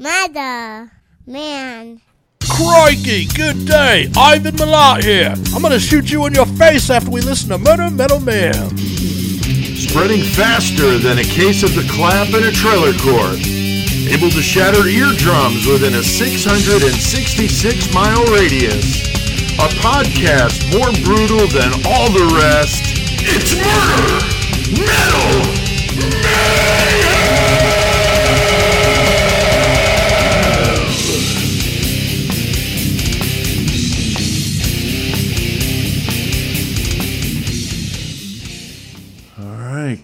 Mother, man. Crikey, good day. Ivan Milat here. I'm gonna shoot you in your face after we listen to Murder Metal Man. Spreading faster than a case of the clap in a trailer court. Able to shatter eardrums within a 666 mile radius. A podcast more brutal than all the rest. It's Murder Metal All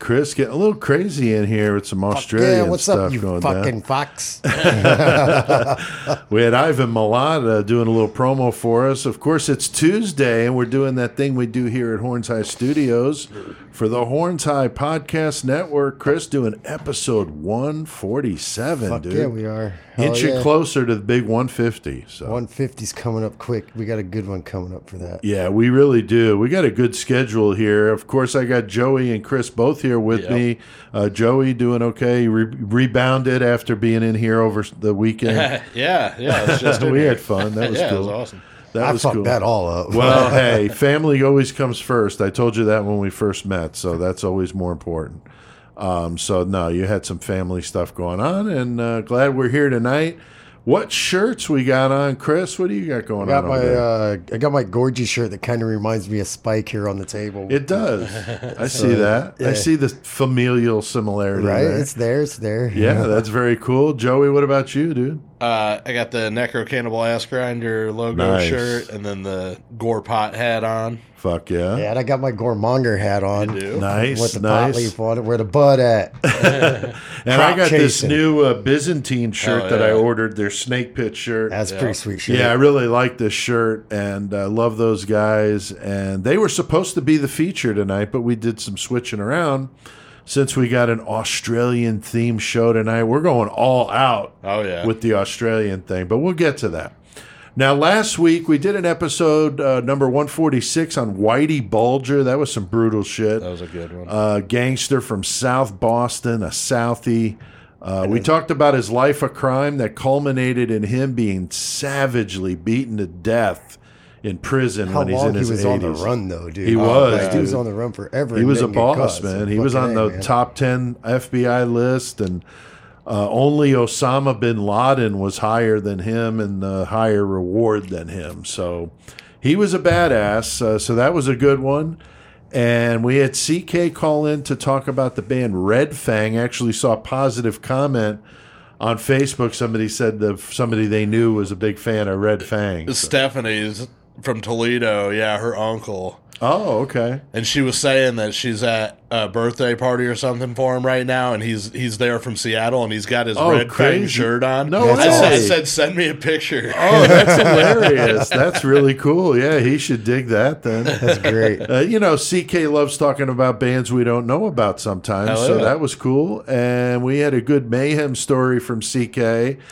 Chris, getting a little crazy in here with some Australian yeah, what's stuff up, you going fucking down. fox? We had Ivan Milat uh, doing a little promo for us. Of course, it's Tuesday, and we're doing that thing we do here at Horns High Studios for the Horns High Podcast Network. Chris doing episode 147, Fuck dude. yeah, we are. Hell Inching yeah. closer to the big 150. So 150's coming up quick. We got a good one coming up for that. Yeah, we really do. We got a good schedule here. Of course, I got Joey and Chris both here with Yep. me. Uh, Joey doing okay. Re- rebounded after being in here over the weekend. yeah, yeah. Just we had fun. That was yeah, cool. it was awesome. That I was fucked cool. that all up. Well, hey, family always comes first. I told you that when we first met, so that's always more important. Um, so no, you had some family stuff going on, and uh, glad we're here tonight. What shirts we got on, Chris? What do you got going I got on? my uh, I got my gorgeous shirt that kind of reminds me of Spike here on the table. It does. I see that. I see the familial similarity. right? there. It's there. It's there. Yeah, that's very cool. Joey, what about you, dude? Uh, I got the Necro Cannibal Ass Grinder logo Nice. shirt and then the Gore Pot hat on. Fuck yeah. Yeah, and I got my Gormonger hat on. You do? Nice, With the pot leaf on it. Where the bud at? And I Crop got this new uh, Byzantine shirt Oh, that I ordered, their snake pit shirt. That's Yeah. pretty sweet shirt. Yeah, I really like this shirt and I love those guys. And they were supposed to be the feature tonight, but we did some switching around. Since we got an Australian themed show tonight, we're going all out Oh yeah. with the Australian thing, but we'll get to that. Now, last week we did an episode uh, number 146 on Whitey Bulger. That was some brutal shit. that was a good one. uh, gangster from South Boston, a Southie. Uh, we talked about his life of crime that culminated in him being savagely beaten to death in prison How when he's long in he his was 80s. on the run though, dude? He was, Like, he was on the run forever. He was a didn't boss, man. He was on the man. top 10 FBI list, and uh, only Osama bin Laden was higher than him and uh, higher reward than him. So he was a badass. Uh, so that was a good one. And we had CK call in to talk about the band Red Fang. Actually, saw a positive comment on Facebook. Somebody said that somebody they knew was a big fan of Red Fang. So- Stephanie's from Toledo. Yeah, her uncle. Oh, okay. And she was saying that she's at a birthday party or something for him right now, and he's he's there from Seattle, and he's got his Oh, red crazy. shirt on. No I, said, I said, send me a picture. Oh, that's hilarious. That's really cool. Yeah, he should dig that then. That's great. Uh, you know, CK loves talking about bands we don't know about sometimes, Hell so yeah. that was cool. And we had a good mayhem story from CK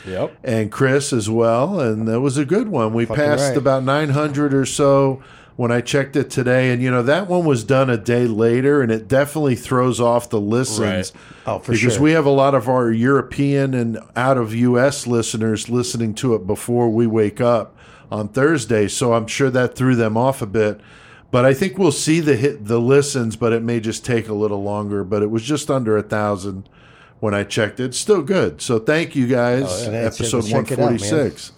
Yep. and Chris as well, and that was a good one. We Fucking passed right. about 900 or so when I checked it today, and you know that one was done a day later, and it definitely throws off the listens. Right. Oh, for because sure. we have a lot of our European and out of U.S. listeners listening to it before we wake up on Thursday, so I'm sure that threw them off a bit. But I think we'll see the hit the listens, but it may just take a little longer. But it was just under a thousand when I checked it. Still good. So thank you guys. Oh, yeah. Episode out, man. 146.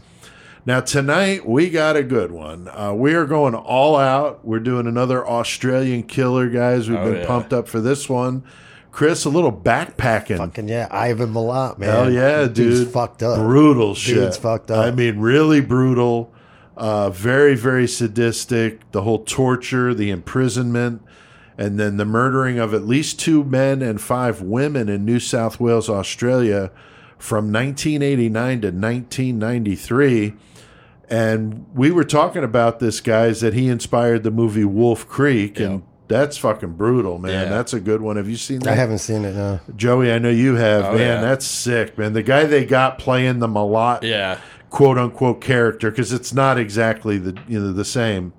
Now tonight we got a good one. Uh, we are going all out. We're doing another Australian killer, guys. We've Oh, been yeah. pumped up for this one. Chris, a little backpacking. Fucking yeah, Ivan Milat, man. Hell yeah, Dude's dude! fucked up. Brutal shit. Dude's fucked up. I mean, really brutal. Uh, very, very sadistic. The whole torture, the imprisonment, and then the murdering of at least two men and five women in New South Wales, Australia, from 1989 to 1993. And we were talking about this, guys, that he inspired the movie Wolf Creek, and that's fucking brutal, man. Yeah. That's a good one. Have you seen that? I haven't seen it. No. Joey, I know you have, Oh, man. yeah. That's sick, man. The guy they got playing the Milat Yeah. quote unquote character because it's not exactly the you know the same,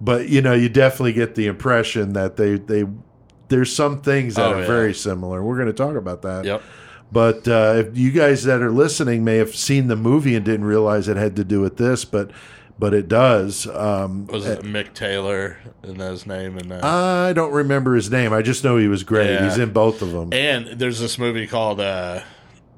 but you know you definitely get the impression that they they there's some things that Oh, are yeah. very similar. We're going to talk about that. Yep. But uh, if you guys that are listening may have seen the movie and didn't realize it had to do with this, but but it does. Um, Was it Mick Taylor? Isn't his name? And I don't remember his name. I just know he was great. Yeah. He's in both of them. and there's this movie called uh,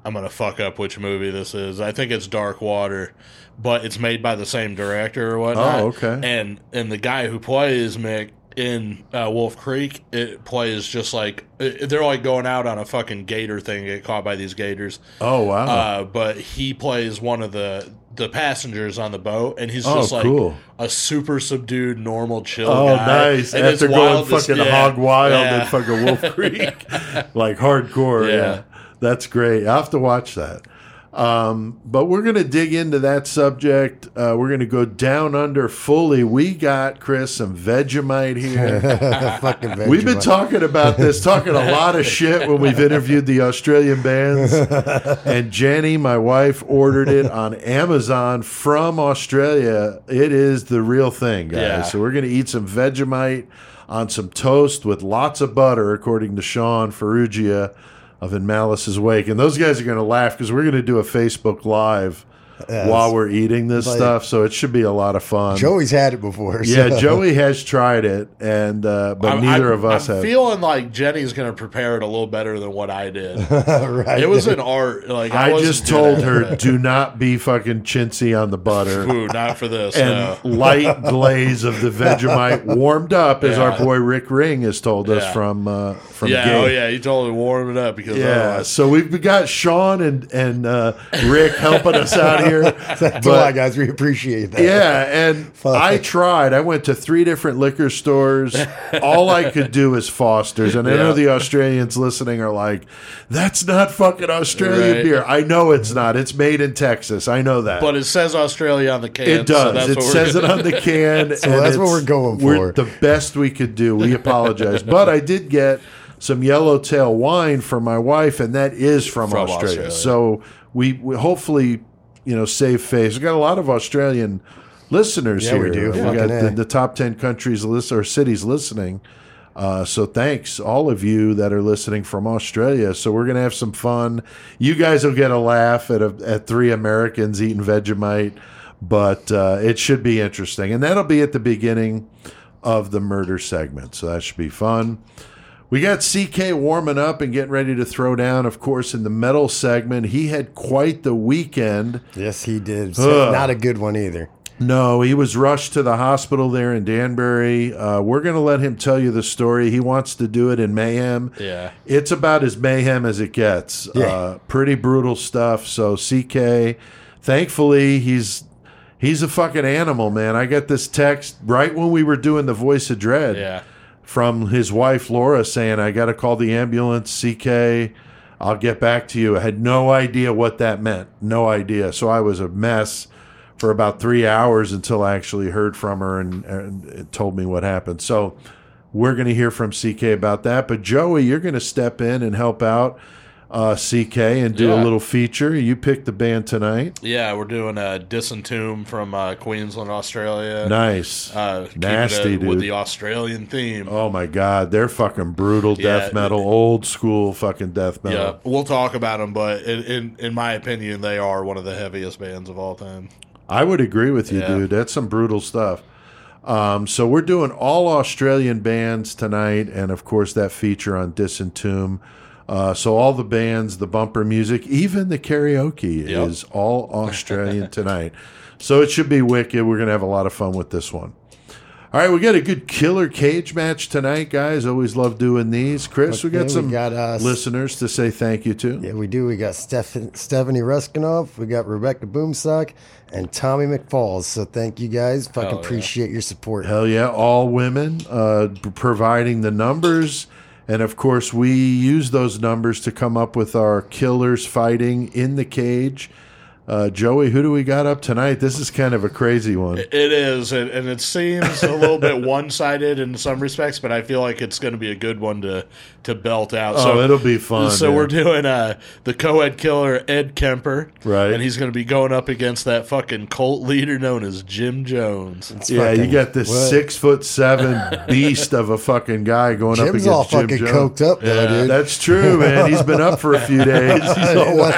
I'm gonna fuck up which movie this is. I think it's Dark Water, but it's made by the same director or whatnot. Oh, okay. And and the guy who plays Mick in uh, Wolf Creek, it plays just like it- they're like going out on a fucking gator thing, get caught by these gators. Oh wow! Uh, but he plays one of the the passengers on the boat, and he's Oh, just like cool. a super subdued, normal, chill Oh, guy. nice! And After going fucking yeah, hog wild yeah. in fucking Wolf Creek, like hardcore. Yeah. Yeah. that's great. I have to watch that. Um, but we're gonna dig into that subject. Uh, we're gonna go down under fully. We got Chris some Vegemite here. Fucking We've been talking about this, talking a lot of shit when we've interviewed the Australian bands. And Jenny, my wife, ordered it on Amazon from Australia. It is the real thing, guys. Yeah. So we're going to eat some Vegemite on some toast with lots of butter, according to Sean Ferrugia of In Malice's Wake. And those guys are going to laugh because we're going to do a Facebook Live while we're eating this Like- stuff. So it should be a lot of fun. Joey's had it before. yeah, Joey has tried it, and uh, but I'm- neither I'm- of us I'm have. feeling like Jenny's going to prepare it a little better than what I did. right. It was an art. Like I, I just told her, do not be fucking chintzy on the butter. Ooh, not for this. And no. light glaze of the Vegemite warmed up, as our boy Rick Ring has told us Yeah. from uh, from Yeah, Gabe. oh yeah, you told me to warm it up because Yeah, otherwise- so we've got Sean and and uh, Rick helping us out here. That's a lot, guys. We appreciate that. Yeah, and Fuck. I tried. I went to three different liquor stores. All I could do is Foster's, and I know Yeah. the Australians listening are like, "That's not fucking Australian Right. beer." I know it's not. It's made in Texas. I know that. But it says Australia on the can. it so does. that's it says it gonna- on the can. so that's what we're going We're for. the best we could do. We apologize, but I did get some yellowtail wine for my wife, and that is from, From Australia. Australia. So we, we hopefully, you know, save face. We've got a lot of Australian listeners Yeah, here. we do. We Fucking got the, the top ten countries list or cities listening. Uh, so thanks all of you that are listening from Australia. So we're gonna have some fun. You guys will get a laugh at a, at three Americans eating Vegemite, but uh, it should be interesting, and that'll be at the beginning of the murder segment. So that should be fun. We got CK warming up and getting ready to throw down. Of course, in the metal segment, he had quite the weekend. Yes, he did. So not a good one either. No, he was rushed to the hospital there in Danbury. Uh, we're going to let him tell you the story. He wants to do it in mayhem. Yeah. It's about as mayhem as it gets. Yeah. Uh, pretty brutal stuff. So CK, thankfully, he's he's a fucking animal, man. I got this text right when we were doing the voice of dread Yeah. From his wife Laura saying, "I got to call the ambulance." CK, I'll get back to you. I had no idea what that meant. No idea. So I was a mess for about three hours until I actually heard from her and, and told me what happened. So we're going to hear from CK about that. But Joey, you're going to step in and help out uh, CK and do a little feature. You picked the band tonight. Yeah, we're doing a Disentomb from uh, Queensland, Australia. Nice. Uh, Nasty, it With dude. the Australian theme. Oh my God, they're fucking brutal death Yeah. metal, old school fucking death metal. Yeah, we'll talk about them, but in, in in my opinion, they are one of the heaviest bands of all time. I would agree with you, Yeah. dude. That's some brutal stuff. Um, so we're doing all Australian bands tonight, and of course that feature on Disentomb. Uh, so all the bands, the bumper music, even the karaoke Yep. is all Australian tonight. So it should be wicked. We're gonna have a lot of fun with this one. All right, we got a good killer cage match tonight, guys. Always love doing these. Chris, we Okay, got we some got, uh, listeners to say thank you to. Yeah, we do. We got Steph- Stephanie Ruskinov, we got Rebecca Boomsock, and Tommy McFalls. So thank you guys. Fucking Hell yeah. appreciate your support. Hell yeah, all women uh, providing the numbers. And of course, we use those numbers to come up with our killers fighting in the cage. Uh, Joey, who do we got up tonight? This is kind of a crazy one. It is, and, and it seems a little bit one-sided in some respects, but I feel like it's going to be a good one to to belt out. Oh, so it'll be fun. So yeah. we're doing uh, the co-ed killer Ed Kemper, Right. And he's going to be going up against that fucking cult leader known as Jim Jones. yeah, you got this what? six foot seven beast of a fucking guy going up Jim's against all Jim fucking Jones. coked up though, dude. That's true, man. He's been up for a few days. He's all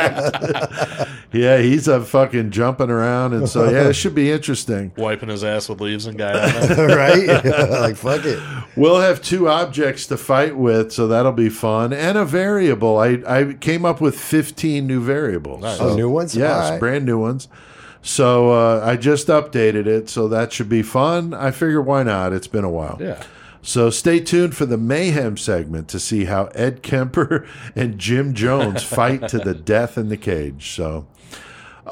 yeah, he's a fucking jumping around, and so yeah, it should be interesting. Wiping his ass with leaves and guy right? like fuck it. We'll have two objects to fight with, so that'll be fun, and a variable. I I came up with fifteen new variables. Nice. Oh, new ones? Yes, right. brand new ones. So uh, I just updated it, so that should be fun. I figure why not? It's been a while. Yeah. So stay tuned for the mayhem segment to see how Ed Kemper and Jim Jones fight to the death in the cage. So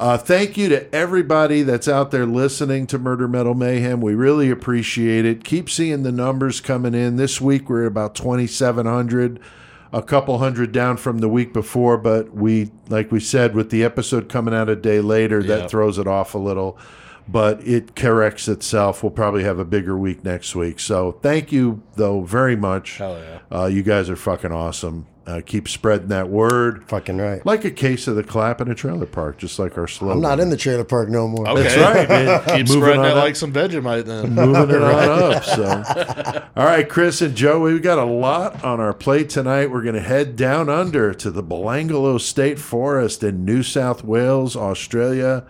uh, thank you to everybody that's out there listening to Murder Metal Mayhem. We really appreciate it. Keep seeing the numbers coming in. This week we're at about 2,700, a couple hundred down from the week before, but we, like we said, with the episode coming out a day later, that Yep. throws it off a little. But it corrects itself. We'll probably have a bigger week next week. So thank you, though, very much. Hell yeah. Uh, you guys are fucking awesome. Uh, keep spreading that word. Fucking right. Like a case of the clap in a trailer park, just like our slogan. I'm not in the trailer park no more. Okay. That's right, man. Keep Moving spreading on it up. like some Vegemite then. moving it on up. So, all right, Chris and Joe, we've got a lot on our plate tonight. We're going to head down under to the Belanglo State Forest in New South Wales, Australia.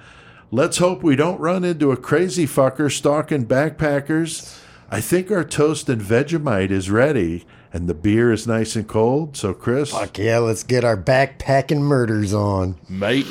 Let's hope we don't run into a crazy fucker stalking backpackers. I think our toast and Vegemite is ready, and the beer is nice and cold. So, Chris, Fuck yeah, let's get our backpacking murders on. Mate.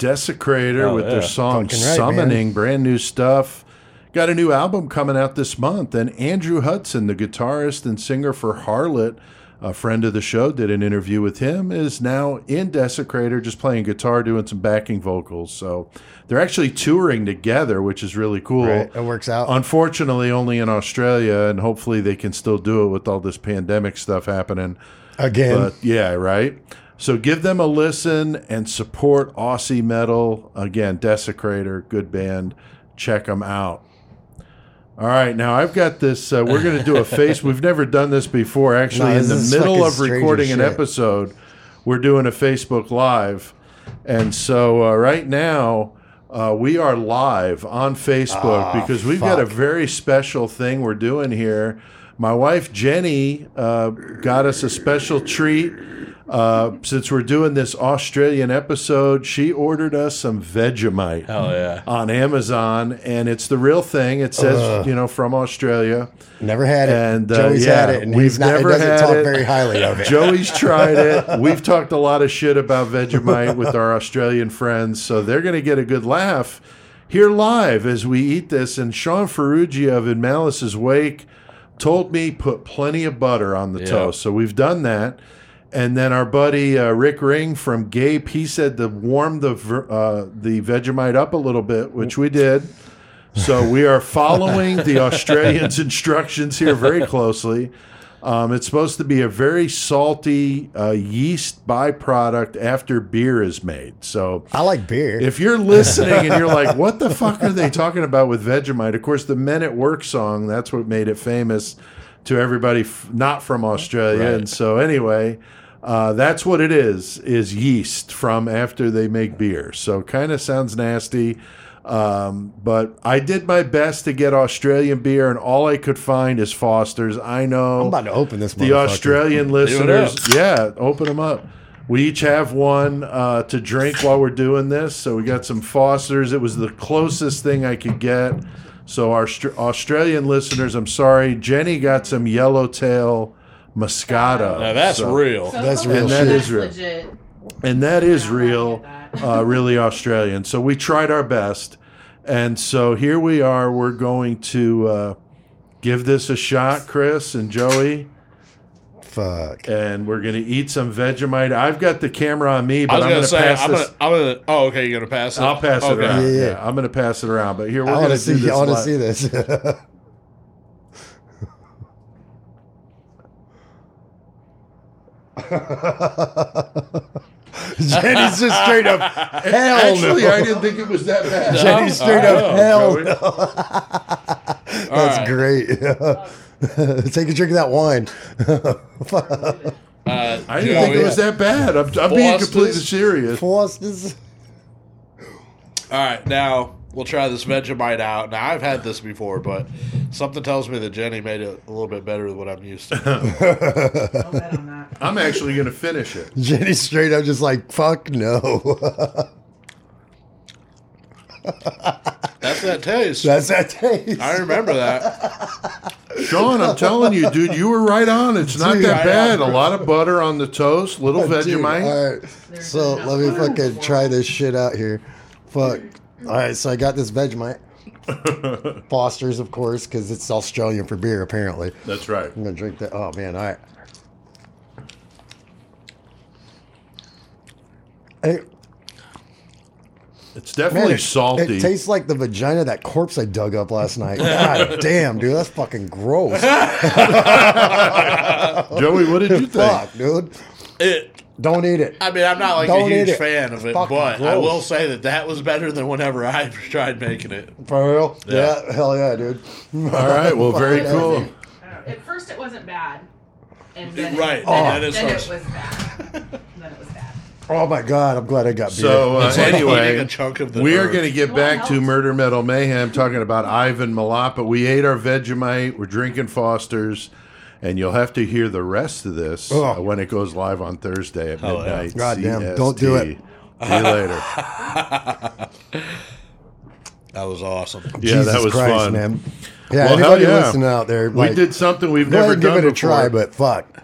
Desecrator Oh, with their song Fucking right, Summoning, brand new stuff. Got a new album coming out this month, and Andrew Hudson, the guitarist and singer for Harlot, a friend of the show, did an interview with him, is now in Desecrator, just playing guitar, doing some backing vocals. So they're actually touring together, which is really cool. Right, it works out. Unfortunately, only in Australia, and hopefully they can still do it with all this pandemic stuff happening. Again. But yeah, right. So give them a listen and support Aussie metal. Again, Desecrator, good band. Check them out. All right, now I've got this. Uh, we're going to do a face. We've never done this before. Actually, No, in the middle of recording an episode, we're doing a Facebook Live, and so uh, right now uh, we are live on Facebook Ah, because we've got a very special thing we're doing here. My wife Jenny uh, got us a special treat. Uh, since we're doing this Australian episode, she ordered us some Vegemite Hell yeah. on Amazon, and it's the real thing. It says, you know, from Australia. Never had it. And, uh, Joey's yeah, had it, and we've he's not, never he doesn't had talk it. very highly of it. Joey's tried it. We've talked a lot of shit about Vegemite with our Australian friends, so they're going to get a good laugh here live as we eat this. And Sean Ferrugia of In Malice's Wake told me put plenty of butter on the toast, so we've done that. And then our buddy uh, Rick Ring from Gape, he said to warm the uh, the Vegemite up a little bit, which we did. So we are following the Australians' instructions here very closely. Um, it's supposed to be a very salty uh, yeast byproduct after beer is made. So I like beer. if you're listening and you're like, what the fuck are they talking about with Vegemite? Of course, the Men at Work song, that's what made it famous to everybody f- not from Australia. Right. And so, anyway, uh, that's what it is, is yeast from after they make beer. So, kind of sounds nasty. Um, but I did my best to get Australian beer, and all I could find is Foster's. I know I'm about to open this the. Australian listeners, yeah, open them up. We each have one uh, to drink while we're doing this. So we got some Fosters. It was the closest thing I could get. So our Str- Australian listeners, I'm sorry, Jenny got some Yellowtail Moscato. Now that's So- real. So That's real shit. that's real. legit. and that is Yeah, I real. Get that. uh, really Australian. So we tried our best. And so here we are. We're going to uh, give this a shot, Chris and Joey. Fuck. And we're going to eat some Vegemite. I've got the camera on me, but I'm gonna going to say pass I'm this. gonna, I'm gonna. Oh, okay. You're gonna pass it. I'll pass it around. Yeah, Yeah, yeah. I'm going to pass it around. But here we're I gonna to do see. this. I want to see this. Jenny's just straight up hell Actually, no. I didn't think it was that bad. Jenny's straight Oh, up hell no. That's right. great. Take a drink of that wine. Uh, I didn't think it was that bad. I'm, I'm being completely serious. Foster's. All right, now we'll try this Vegemite out. Now I've had this before, but something tells me that Jenny made it a little bit better than what I'm used to. I'll bet on that. I'm actually going to finish it. Jenny straight up just like, fuck no. That's that taste. That's that taste. I remember that. Sean, I'm telling you, dude, you were right on. It's not that I bad. A lot of butter on the toast, little Dude, Vegemite. all right. So let me fucking try this shit out here. Fuck. All right, so I got this Vegemite. Foster's, of course, because it's Australian for beer, apparently. That's right. I'm gonna drink that. Oh man, all right. Hey, It's man, definitely it, salty. It tastes like the vagina of that corpse I dug up last night. God damn, dude, that's fucking gross. Joey, what did you think? Fuck, dude. It. Don't eat it. I mean, I'm not like Don't a huge fan of it, Fucking but I will say that that was better than whenever I tried making it. For real? Yeah. Yeah, hell yeah, dude. All right, well, very cool. I don't know. At first, it wasn't bad, and then Right, it, then, then it, it then it was bad. then it was bad. Oh my god, I'm glad I got beer. So uh, It's like eating anyway, a chunk of the we are going to get back to. Murder Metal Mayhem, talking about Ivan Milat. But we ate our Vegemite. We're drinking Foster's, and you'll have to hear the rest of this Ugh. uh, when it goes live on Thursday at Oh, yeah. midnight. Goddamn, don't do it. See you later. That was awesome. Yeah, Jesus that was Christ, fun. man. Yeah, Well, anybody yeah. listening out there, We did something we've go ahead never and give done it a before. try, but fuck,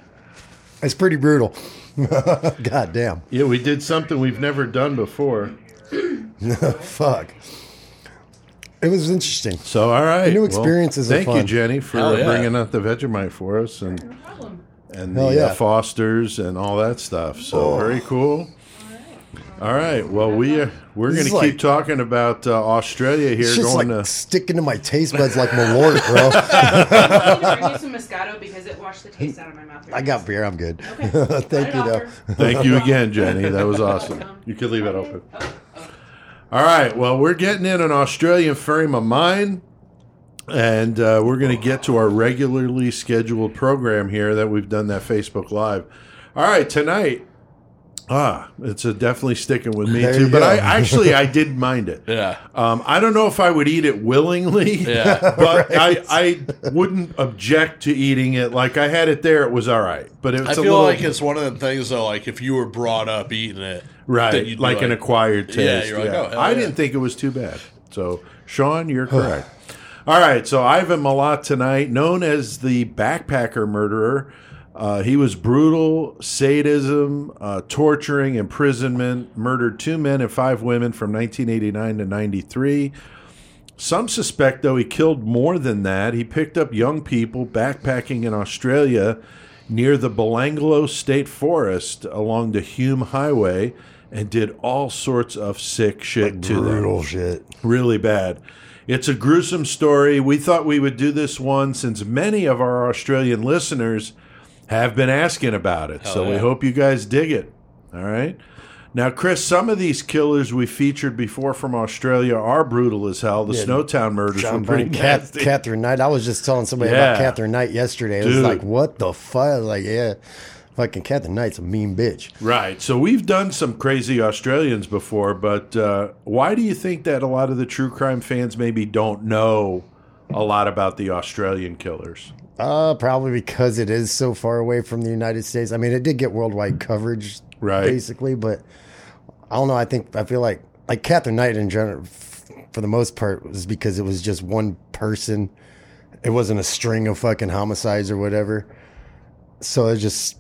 it's pretty brutal. God damn, yeah, we did something we've never done before. fuck. It was interesting. So, all right. New well, experiences are thank you. Jenny, for uh, yeah. bringing out the Vegemite for us and No and Hell the yeah. uh, Fosters and all that stuff. So very cool. All right. Well, we are, we're going is to keep like- talking about uh, Australia here, It's just going like to. sticking to my taste buds like Malort, bro. I need bring you some Moscato because it washed the taste out of my mouth. I got beer. I'm good. Okay. Thank you, though. Thank you again, Jenny. That was awesome. You could leave it open. All right. Well, we're getting in an Australian frame of mind, and uh, we're going to get to our regularly scheduled program here that we've done that Facebook Live. All right, tonight. Ah, it's a definitely sticking with me There too. But go. I actually I did mind it. Yeah. Um, I don't know if I would eat it willingly. Yeah. but I, I wouldn't object to eating it. Like I had it there, it was all right. But it's I a feel little like it's one of the things though. Like if you were brought up eating it, then right, you'd be like, an acquired Yeah, taste. you're like, oh, hell I yeah. didn't think it was too bad. So, Sean, you're correct. all right, so Ivan Milat tonight, known as the backpacker murderer. Uh, he was brutal, sadism, uh, torturing, imprisonment, murdered two men and five women from 1989 to 93. Some suspect, though, he killed more than that. He picked up young people backpacking in Australia near the Belanglo State Forest along the Hume Highway and did all sorts of sick shit to them. Brutal shit. Really bad. It's a gruesome story. We thought we would do this one since many of our Australian listeners have been asking about it. so we hope you guys dig it. All right. Now, Chris, some of these killers we featured before from Australia are brutal as hell. The Yeah, Snowtown murders John were pretty Cat, nasty. Katherine Knight. I was just telling somebody Yeah. about Katherine Knight yesterday. It was like, what the fuck? Like, yeah, fucking Katherine Knight's a mean bitch. Right. So we've done some crazy Australians before, but uh, why do you think that a lot of the true crime fans maybe don't know a lot about the Australian killers? Uh, probably because it is so far away from the United States. I mean, it did get worldwide coverage, Right. Basically, but I don't know. I think I feel like like Katherine Knight in general, f- for the most part, was because it was just one person. It wasn't a string of fucking homicides or whatever. So it just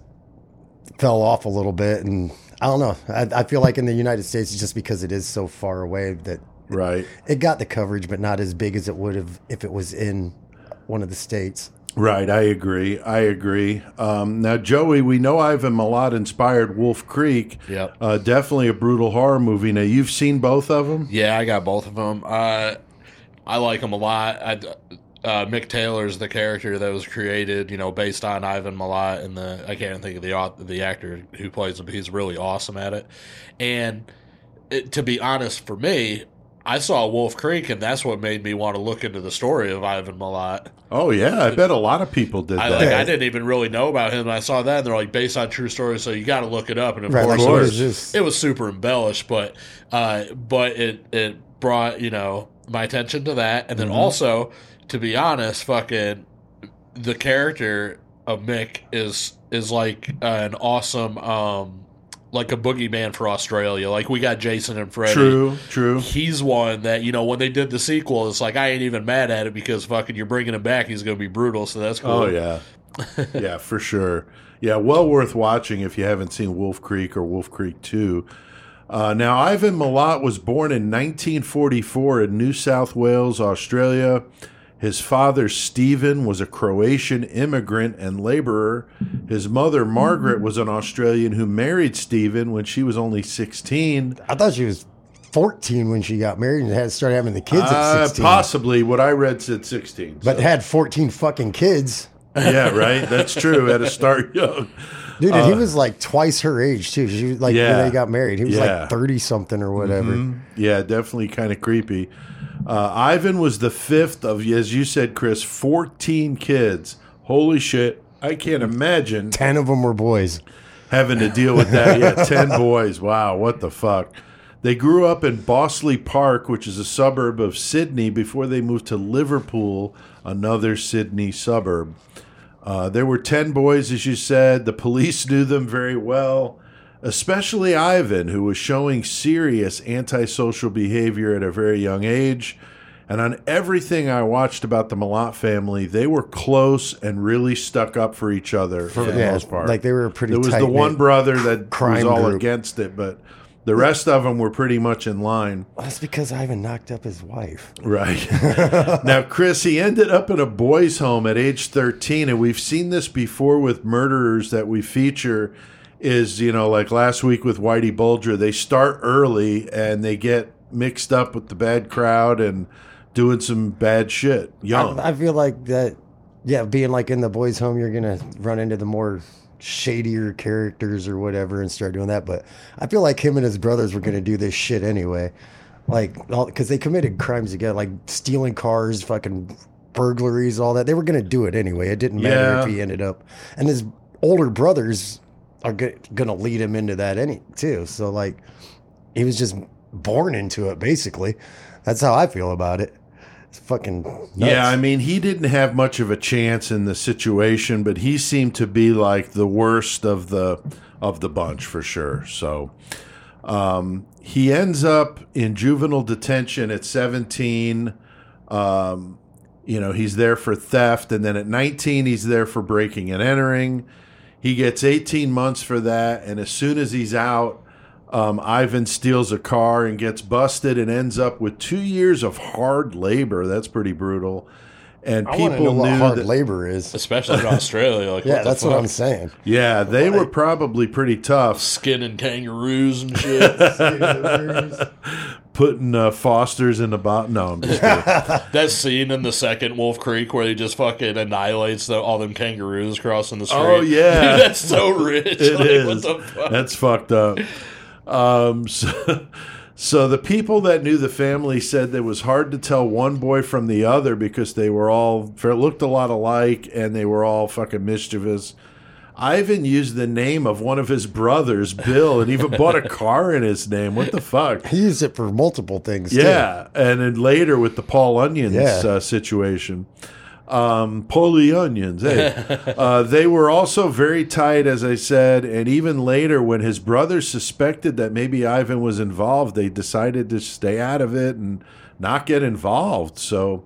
fell off a little bit, and I don't know. I, I feel like in the United States, it's just because it is so far away, that Right. it got the coverage, but not as big as it would have if it was in one of the states. Right, I agree. I agree. Um, now, Joey, we know Ivan Milat inspired Wolf Creek. Yep. Uh, definitely a brutal horror movie. Now, you've seen both of them? Yeah, I got both of them. Uh, I like them a lot. I, uh, Mick Taylor's the character that was created, you know, based on Ivan Milat, and the I can't think of the the actor who plays him. but He's really awesome at it. And it, to be honest, for me, I saw Wolf Creek, and that's what made me want to look into the story of Ivan Milat. Oh, yeah. I bet a lot of people did I that. like I didn't even really know about him. I saw that, and they're like based on true stories, so you got to look it up. And of Right, course, like, it was- is it was super embellished, but uh, but it it brought you know my attention to that, and then Mm-hmm. also to be honest, fucking the character of Mick is is like an awesome um like a boogeyman for Australia. Like we got Jason and Freddy. True, true. He's one that you know when they did the sequel, it's like I ain't even mad at it because fucking you're bringing him back. He's gonna be brutal, so that's cool. Oh, yeah. yeah, for sure. Yeah, well worth watching if you haven't seen Wolf Creek or Wolf Creek 2. Uh, now, Ivan Milat was born in 1944 in New South Wales, Australia. His father, Stephen, was a Croatian immigrant and laborer. His mother, Margaret, was an Australian who married Stephen when she was only 16. I thought she was 14 when she got married and had started having the kids at Uh, 16. possibly. What I read said 16. but so- had 14 fucking kids. yeah, right. That's true. Had to start young. Dude, and he was like twice her age too. She was like yeah. when they got married. He was Yeah. like 30 something or whatever. Yeah, definitely kind of creepy. Uh, Ivan was the fifth of, as you said, Chris, 14 kids. Holy shit. I can't imagine 10 of them were boys. having to deal with that. Yeah, 10 boys. Wow, what the fuck. They grew up in Bossley Park, which is a suburb of Sydney, before they moved to Liverpool, another Sydney suburb. Uh, there were 10 boys, as you said. The police knew them very well, especially Ivan, who was showing serious antisocial behavior at a very young age. And on everything I watched about the Milat family, they were close and really stuck up for each other for the yeah, most part. like they were pretty There was the one brother that was all group. against it, but the rest of them were pretty much in line. Well, That's because Ivan knocked up his wife. Right. now, Chris, he ended up in a boys' home at age 13, and we've seen this before with murderers that we feature. Is, you know, like last week with Whitey Bulger, they start early and they get mixed up with the bad crowd and doing some bad shit young. I, I feel like that, yeah, being like in the boys' home, you're gonna run into the more shadier characters or whatever and start doing that. But I feel like him and his brothers were gonna do this shit anyway, like because they committed crimes together, like stealing cars, fucking burglaries, all that. They were gonna do it anyway. It didn't matter Yeah. if he ended up, and his older brothers are gonna lead him into that any too. So like, he was just born into it basically. That's how I feel about it. It's fucking nuts. Yeah, I mean, he didn't have much of a chance in the situation, but he seemed to be like the worst of the of the bunch for sure. So um, he ends up in juvenile detention at 17. Um, you know, he's there for theft, and then at 19, he's there for breaking and entering. He gets 18 months for that, and as soon as he's out, um, Ivan steals a car and gets busted and ends up with two years of hard labor. That's pretty brutal. And I want know people what knew hard that, labor is. Especially in Australia. Like, Yeah, what the that's what? I'm saying. yeah, they were probably pretty tough. Skinning kangaroos and shit. Putting uh, Fosters in the bottom. No, I'm just kidding. that scene in the second Wolf Creek where he just fucking annihilates the, all them kangaroos crossing the street. Oh, yeah. Dude, that's so rich. It like, is. What the fuck? That's fucked up. Um, so, so the people that knew the family said it was hard to tell one boy from the other because they were all looked a lot alike and they were all fucking mischievous. Ivan used the name of one of his brothers, Bill, and even bought a car in his name. What the fuck? He used it for multiple things. too. Yeah, and then later with the Paul Onions Yeah. uh, situation, um, Polly Onions, hey, uh, they were also very tight, as I said. And even later, when his brothers suspected that maybe Ivan was involved, they decided to stay out of it and not get involved. So,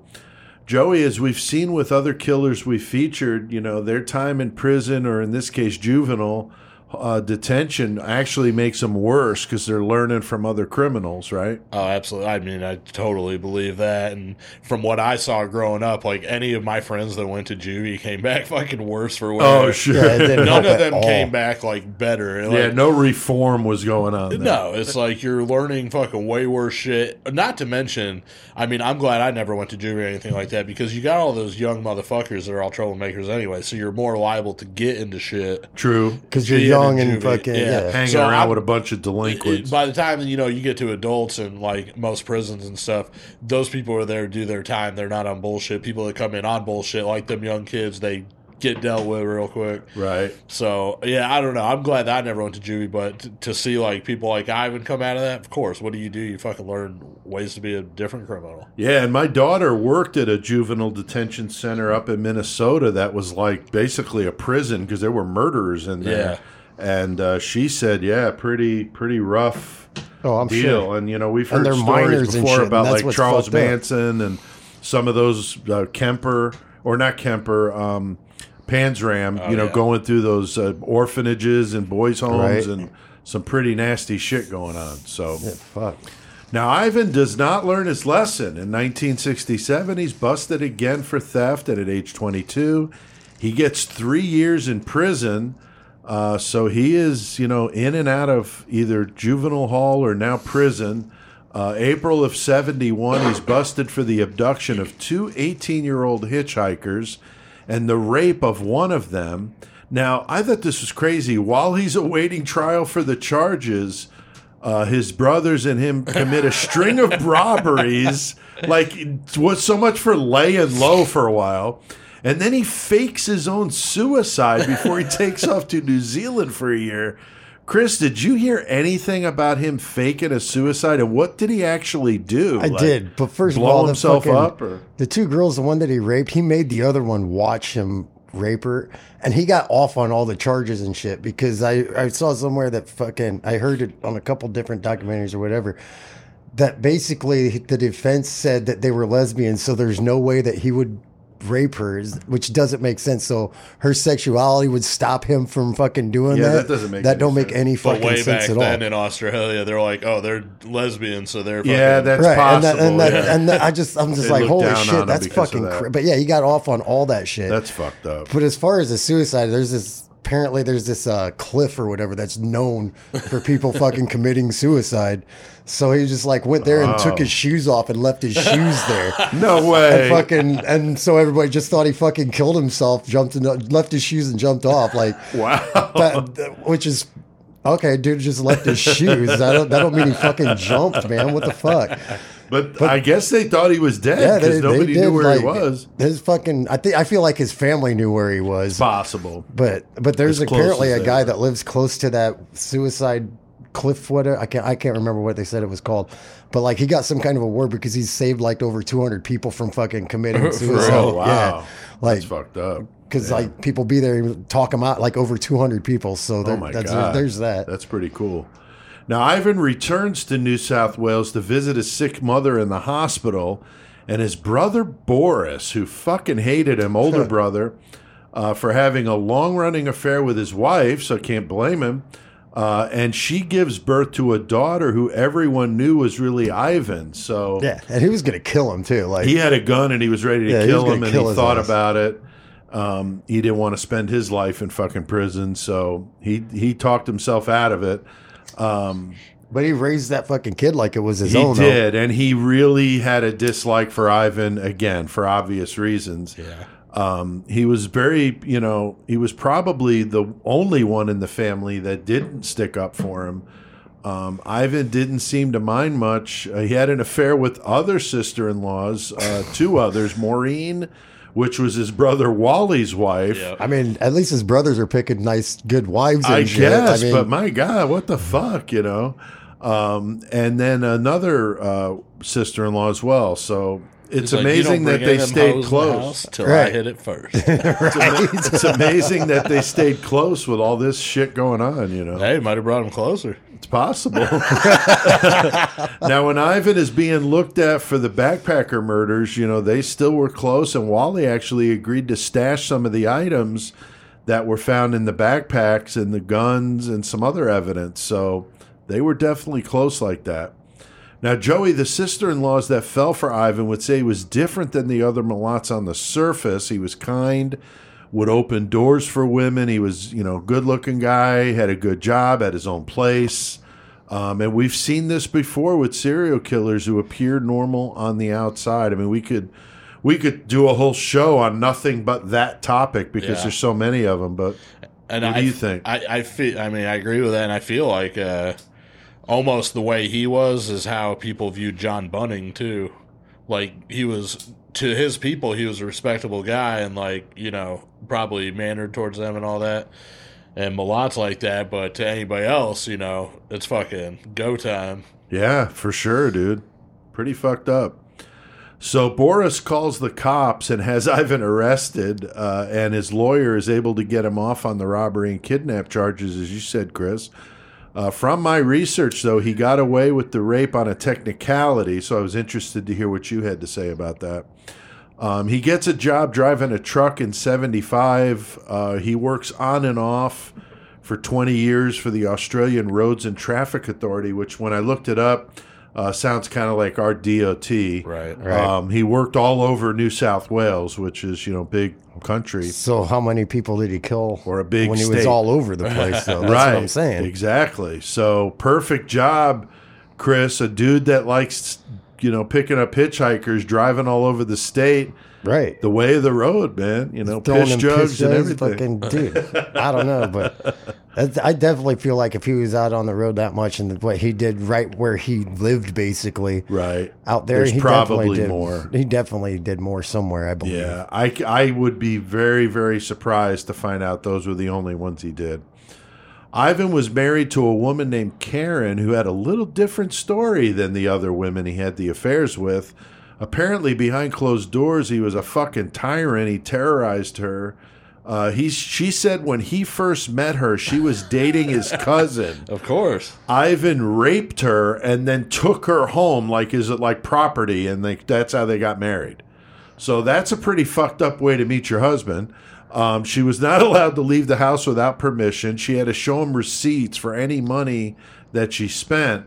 Joey, as we've seen with other killers we featured, you know, their time in prison or in this case juvenile uh, detention actually makes them worse because they're learning from other criminals, right? Oh, absolutely. I mean, I totally believe that. And from what I saw growing up, like any of my friends that went to juvie came back fucking worse for wear. Oh, sure. Yeah, None of them came back like better. Like, yeah, no reform was going on. There. No, it's like you're learning fucking way worse shit. Not to mention, I mean, I'm glad I never went to juvie or anything like that because you got all those young motherfuckers that are all troublemakers anyway, so you're more liable to get into shit. True. Because you're being young in and fucking yeah. yeah. Hanging So around I'm- with a bunch of delinquents. By the time you know you get to adults and like most prisons and stuff, those people are there to do their time. They're not on bullshit. People that come in on bullshit, like them young kids, they get dealt with real quick. right. So yeah, I don't know. I'm glad that I never went to juvie, but t- to see like people like Ivan come out of that, of course. What do you do? You fucking learn ways to be a different criminal. Yeah, and my daughter worked at a juvenile detention center up in Minnesota that was like basically a prison because there were murderers in there. And uh, she said, "Yeah, pretty pretty rough Oh, I'm deal." sure. And you know, we've heard they're stories before about like Charles fucked up. Manson and some of those uh, Kemper or not Kemper, um, Panzram. you know, yeah. going through those uh, orphanages and boys' homes Right. and some pretty nasty shit going on. So. Yeah, fuck. Now, Ivan does not learn his lesson. In 1967, he's busted again for theft, and at age 22, he gets three years in prison. Uh, so he is, you know, in and out of either juvenile hall or now prison. Uh, April of 71, he's busted for the abduction of two 18 year old hitchhikers and the rape of one of them. Now, I thought this was crazy. While he's awaiting trial for the charges, uh, his brothers and him commit a string of robberies. Like, what's so much for laying low for a while. And then he fakes his own suicide before he takes off to New Zealand for a year. Chris, did you hear anything about him faking a suicide, and what did he actually do? I Like, did, but first of all, the himself fucking- up, or The two girls, the one that he raped, he made the other one watch him rape her, and he got off on all the charges and shit because I, I saw somewhere that fucking I heard it on a couple different documentaries or whatever that basically the defense said that they were lesbians, so there's no way that he would rape her, which doesn't make sense. So her sexuality would stop him from fucking doing Yeah, that. that doesn't make that any don't make sense. any But fucking way sense back at then all. in Australia, they're like, oh, they're lesbians, so they're yeah, that's right, and that, possible. and, that, yeah. and that, I just, I'm just They like, holy shit, that's fucking. that. Cra- but yeah, he got off on all that shit. that's fucked up. But as far as the suicide, there's this apparently there's this uh, cliff or whatever that's known for people fucking committing suicide. So he just like went there and took his shoes off and left his shoes there. No way. And fucking and so everybody just thought he fucking killed himself, jumped in, left his shoes and jumped off like wow. that- which is okay, dude just left his shoes. That don't, that don't mean he fucking jumped, man. What the fuck? But, I guess they thought he was dead because they, nobody did, knew where he was. His fucking I think I feel like his family knew where he was. Possible. But but there's As apparently a guy that lives close to that suicide cliff. Whatever I can't I can't remember what they said it was called. But like he got some kind of award because he saved like over 200 people from fucking committing suicide. Oh wow, Yeah, like that's fucked up. Because like people be there and talk him out like over 200 people. So there, Oh my that's, god, there's that. That's pretty cool. Now Ivan returns to New South Wales to visit his sick mother in the hospital, and his brother Boris, who fucking hated him, older brother, uh, for having a long-running affair with his wife, so I can't blame him. Uh, and she gives birth to a daughter who everyone knew was really Ivan. So yeah, and he was gonna kill him too. Like he had a gun and he was ready to Yeah, kill him, and kill he thought ass. about it. Um, he didn't want to spend his life in fucking prison, so he he talked himself out of it. but he raised that fucking kid like it was his He own. though. did, and he really had a dislike for Ivan again for obvious reasons. Yeah. Um, he was very, you know, he was probably the only one in the family that didn't stick up for him. Um, Ivan didn't seem to mind much. Uh, he had an affair with other sister-in-laws, uh, two others, Maureen, which was his brother Wally's wife. Yeah. I mean, at least his brothers are picking nice, good wives. And I shit. guess, I mean, but my God, what the fuck, you know? Um, and then another uh, sister-in-law as well. So it's He's like, amazing that they stayed hoes in the close. house till I hit it first. It's amazing that they stayed close with all this shit going on. You know, hey, might have brought him closer. it's possible. now, when Ivan is being looked at for the backpacker murders, you know they still were close, and Wally actually agreed to stash some of the items that were found in the backpacks and the guns and some other evidence. So they were definitely close like that. Now, Joey, the sister in laws that fell for Ivan, would say he was different than the other Milats on the surface. He was kind, would open doors for women. He was, you know, good looking guy, had a good job, had his own place. Um, and we've seen this before with serial killers who appear normal on the outside. I mean, we could we could do a whole show on nothing but that topic because Yeah. there's so many of them. But And What I, do you think? I, I feel. I mean, I agree with that, and I feel like uh, almost the way he was is how people viewed John Bunting too. Like he was to his people, he was a respectable guy, and like you know, probably mannered towards them and all that. And Milat's like that, but to anybody else, you know, it's fucking go time. Yeah, for sure, dude. Pretty fucked up. So Boris calls the cops and has Ivan arrested, uh, and his lawyer is able to get him off on the robbery and kidnap charges, as you said, Chris. Uh, from my research, though, he got away with the rape on a technicality, so I was interested to hear what you had to say about that. Um, he gets a job driving a truck in 75. Uh, he works on and off for 20 years for the Australian Roads and Traffic Authority, which, when I looked it up, uh, sounds kind of like our DOT. Right. Right. Um, he worked all over New South Wales, which is, you know, big country. So how many people did he kill Or a big when he was all over the place? Though that's right. what I'm saying. Exactly. So perfect job, Chris. A dude that likes, you know, picking up hitchhikers, driving all over the state, Right. the way of the road, man. You know, Throwing piss them jugs and jugs, everything. Fucking dude. I don't know, but that's- I definitely feel like if he was out on the road that much and what he did right where he lived, basically Right. out there, There's he probably definitely did more. He definitely did more somewhere. I believe. Yeah, I, I would be very, very surprised to find out those were the only ones he did. Ivan was married to a woman named Karen who had a little different story than the other women he had the affairs with. Apparently, behind closed doors, he was a fucking tyrant. He terrorized her. Uh, he, she said when he first met her, she was dating his cousin. Of course. Ivan raped her and then took her home like is it like property and they, that's how they got married. So that's a pretty fucked up way to meet your husband. Um, she was not allowed to leave the house without permission. She had to show him receipts for any money that she spent.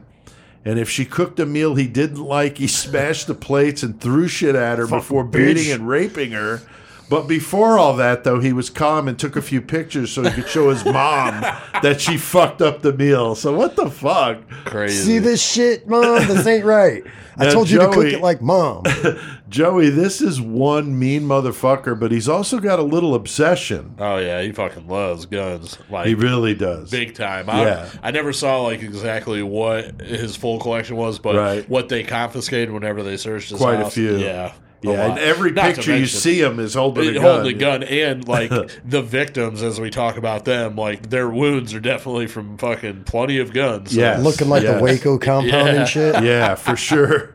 And if she cooked a meal he didn't like, he smashed the plates and threw shit at her before beating and raping her. But before all that, though, he was calm and took a few pictures so he could show his mom that she fucked up the meal. So what the fuck? Crazy. See this shit, mom? This ain't right. I Now, told you to cook it like mom. Joey, this is one mean motherfucker, but he's also got a little obsession. Oh yeah, he fucking loves guns. Like He really does. big time. I, Yeah. I never saw like exactly what his full collection was, but Right. what they confiscated whenever they searched his Quite a few. Yeah. Yeah, and every Not to picture you see him is holding a gun. holding a gun and like the victims as we talk about them like their wounds are definitely from fucking plenty of guns so- Yes. Looking like yes. the Waco compound Yeah. and shit. yeah, for sure.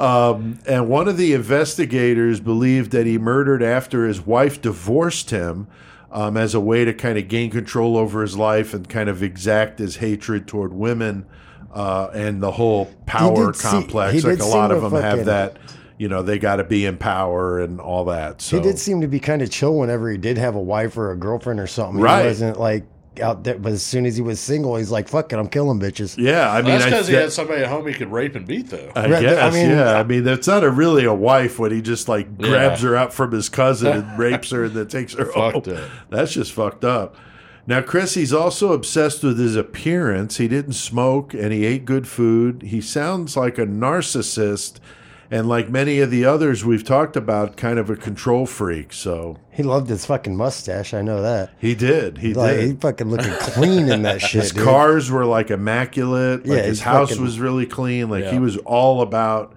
Um, and one of the investigators believed that he murdered after his wife divorced him um, as a way to kind of gain control over his life and kind of exact his hatred toward women uh, and the whole power see- complex. he like a lot of them have that. You know, they got to be in power and all that. So He did seem to be kind of chill whenever he did have a wife or a girlfriend or something. Right. He wasn't like out there, but as soon as he was single, he's like, "Fuck it, I'm killing bitches." yeah, I mean, that's because he had somebody at home he could rape and beat though I Right, guess, I mean- yeah. I mean, that's not a really a wife when he just like grabs her out from his cousin and rapes her and then takes her Fucked home. up. That's just fucked up. Now, Chris, he's also obsessed with his appearance. He didn't smoke and he ate good food. He sounds like a narcissist and, like many of the others we've talked about, kind of a control freak. So He loved his fucking mustache. I know that. he did. He Like did. he fucking looking clean in that shit. his dude. cars were like immaculate. Like Yeah, his house fucking- was really clean. Like he was all about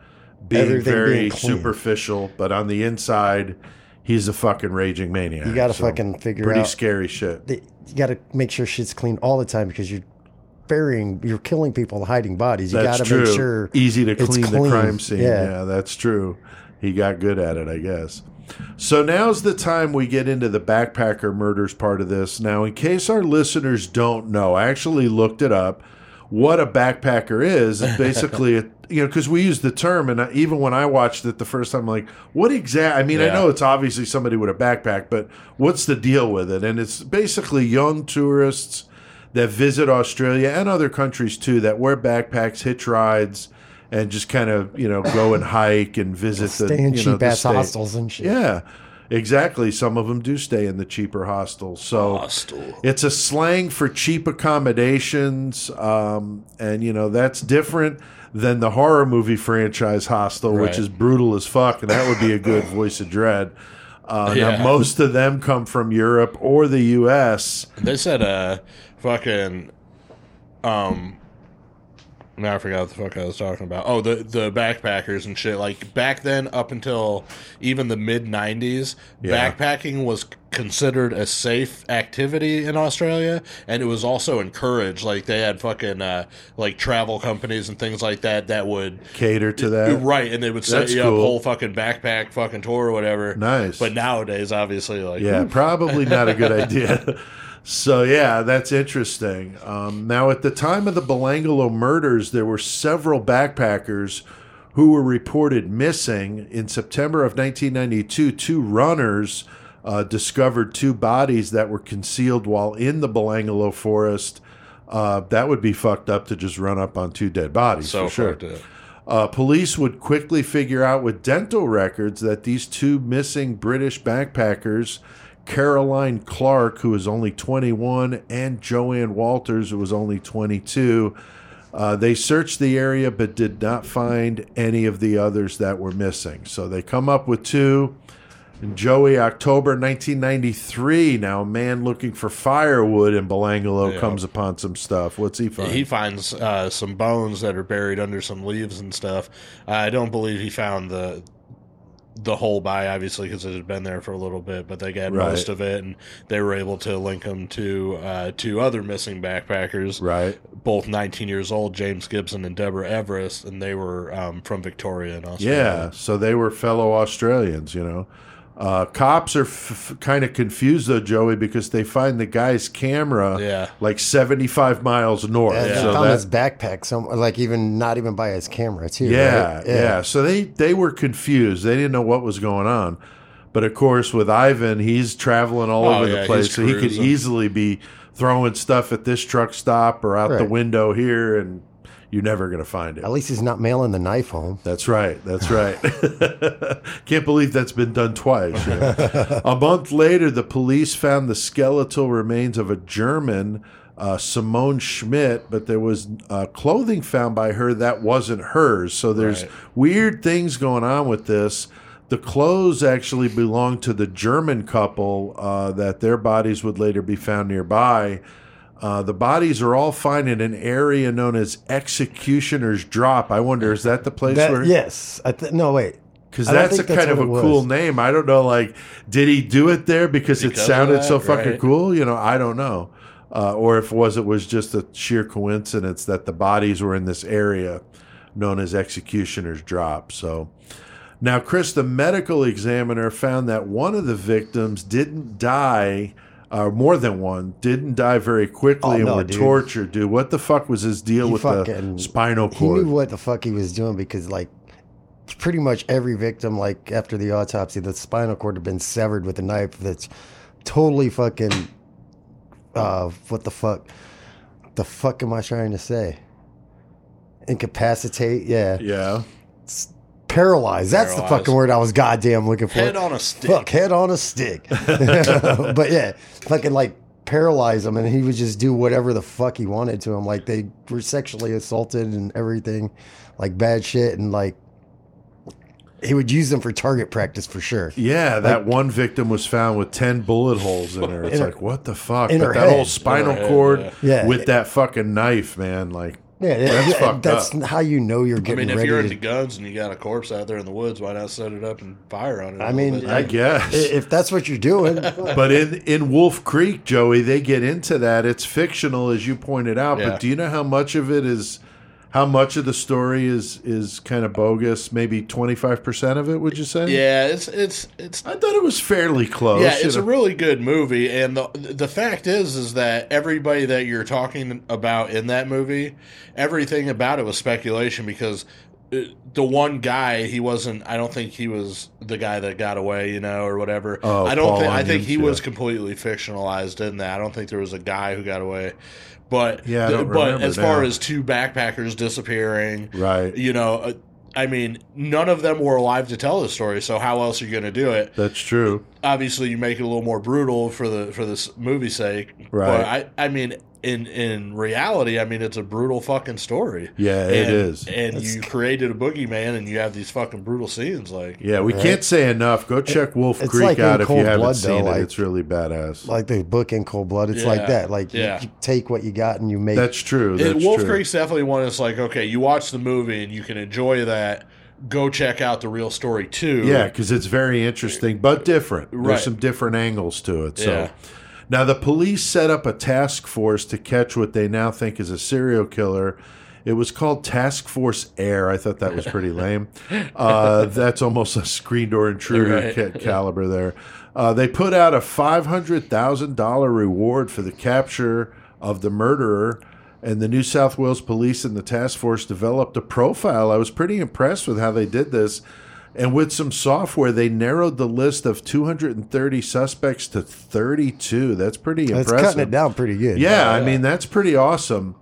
being Everything very being superficial, but on the inside, he's a fucking raging maniac. You gotta fucking figure pretty out- Pretty scary shit. That- You got to make sure shit's clean all the time because you're burying, you're killing people hiding bodies. You got to make sure Easy to it's clean, the crime scene. Yeah. Yeah. that's true. He got good at it, I guess. So now's the time we get into the backpacker murders part of this. Now, in case our listeners don't know, I actually looked it up. What a backpacker is is basically a you know, because we use the term, and I, even when I watched it the first time, I'm like, what exact? I mean, I know it's obviously somebody with a backpack, but what's the deal with it? And it's basically young tourists that visit Australia and other countries too that wear backpacks, hitch rides, and just kind of you know go and hike and visit the Stay in you know, cheap the ass state. hostels and shit. Yeah, exactly. Some of them do stay in the cheaper hostels. So Hostel. it's a slang for cheap accommodations, um, and you know that's different than the horror movie franchise Hostel, which is brutal as fuck, and that would be a good Voice of Dread. Uh, Yeah. Now, most of them come from Europe or the U.S. They said uh fucking um now I forgot what the fuck I was talking about. Oh, the the backpackers and shit. Like back then, up until even the mid '90s, Yeah. backpacking was considered a safe activity in Australia, and it was also encouraged. Like they had fucking uh, like travel companies and things like that that would Cater to that. right, and they would set That's you up whole fucking backpack fucking tour or whatever. Nice. But nowadays, obviously, like Yeah, probably not a good idea. So yeah, that's interesting. Um, now, at the time of the Belanglo murders, there were several backpackers who were reported missing. In September of 1992, two runners uh, discovered two bodies that were concealed while in the Belanglo forest. Uh, that would be fucked up to just run up on two dead bodies so for sure. Uh, police would quickly figure out with dental records that these two missing British backpackers, Caroline Clark, who was only 21, and Joanne Walters, who was only 22, uh, they searched the area but did not find any of the others that were missing. So they come up with two. And Joey, October 1993. Now, a man looking for firewood in Belanglo Yeah. comes upon some stuff. What's he find? He finds uh, some bones that are buried under some leaves and stuff. I don't believe he found the the whole body, obviously, because it had been there for a little bit. But they got Right. most of it, and they were able to link him to uh, two other missing backpackers, right. both 19 years old, James Gibson and Deborah Everest, and they were um, from Victoria in Australia. Yeah, so they were fellow Australians, you know. Uh, cops are f- kind of confused though, Joey, because they find the guy's camera Yeah. like seventy-five miles north. And So found that- his backpack, some like even not even by his camera too. yeah, right? yeah, So they they were confused. They didn't know what was going on. But of course, with Ivan, he's traveling all Oh, over yeah, the place, so he could easily be throwing stuff at this truck stop or out the window here, and you're never going to find it. At least he's not mailing the knife home. That's right. That's right. Can't believe that's been done twice. you know. a month later, the police found the skeletal remains of a German, uh, Simone Schmidt, but there was uh, clothing found by her that wasn't hers. So there's Right. weird things going on with this. The clothes actually belonged to the German couple uh, that their bodies would later be found nearby. Uh, the bodies are all found in an area known as Executioner's Drop. I wonder, is that the place That- where? yes, I th- no wait. Because that's a think that's kind of a cool was. name. I don't know, like, did he do it there because, it Because of sounded that, so fucking right. cool? You know, I don't know. Uh, or if it was it was just a sheer coincidence that the bodies were in this area known as Executioner's Drop. So now, Chris, the medical examiner found that one of the victims didn't die. Uh, more than one didn't die very quickly Oh, and no, were dude. tortured. Dude, what the fuck was his deal He with the fucking- spinal He knew what the fuck he was doing because like pretty much every victim, like after the autopsy, the spinal cord had been severed with a knife. That's totally fucking. Uh, what the fuck? The fuck am I trying to say? Incapacitate, yeah. yeah, Paralyzed. That's the Paralyzed. fucking word I was goddamn looking for. Head on a stick. Fuck, head on a stick. but yeah, fucking like paralyze him, and he would just do whatever the fuck he wanted to him. Like they were sexually assaulted and everything, like bad shit, and like he would use them for target practice for sure. Yeah, that one victim was found with ten bullet holes in her. It's In her- like what the fuck? in But her that whole spinal In her head, cord yeah. Yeah. with that fucking knife, man. Like Yeah, That's yeah, fucked that's up. how you know you're getting. I mean, if ready you're to. into guns and you got a corpse out there in the woods, why not set it up and fire on it? I mean, bit? I guess. if that's what you're doing, but in in Wolf Creek, Joey, they get into that. It's fictional, as you pointed out. Yeah. But do you know how much of it is? How much of the story is is kind of bogus? Maybe twenty five percent of it. Would you say? yeah, it's it's it's I thought it was fairly close. yeah, you it's a really good movie, and the the fact is, is that everybody that you're talking about in that movie, everything about it was speculation because the one guy he wasn't. I don't think he was the guy that got away, you know, or whatever. Oh, I don't Paul think. I think he yeah. was completely fictionalized in that. I don't think there was a guy who got away. But Yeah, the- but as far as two backpackers disappearing, Right. You know, uh, I mean, none of them were alive to tell the story. So how else are you going to do it? That's true. obviously you make it a little more brutal for the for this movie's sake. Right. But I I mean in in reality, I mean it's a brutal fucking story. Yeah, it and, is. And you created a boogeyman and you have these fucking brutal scenes like Yeah, we can't say enough. Go check Wolf It's Creek like out if you haven't Blood, seen though, it. like- it's really badass. Like the book in Cold Blood, it's like that. Like Yeah. you, take what you got and you make. That's true. It- Wolf true. Creek's definitely one that's like, okay, you watch the movie and you can enjoy that. Go check out the real story too. Yeah, because it's very interesting, but different. Right. There's some different angles to it. So Yeah. Now the police set up a task force to catch what they now think is a serial killer. It was called Task Force Air. I thought that was pretty lame. Uh, that's almost a screen door intruder Right. ca- caliber there. Uh, they put out a five hundred thousand dollar reward for the capture of the murderer. And the New South Wales Police and the task force developed a profile. I was pretty impressed with how they did this. And with some software, they narrowed the list of 230 suspects to 32. That's pretty That's impressive. cutting it down pretty good. Yeah, I mean that's pretty awesome.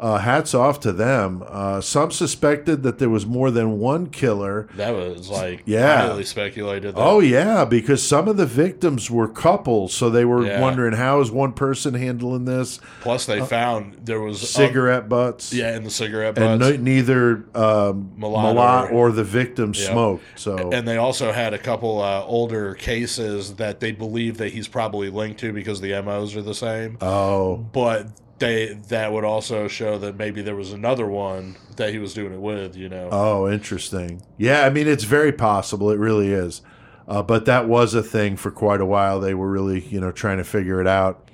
Uh, hats off to them. Uh, some suspected that there was more than one killer. That was like Yeah. highly speculated. that- Oh yeah, because some of the victims were couples, so they were Yeah. wondering how is one person handling this Plus they found there was uh, cigarette butts. yeah, in the cigarette and butts. no, neither um, Mulat Milat or- or the victim Yeah. smoked. So And they also had a couple uh, older cases that they believe that he's probably linked to because the MOs are the same. oh But they that would also show that maybe there was another one that he was doing it with. You know, Oh, interesting. Yeah, I mean, it's very possible. It really is. Uh, but that was a thing for quite a while. They were really, you know, trying to figure it out.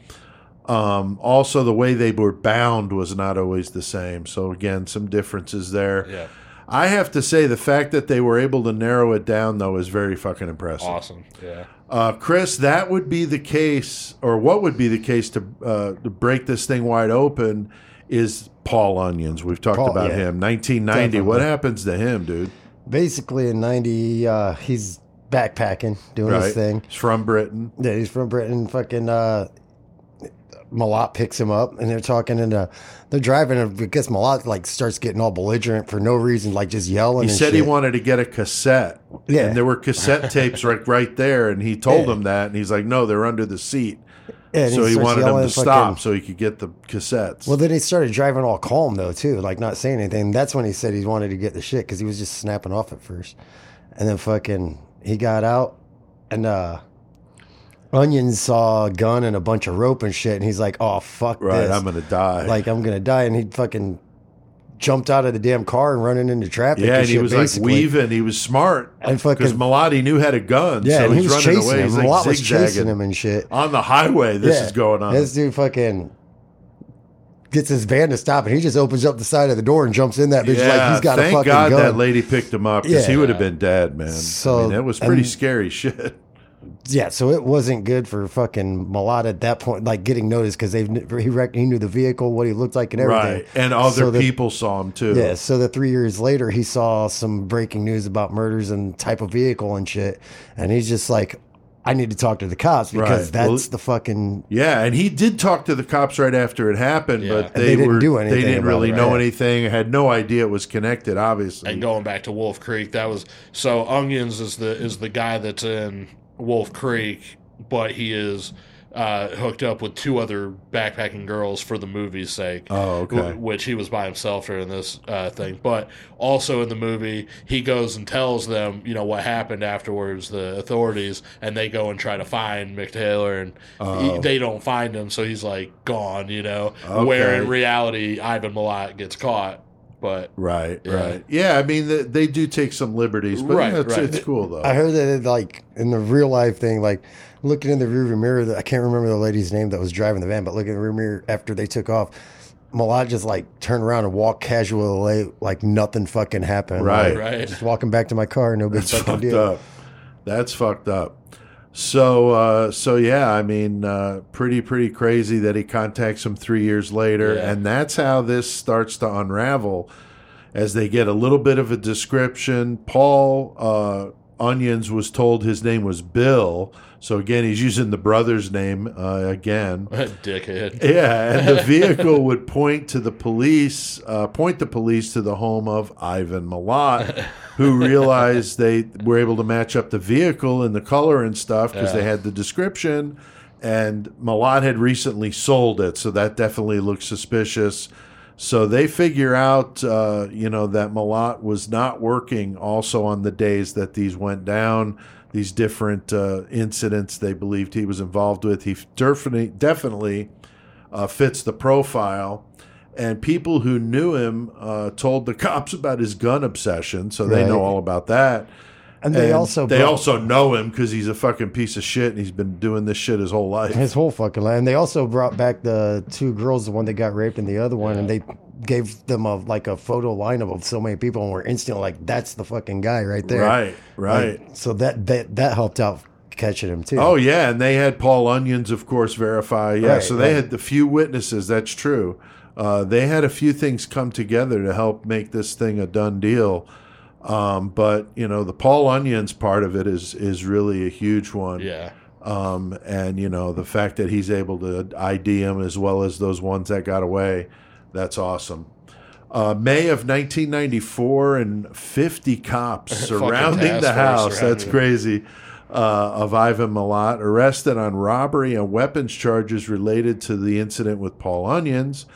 Um, also, the way they were bound was not always the same. So, again, some differences there. yeah, I have to say, the fact that they were able to narrow it down, though, is very fucking impressive. awesome. Yeah, Uh, Chris, that would be the case, or what would be the case to, uh, to break this thing wide open is Paul Onions. We've talked Paul, about yeah. him. 1990. What happens to him, dude? Basically, in '90, uh, he's backpacking, doing Right. his thing. He's from Britain. Yeah, he's from Britain. Fucking Milat picks him up, and they're talking, and uh, they're driving. And I guess Milat like starts getting all belligerent for no reason, like just yelling. He said he wanted to get a cassette. Yeah. And there were cassette tapes right right there, and he told Yeah. him that, and he's like, "No, they're under the seat." Yeah, and so he starts wanted him to fucking- stop so he could get the cassettes. Well, then he started driving all calm though too, like not saying anything. That's when he said he wanted to get the shit because he was just snapping off at first, and then fucking he got out, and uh, Onion saw a gun and a bunch of rope and shit, and he's like, "Oh fuck right, this!" I'm gonna die. like I'm gonna die, and he fucking jumped out of the damn car and running into traffic. yeah, and he shit, was like weaving. He was smart And fucking- because Malati knew had a gun. Yeah, so and he he's was running chasing away. him. He's like lot was chasing him and shit. on the highway. This Yeah. is going on. This dude fucking gets his van to stop, and he just opens up the side of the door and jumps in that bitch like he's got thank a fucking God gun. that lady picked him up because Yeah. he would have been dead, man. So- I mean, that was pretty and- scary shit. Yeah, so it wasn't good for fucking Malata at that point, like getting noticed because they he rec- he knew the vehicle, what he looked like, and everything. Right, and other So the- people saw him too. Yeah, so the three years later, he saw some breaking news about murders and type of vehicle and shit, and he's just like, "I need to talk to the cops because Right. that's Well- the fucking Yeah, and he did talk to the cops right after it happened, Yeah. but they, they didn't were do they didn't really it, know anything, had no idea it was connected. Obviously, and going back to Wolf Creek, that was so Onions is the is the guy that's in Wolf Creek, but he is uh, hooked up with two other backpacking girls for the movie's sake. Oh, okay. wh- Which he was by himself during this uh, thing, but also in the movie, he goes and tells them, you know, what happened afterwards, the authorities, and they go and try to find Mick Taylor, and he, they don't find him, so he's like gone, you know. Where in reality, Ivan Milat gets caught, but right, Yeah. right. Yeah, I mean they, they do take some liberties, but Right, yeah, it's, right. it's cool though. I heard that it, like in the real life thing, like looking in the rearview mirror. I can't remember the lady's name that was driving the van, but looking in the rear mirror after they took off, Milat just like turned around and walked casually, like nothing fucking happened. Right. Like, Right. Just walking back to my car, no big That's fucking fucked deal. up. That's fucked up. So, uh, so yeah, I mean, uh, pretty, pretty crazy that he contacts him three years later, Yeah. and that's how this starts to unravel. as they get a little bit of a description. Paul uh, Onions was told his name was Bill. So again, he's using the brother's name uh, again. Dickhead. Yeah, and the vehicle would point to the police, uh, point the police to the home of Ivan Milat, who realized they were able to match up the vehicle and the color and stuff because they had the description. And Milat had recently sold it, so that definitely looks suspicious. So they figure out, uh, you know, that Milat was not working also on the days that these went down. These different uh, incidents they believed he was involved with. He definitely, definitely uh, fits the profile. And people who knew him uh, told the cops about his gun obsession, so they know all about that. And they also they brought- also know him because he's a fucking piece of shit and he's been doing this shit his whole life. his whole fucking life. And they also brought back the two girls, the one that got raped and the other one, and they gave them a like a photo lineup of so many people, and we're instantly like, "That's the fucking guy right there." Right, right. Like, so that that that helped out catching him too. Oh yeah, and they had Paul Onions, of course, verify. Yeah, Right, so they right. had the few witnesses. That's true. Uh, they had a few things come together to help make this thing a done deal. Um, but you know, the Paul Onions part of it is is really a huge one. Yeah. Um, and you know, the fact that he's able to ID him as well as those ones that got away, that's awesome. Uh, May of 1994, and 50 cops surrounding the house. surrounding That's crazy. Uh, of Ivan Milat, arrested on robbery and weapons charges related to the incident with Paul Onions.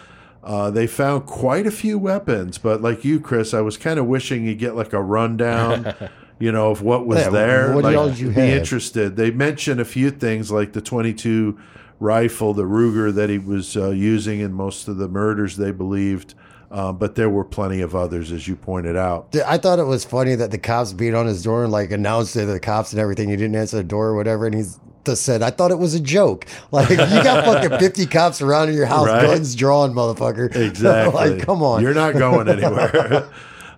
Uh, they found quite a few weapons, but like you, Chris, I was kind of wishing you'd get like a rundown, you know, of what was Yeah, there. what like, all did you be have? interested. They mentioned a few things like the 22 rifle, the Ruger that he was uh, using in most of the murders they believed, uh, but there were plenty of others, as you pointed out. I thought it was funny that the cops beat on his door and like announced to the cops and everything. He didn't answer the door or whatever, and he's just said, "I thought it was a joke." Like you got fucking fifty cops surrounding your house, Right. guns drawn, motherfucker. Exactly. like, come on. You're not going anywhere.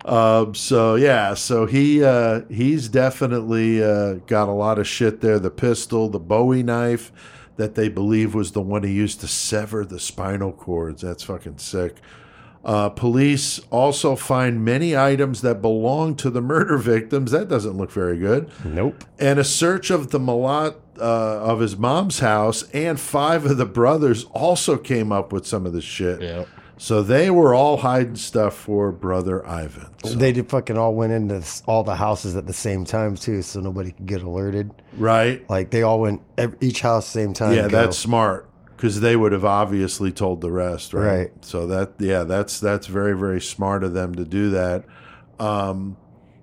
um, so yeah, so he uh, he's definitely uh, got a lot of shit there. The pistol, the Bowie knife that they believe was the one he used to sever the spinal cords. That's fucking sick. Uh, police also find many items that belong to the murder victims. That doesn't look very good. Nope. And a search of the Milat uh, of his mom's house and five of the brothers also came up with some of this shit. Yeah. So they were all hiding stuff for brother Ivan. So- They did fucking all went into all the houses at the same time too, so nobody could get alerted. right? Like they all went each house same time. Yeah, that's smart because they would have obviously told the rest, right? Right. So that yeah, that's that's very very smart of them to do that. Um,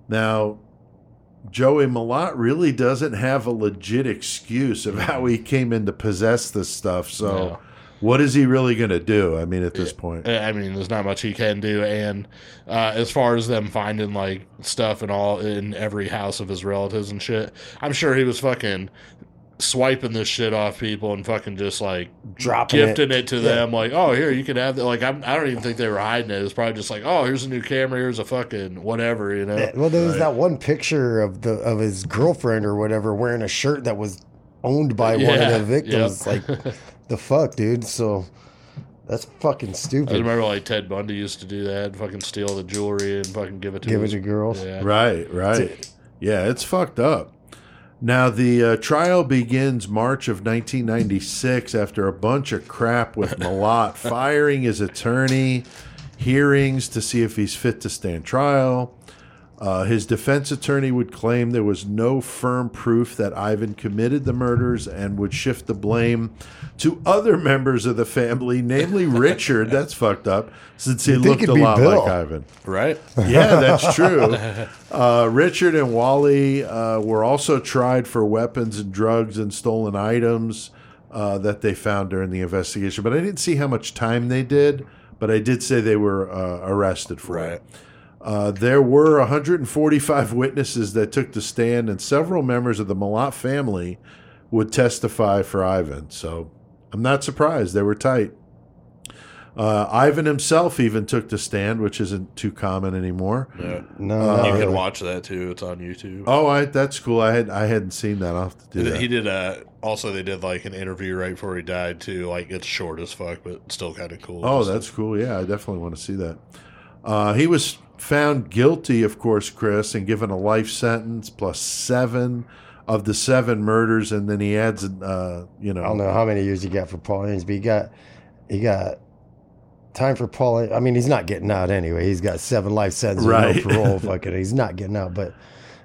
now, Joey Milat really doesn't have a legit excuse of how he came in to possess this stuff. So, No. What is he really going to do? I mean, at this point, I mean, there's not much he can do. And uh, as far as them finding like stuff and all in every house of his relatives and shit, I'm sure he was fucking swiping this shit off people and fucking just like Dropping it. gifting it, to them. Like, oh, here you can have that. Like, I'm, I don't even think they were hiding it. It's probably just like, oh, here's a new camera. Here's a fucking whatever. You know? Yeah, Well, there was that one picture of the of his girlfriend or whatever wearing a shirt that was owned by one of the victims. yep. Like, the fuck, dude. So that's fucking stupid. I remember like Ted Bundy used to do that, fucking steal the jewelry and fucking give it to Give it to girls. Yeah. right, right, yeah, it's fucked up. Now the uh, trial begins March of 1996 after a bunch of crap with Milat firing his attorney, hearings to see if he's fit to stand trial. Uh, his defense attorney would claim there was no firm proof that Ivan committed the murders and would shift the blame to other members of the family, namely Richard. That's fucked up, since he You'd think looked a lot Bill. like Ivan. Right? Yeah, that's true. Uh, Richard and Wally uh, were also tried for weapons and drugs and stolen items uh, that they found during the investigation. But I didn't see how much time they did. But I did say they were uh, arrested for Right. it. Uh, there were 145 witnesses that took the stand, and several members of the Milat family would testify for Ivan. So I'm not surprised. They were tight. Uh, Ivan himself even took the stand, which isn't too common anymore. Yeah. No, Uh, you can watch that too. It's on YouTube. Oh, I, that's cool. I had I hadn't seen that. I'll have to do He- that. He did a. Also, they did like an interview right before he died too. Like it's short as fuck, but still kind of cool. Oh, that's cool. Yeah, I definitely want to see that. Uh, he was found guilty, of course, Chris, and given a life sentence plus seven of the seven murders, and then he adds, uh, you know, I don't know how many years he got for Paul Haynes, but he got he got time for Paul. I mean, he's not getting out anyway. He's got seven life sentences, Right. No parole. fucking, he's not getting out. But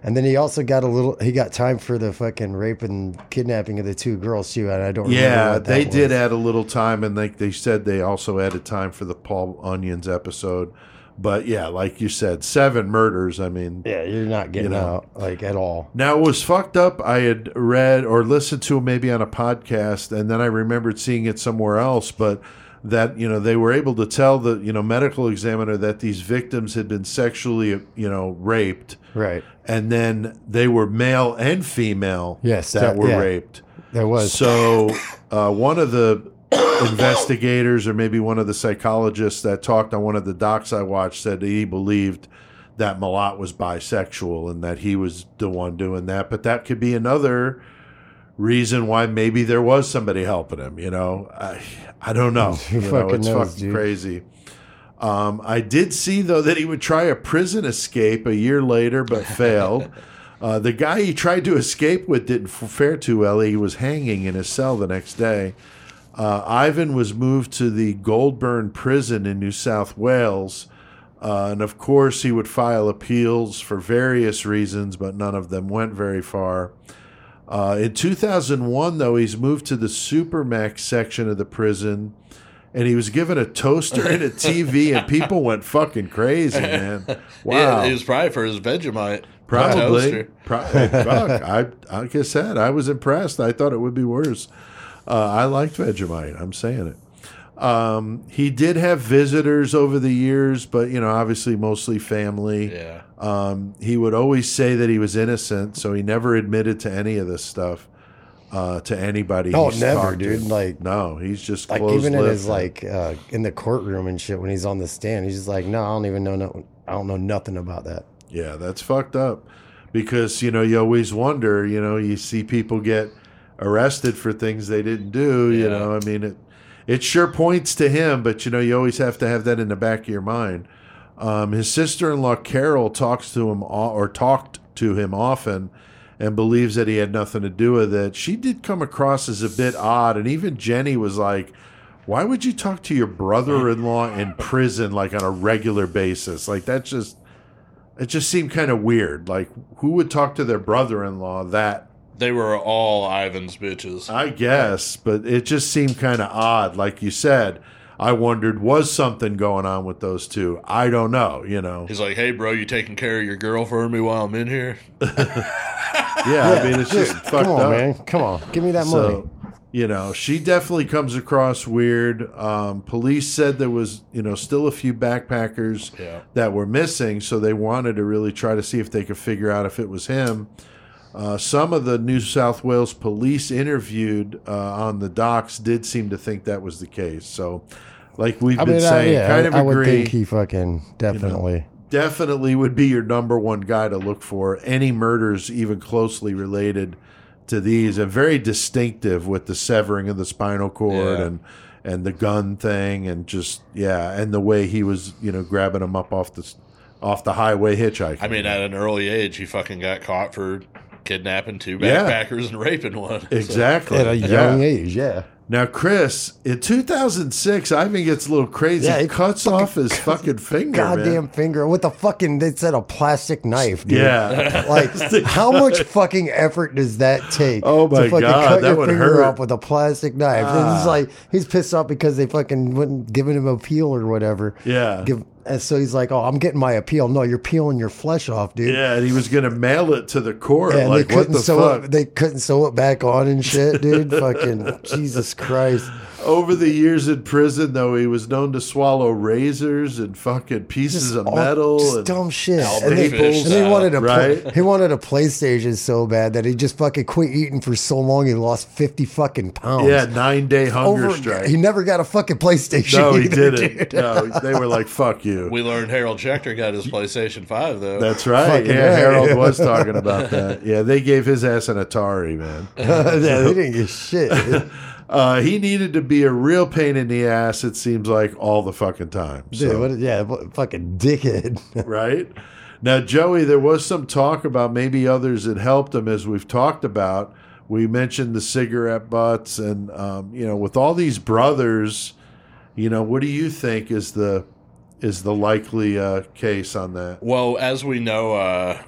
and then he also got a little. He got time for the fucking rape and kidnapping of the two girls too. And I don't. remember Yeah, they did add a little time, and they they said they also added time for the Paul Onions episode. But yeah, like you said, seven murders. I mean, Yeah, you're not getting You know. out like at all. Now it was fucked up. I had read or listened to maybe on a podcast, and then I remembered seeing it somewhere else. But that you know they were able to tell the you know medical examiner that these victims had been sexually you know raped, Right. and then they were male and female. Yes, that, that- were yeah. raped. There was. So uh, one of the investigators, or maybe one of the psychologists that talked on one of the docs I watched, said that he believed that Milat was bisexual and that he was the one doing that. But that could be another reason why maybe there was somebody helping him. You know, I I don't know. You know, fucking it's knows, fucking dude? crazy. Um, I did see though that he would try a prison escape a year later, but failed. Uh, the guy he tried to escape with didn't fare too well. He was hanging in his cell the next day. Uh, Ivan was moved to the Goulburn prison in New South Wales. Uh, and of course, he would file appeals for various reasons, but none of them went very far. Uh, in 2001, though, he's moved to the Supermax section of the prison, and he was given a toaster and a TV, and people went fucking crazy, man. Wow. Yeah, it was probably for his Vegemite. Probably. Pro- fuck, I, like I said, I was impressed. I thought it would be worse. Uh, I liked Vegemite. I'm saying it. Um, he did have visitors over the years, but you know, obviously, mostly family. Yeah. Um, he would always say that he was innocent, so he never admitted to any of this stuff uh, to anybody. Oh, he's never, talked to. dude. Like- no, he's just like even in his like uh, in the courtroom and shit when he's on the stand, he's just like, no, I don't even know. No, I don't know nothing about that. Yeah, that's fucked up. Because, you know, you always wonder, you know, you see people get arrested for things they didn't do, you know. I mean, it it sure points to him, but you know, you always have to have that in the back of your mind. Um, his sister-in-law Carol talks to him or talked to him often and believes that he had nothing to do with it. She did come across as a bit odd, and even Jenny was like, "Why would you talk to your brother-in-law in prison like on a regular basis? Like that's just it just seemed kind of weird. Like who would talk to their brother-in-law that They were all Ivan's bitches. I guess, but it just seemed kind of odd. Like you said, I wondered was something going on with those two. I don't know. You know. He's like, "Hey, bro, you taking care of your girl for me while I'm in here?" Yeah, I mean it's just fucked come on, up. man. Come on, give me that money. So, you know, she definitely comes across weird. Um, police said there was, you know, still a few backpackers Yeah. that were missing, so they wanted to really try to see if they could figure out if it was him. Uh, some of the New South Wales police interviewed uh, on the docks did seem to think that was the case. So, like we've I been mean, I, saying, yeah, kind of I, I would agree think he fucking definitely. definitely would be your number one guy to look for. Any murders even closely related to these, and very distinctive with the severing of the spinal cord Yeah. and and the gun thing, and just yeah, and the way he was, you know, grabbing him up off the off the highway hitchhiking. I mean, at an early age, he fucking got caught for kidnapping two Yeah. backpackers and raping one. So- exactly At a young Yeah. age, yeah. Now, Chris, in 2006, Ivan gets a little crazy. Yeah, he he cuts fucking off his fucking finger. Goddamn man. finger with a fucking. They said a plastic knife, dude. Yeah. Like, how much fucking effort does that take? Oh my to fucking God, cut that your would finger hurt. off with a plastic knife. And Ah. he's like, he's pissed off because they fucking wouldn't giving him a peel or whatever. Yeah. Give, and so he's like, "Oh, I'm getting my appeal." No, you're peeling your flesh off, dude. Yeah, and he was going to mail it to the court. and like, they what couldn't the sew fuck? it. They couldn't sew it back on and shit, dude. fucking Jesus Christ. Over the years in prison, though, he was known to swallow razors and fucking pieces of all- metal. just and, dumb shit. And, they, Fish and he style, wanted a right? he wanted a PlayStation so bad that he just fucking quit eating for so long he lost fifty fucking pounds. yeah, nine day hunger Over, strike. he never got a fucking PlayStation. no, he either, didn't. dude. No, they were like, "Fuck you." We learned Harold Schechter got his PlayStation Five though. That's right. Fucking yeah, right. Harold was talking about that. Yeah, they gave his ass an Atari, man. yeah, they didn't get shit. Uh, he needed to be a real pain in the ass. It seems like all the fucking time. Dude, what, yeah, what, fucking dickhead. right? Now, Joey, there was some talk about maybe others that helped him, as we've talked about. We mentioned the cigarette butts, and um, you know, with all these brothers, you know, what do you think is the is the likely uh, case on that? Well, as we know, uh,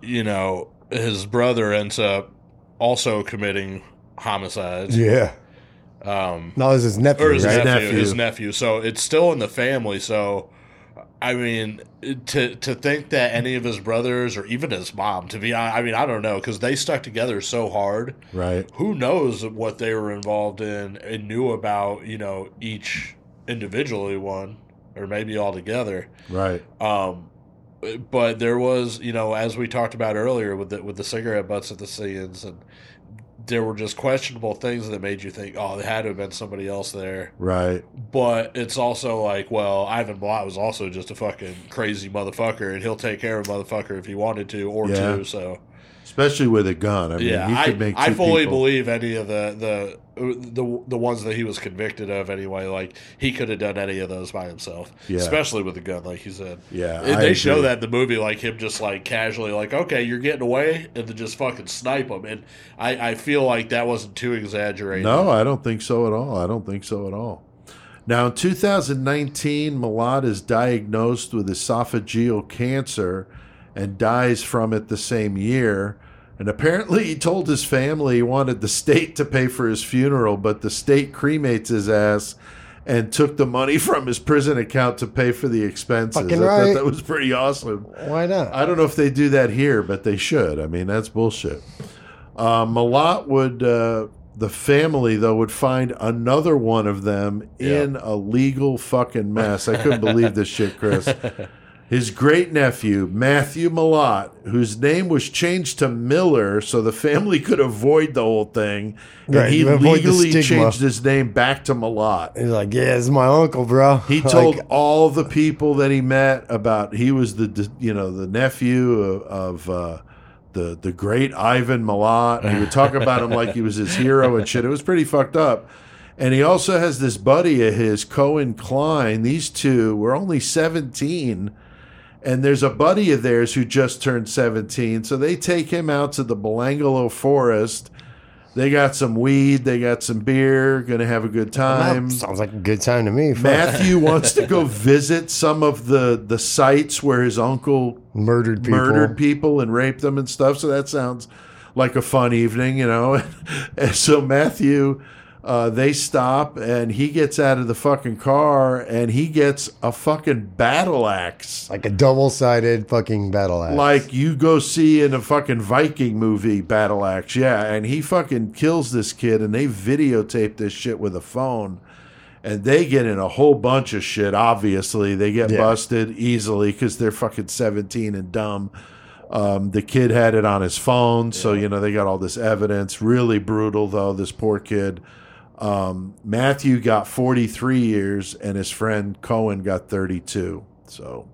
you know, his brother ends up also committing homicides. yeah. Um, No, it was his nephew, or his right? nephew, Nephew. his nephew. So it's still in the family. So, I mean, to to think that any of his brothers or even his mom, to be, hon- I mean, I don't know, because they stuck together so hard. Right? Who knows what they were involved in and knew about, you know, each individually one or maybe all together. Right? Um, but there was, you know, as we talked about earlier with the with the cigarette butts at the scenes, and there were just questionable things that made you think, oh, there had to have been somebody else there. Right? But it's also like, well, Ivan Blatt was also just a fucking crazy motherfucker, and he'll take care of a motherfucker if he wanted to or Yeah. two. So Especially with a gun. I mean, yeah, he I, could make. I fully people- believe any of the the the the ones that he was convicted of anyway. Like he could have done any of those by himself, Yeah. especially with a gun, like you said. Yeah, And I they show that in the movie, like him just like casually, like okay, you're getting away, and then just fucking snipe him. And I I feel like that wasn't too exaggerated. No, I don't think so at all. I don't think so at all. Now, in 2019, Milat is diagnosed with esophageal cancer and dies from it the same year. And apparently, he told his family he wanted the state to pay for his funeral, but the state cremates his ass and took the money from his prison account to pay for the expenses. Fucking I thought that was pretty awesome. Why not? I don't know if they do that here, but they should. I mean, that's bullshit. Uh, Milat would, uh, the family though, would find another one of them in a legal fucking mess. I couldn't believe this shit, Chris. His great nephew, Matthew Milat, whose name was changed to Miller so the family could avoid the whole thing. And Right, he you avoid the legally changed his name back to Milat. He's like, yeah, it's my uncle, bro. He Like, told all the people that he met about he was the you know the nephew of, of uh, the the great Ivan. And he would talk about him like he was his hero and shit. It was pretty fucked up. And he also has this buddy of his, Cohen Klein. These two were only seventeen, and there's a buddy of theirs who just turned seventeen. So they take him out to the Belanglo Forest. They got some weed. They got some beer. Gonna have a good time. sounds like a good time to me. Matthew wants to go visit some of the the sites where his uncle murdered people. murdered people and raped them and stuff. So that sounds like a fun evening, you know. and so Matthew, uh, they stop and he gets out of the fucking car and he gets a fucking battle axe. Like a double sided fucking battle axe. Like you go see in a fucking Viking movie battle axe, yeah, and he fucking kills this kid, and they videotape this shit with a phone, and they get in a whole bunch of shit. Obviously, they get Yeah. busted easily because they're fucking seventeen and dumb. Um, the kid had it on his phone, so you know they got all this evidence. Really brutal, though. This poor kid. Um, Matthew got 43 years, and his friend Cohen got 32. So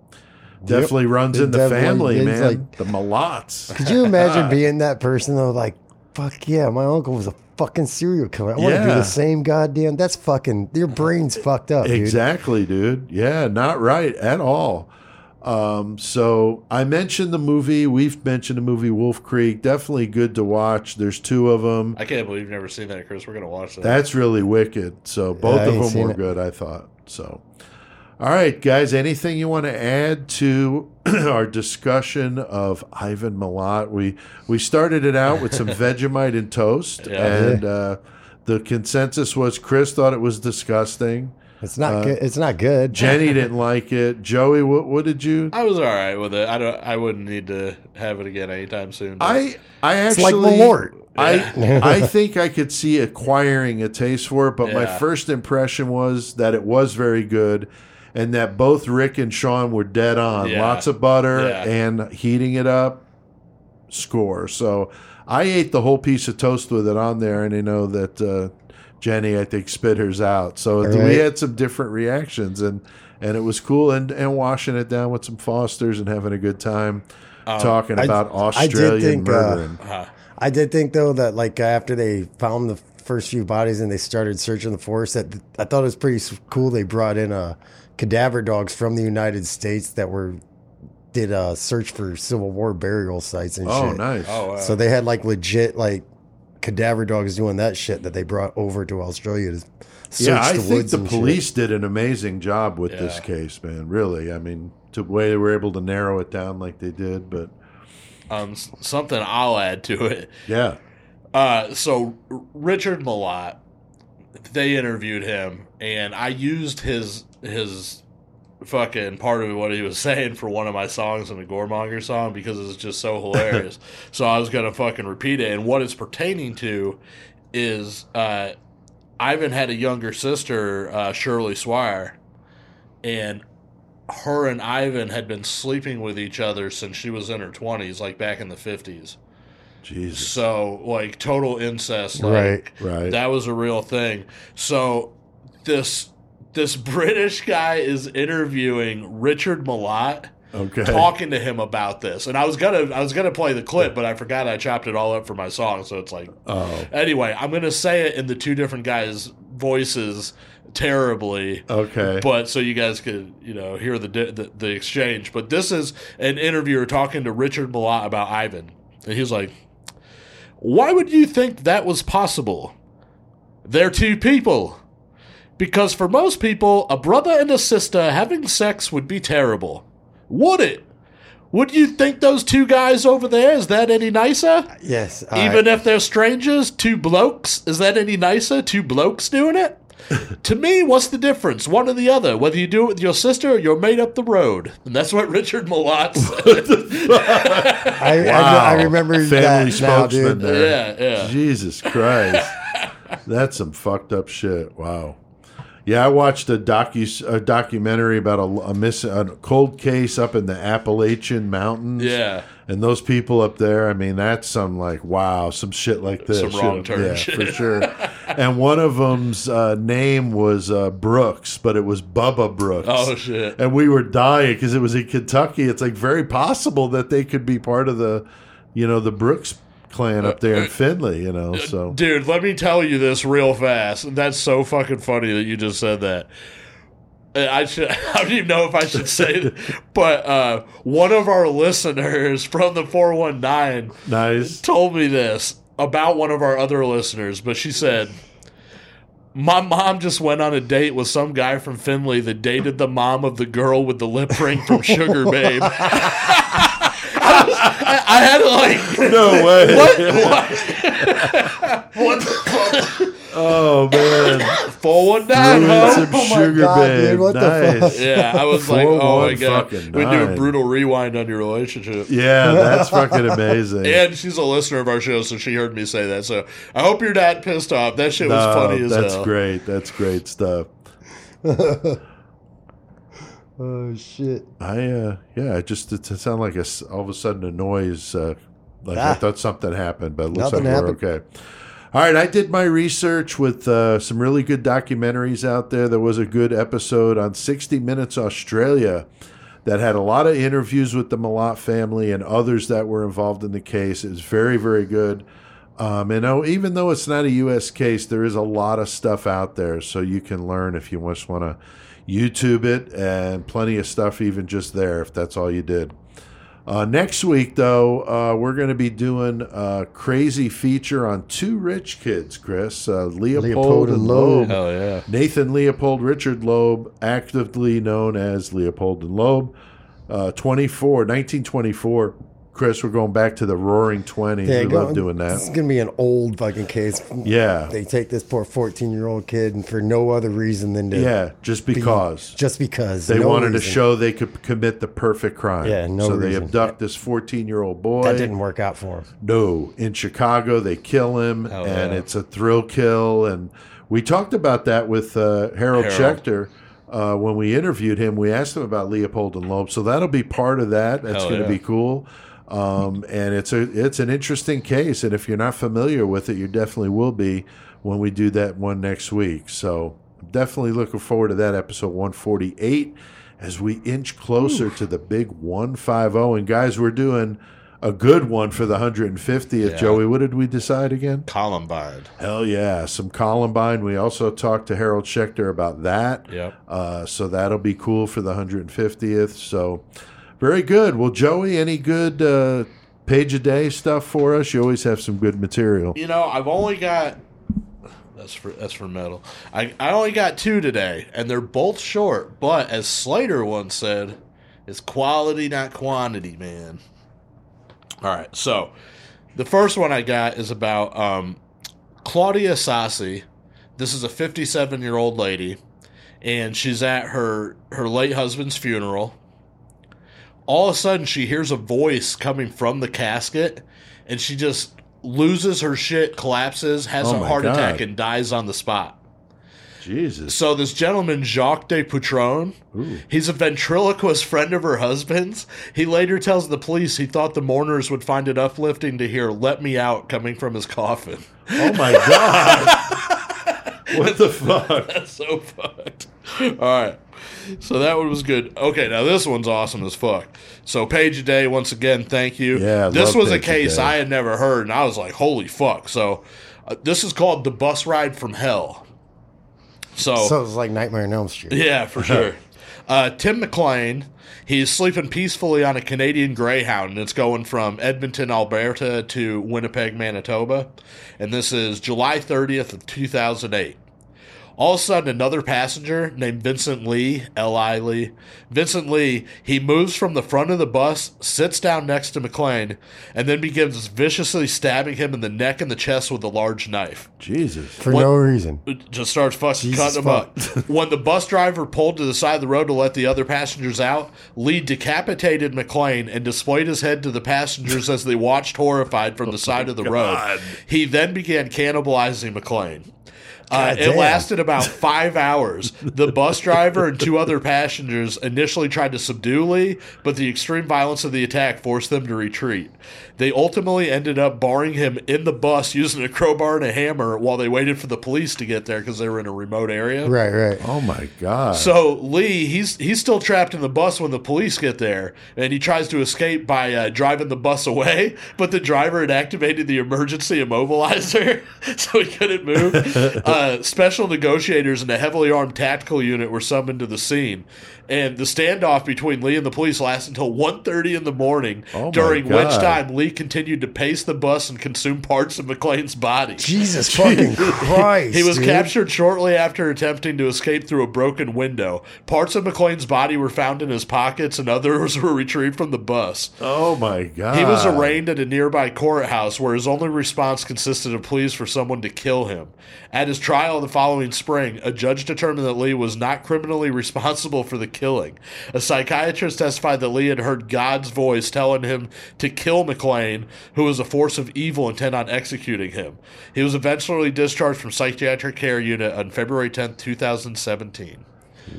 definitely runs It in the family, man. like- the Milats. Could you imagine being that person though? Like, fuck yeah, my uncle was a fucking serial killer. I want to do the same goddamn. That's fucking. Your brain's fucked up, dude. Exactly, dude. Yeah, not right at all. Um, so I mentioned the movie. We've mentioned the movie Wolf Creek. Definitely good to watch. There's two of them. I can't believe you've never seen that, Chris. We're gonna watch that. That's really wicked. So both I of them were it. good, I thought. So, all right, guys. Anything you want to add to our discussion of Ivan Milat? We we started it out with some Vegemite and toast, Yeah. and uh, the consensus was Chris thought it was disgusting. It's not Uh, good. It's not good. Jenny didn't like it. Joey, what what did you? I was all right with it. I don't. I wouldn't need to have it again anytime soon. but- I I It's actually like Malort. I I think I could see acquiring a taste for it, but my first impression was that it was very good, and that both Rick and Sean were dead on. Yeah. Lots of butter Yeah. and heating it up. Score. So I ate the whole piece of toast with it on there, and I know that uh, Jenny I think spit hers out. So we had some different reactions, and and it was cool, and and washing it down with some Fosters and having a good time. talking I- about I did Australian think, uh, murdering. Uh, I did think though that like after they found the first few bodies and they started searching the forest. That I thought it was pretty cool. They brought in uh, cadaver dogs from the United States that were did a search for Civil War burial sites and Oh, shit. nice. Oh, wow. So they had like legit like cadaver dogs doing that shit that they brought over to Australia to search yeah, I the think woods the and shit. police did an amazing job with this case, man. Really, I mean, the way they were able to narrow it down like they did, but um, something I'll add to it. yeah, Uh, so Richard Milat, they interviewed him, and I used his his fucking part of what he was saying for one of my songs in the Goremonger song because it's just so hilarious. so I was gonna fucking repeat it, and what it's pertaining to is uh, Ivan had a younger sister, uh, Shirley Soire, and her and Ivan had been sleeping with each other since she was in her twenties, like back in the fifties. Jesus, So like total incest, like, Right. right? That was a real thing. So this this British guy is interviewing Richard Milat, okay, talking to him about this, and I was gonna I was gonna play the clip, but I forgot I chopped it all up for my song. So it's like oh, anyway, I'm gonna say it in the two different guys' voices terribly okay, but so you guys could you know hear the, the the exchange. But this is an interviewer talking to Richard Milat about Ivan, and he's like, "Why would you think that was possible? They're two people." Because for most people, a brother and a sister having sex would be terrible. Would it? Would you think those two guys over there is that any nicer? Yes, Even I, if they're strangers, two blokes, is that any nicer? Two blokes doing it? to me, what's the difference? One or the other. Whether you do it with your sister or you're made up the road. And that's what Richard Milat said. I, I, wow, I remember family that now, spokesman dude. there. yeah, yeah. Jesus Christ, that's some fucked up shit. Wow. Yeah, I watched a docu a documentary about a, a miss a cold case up in the Appalachian Mountains. Yeah. and those people up there. I mean, that's some like wow, some shit like this. Some wrong turn yeah, shit. for sure. and one of them's uh, name was uh, Brooks, but it was Bubba Brooks. Oh, shit. And we were dying because it was in Kentucky. It's like very possible that they could be part of the, you know, the Brooks clan up there in Finley. You know, so Dude, let me tell you this real fast. That's so fucking funny that you just said that. I should I don't even know if I should say it, but uh, one of our listeners from the 419 nice. told me this about one of our other listeners, but she said, My mom just went on a date with some guy from Finley that dated the mom of the girl with the lip ring from Sugar Babe. I, was- I- I had to like, No way. what? What? what the fuck? Oh man, 419, Ruined huh? some Oh my sugar God, babe. dude, what the fuck? Yeah, I was like, oh my one, god, fucking we do a brutal rewind on your relationship. Yeah, that's fucking amazing. And she's a listener of our show, so she heard me say that. So I hope you're not pissed off. That shit was No, funny as that's hell. That's great. That's great stuff. Oh shit! I uh yeah, it just it sounded like a all of a sudden a noise. Uh, like I Ah. thought something happened, but it looks Nothing like happened. we're okay. All right, I did my research with uh, some really good documentaries out there. There was a good episode on 60 Minutes Australia that had a lot of interviews with the Milat family and others that were involved in the case. It was very, very good. Um, and oh, even though it's not a U.S. case, there is a lot of stuff out there, so you can learn if you just want to YouTube it, and plenty of stuff even just there if that's all you did. Uh, next week, though, uh, we're going to be doing a crazy feature on two rich kids, Chris uh, Leopold, Leopold and and Loeb. Loeb. Hell yeah. Nathan Leopold, Richard Loeb, actively known as Leopold and Loeb. Uh, 24, 1924. Chris, we're going back to the roaring 20s. we go- love doing that. This is gonna be an old fucking case. Yeah. They take this poor fourteen-year-old kid, and for no other reason than to Yeah, just because. just because They no wanted to show they could commit the perfect crime. Yeah, no So they reason. abduct this 14 year old boy. that didn't work out for him. No, in Chicago they kill him, Hell and yeah. it's a thrill kill. And we talked about that with uh, Harold, Harold. Schechter uh, when we interviewed him. We asked him about Leopold and Loeb, so that'll be part of that. That's Hell going to yeah. be cool. Um, and it's a it's an interesting case, and if you're not familiar with it, you definitely will be when we do that one next week. So I'm definitely looking forward to that episode 148 as we inch closer to the big 150. And guys, we're doing a good one for the 150th. Yeah. Joey, what did we decide again? Columbine. Hell yeah, some Columbine. We also talked to Harold Schechter about that. Yep. Uh, so that'll be cool for the 150th. So very good. Well, Joey, any good uh, page a day stuff for us? You always have some good material. You know, I've only got that's for that's for metal. I I only got two today, and they're both short. But as Slater once said, "It's quality, not quantity, man." All right, so the first one I got is about um, Claudia Sassi. This is a 57 year old lady, and she's at her her late husband's funeral. All of a sudden, she hears a voice coming from the casket, and she just loses her shit, collapses, has Oh a heart attack, and dies on the spot. Jesus. So this gentleman, Jacques de Poutron, he's a ventriloquist friend of her husband's. He later tells the police he thought the mourners would find it uplifting to hear "Let me out" coming from his coffin. Oh my God. what the fuck? That's so fucked. All right. So that one was good. Okay, now this one's awesome as fuck. So Page a Day, once again, thank you. Yeah, I this was a case. I had never heard, and I was like, "Holy fuck!" So uh, this is called the bus ride from hell. So, So it's like Nightmare on Elm Street. yeah, for sure. Uh, Tim McLean, he's sleeping peacefully on a Canadian Greyhound, and it's going from Edmonton, Alberta to Winnipeg, Manitoba. And this is July 30th of 2008. All of a sudden, another passenger named Vincent Li, L.I. Li, Vincent Li, he moves from the front of the bus, sits down next to McLean, and then begins viciously stabbing him in the neck and the chest with a large knife Jesus. For What- no reason. just starts fucking Jesus cutting him up. when the bus driver pulled to the side of the road to let the other passengers out, Li decapitated McLean and displayed his head to the passengers as they watched horrified from the side of the road. He then began cannibalizing McLean. Uh, it lasted about five hours. The bus driver and two other passengers initially tried to subdue Li, but the extreme violence of the attack forced them to retreat. They ultimately ended up barring him in the bus using a crowbar and a hammer while they waited for the police to get there because they were in a remote area. Right, right. Oh my God. So Li, he's he's still trapped in the bus when the police get there, and he tries to escape by uh, driving the bus away. But the driver had activated the emergency immobilizer, so he couldn't move. uh, special negotiators and a heavily armed tactical unit were summoned to the scene, and the standoff between Li and the police lasted until 1.30 in the morning. Oh my during which time Li continued to pace the bus and consume parts of McLean's body. Jesus fucking Christ. He was dude. captured shortly after attempting to escape through a broken window. Parts of McLean's body were found in his pockets, and others were retrieved from the bus. oh my God. He was arraigned at a nearby courthouse where his only response consisted of pleas for someone to kill him. At his trial the following spring, a judge determined that Li was not criminally responsible for the killing. A psychiatrist testified that Li had heard God's voice telling him to kill McLean, who was a force of evil intent on executing him. He was eventually discharged from psychiatric care unit on February 10th, 2017.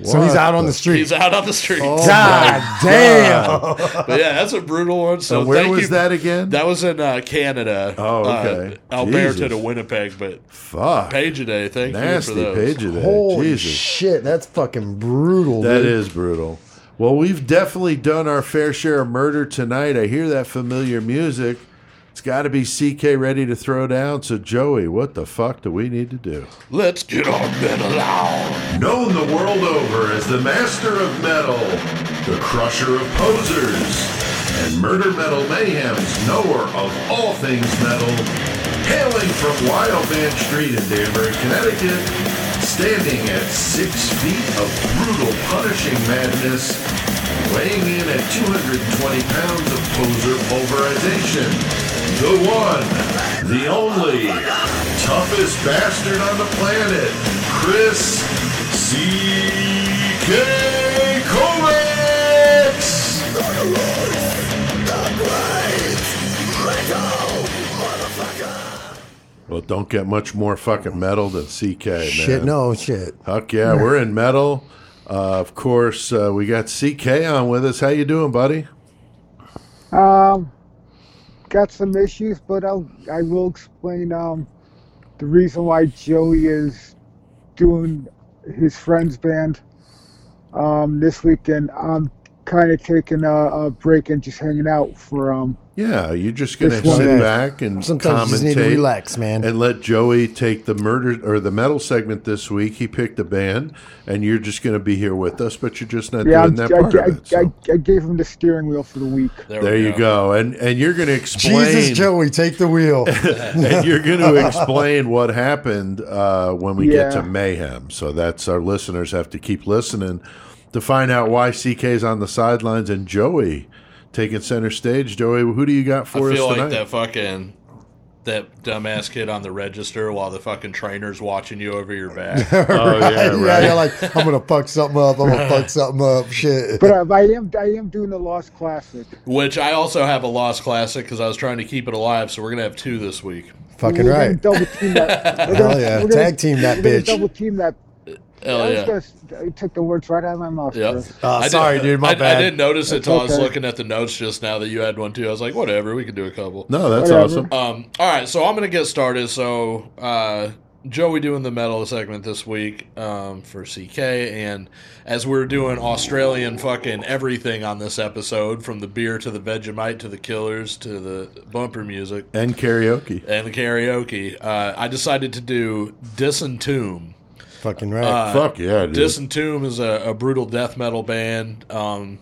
So he's out on the- the street. He's out on the streets. God damn. But yeah, that's a brutal one. So So where thank was you- that again? That was in uh, Canada. Oh, okay. Uh, Alberta Jesus. to Winnipeg, but Fuck. Page a day. Thank Nasty you for those. page of that. Holy Jesus. shit, that's fucking brutal. That dude. is brutal. Well, we've definitely done our fair share of murder tonight. I hear that familiar music. It's got to be CK ready to throw down. So, Joey, what the fuck do we need to do? Let's get on metal out. Known the world over as the master of metal, the crusher of posers, and murder metal mayhem's knower of all things metal, hailing from Wild Van Street in Danbury, Connecticut, standing at six feet of brutal, punishing madness, weighing in at 220 pounds of poser pulverization. The one, the only, toughest bastard on the planet, Chris C.K. Kovacs! Well, don't get much more fucking metal than CK, man. Shit, no, shit. Fuck yeah, we're in metal. Uh, of course, uh, we got CK on with us. How you doing, buddy? Um, got some issues, but I'll I will explain um the reason why Joey is doing his friend's band um this weekend. Um, kind of taking a, a break and just hanging out for um. Yeah, you're just gonna sit Yeah. back and Sometimes you just need to commentate relax, man. and let Joey take the murder or the metal segment this week. He picked a band, and you're just gonna be here with us, but you're just not Yeah, I'm, doing I, that part I, of it. so. I, I gave him the steering wheel for the week. There, there we you go, and and you're gonna explain. Jesus, Joey, take the wheel. and you're going to explain what happened uh, when we get to mayhem. So that's our listeners have to keep listening to find out why CK's on the sidelines and Joey taking center stage. Joey, who do you got I for us feel like tonight? that fucking that dumbass kid on the register while the fucking trainer's watching you over your back. oh yeah, yeah, right. you're like, I'm gonna fuck something up. I'm gonna fuck something up. Shit. But uh, I am I am doing the Lost Classic. Which I also have a lost classic because I was trying to keep it alive. So we're gonna have two this week. Fucking We're right. Double team that. we're Hell yeah. gonna- Tag team that we're bitch. Double team that. Hell yeah. gonna, I took the words right out of my mouth. Yep. Chris. I did- sorry, dude. My I, bad. I didn't notice it till I was looking at the notes just now that you had one too. I was like, whatever, we can do a couple. No, that's Whatever. awesome. Um, all right, so I'm gonna get started. So, uh, Joey doing the metal segment this week um, for CK, and as we're doing Australian fucking everything on this episode, from the beer to the Vegemite to the Killers to the bumper music And karaoke. and the karaoke, uh, I decided to do Disentomb. Fucking right. Uh, Fuck yeah, dude. Disentomb is a, a brutal death metal band. Um,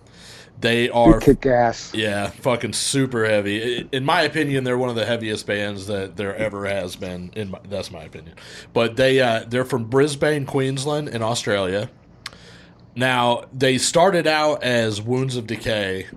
they are They kick ass. yeah, fucking super heavy. In my opinion, they're one of the heaviest bands that there ever has been. In my, that's my opinion. But they uh, they're from Brisbane, Queensland, in Australia. Now they started out as Wounds of Decay,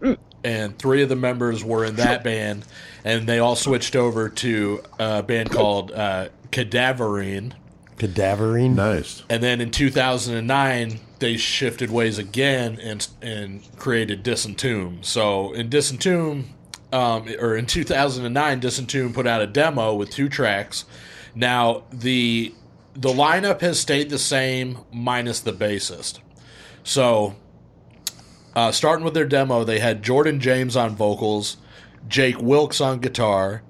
and three of the members were in that band, and they all switched over to a band called uh, Cadaverine. Cadaverine. nice. And then in 2009, they shifted ways again and and created Disentomb. So in Disentomb, um, or in 2009, Disentomb put out a demo with two tracks. Now the the lineup has stayed the same minus the bassist. So uh, starting with their demo, they had Jordan James on vocals, Jake Wilkes on guitar,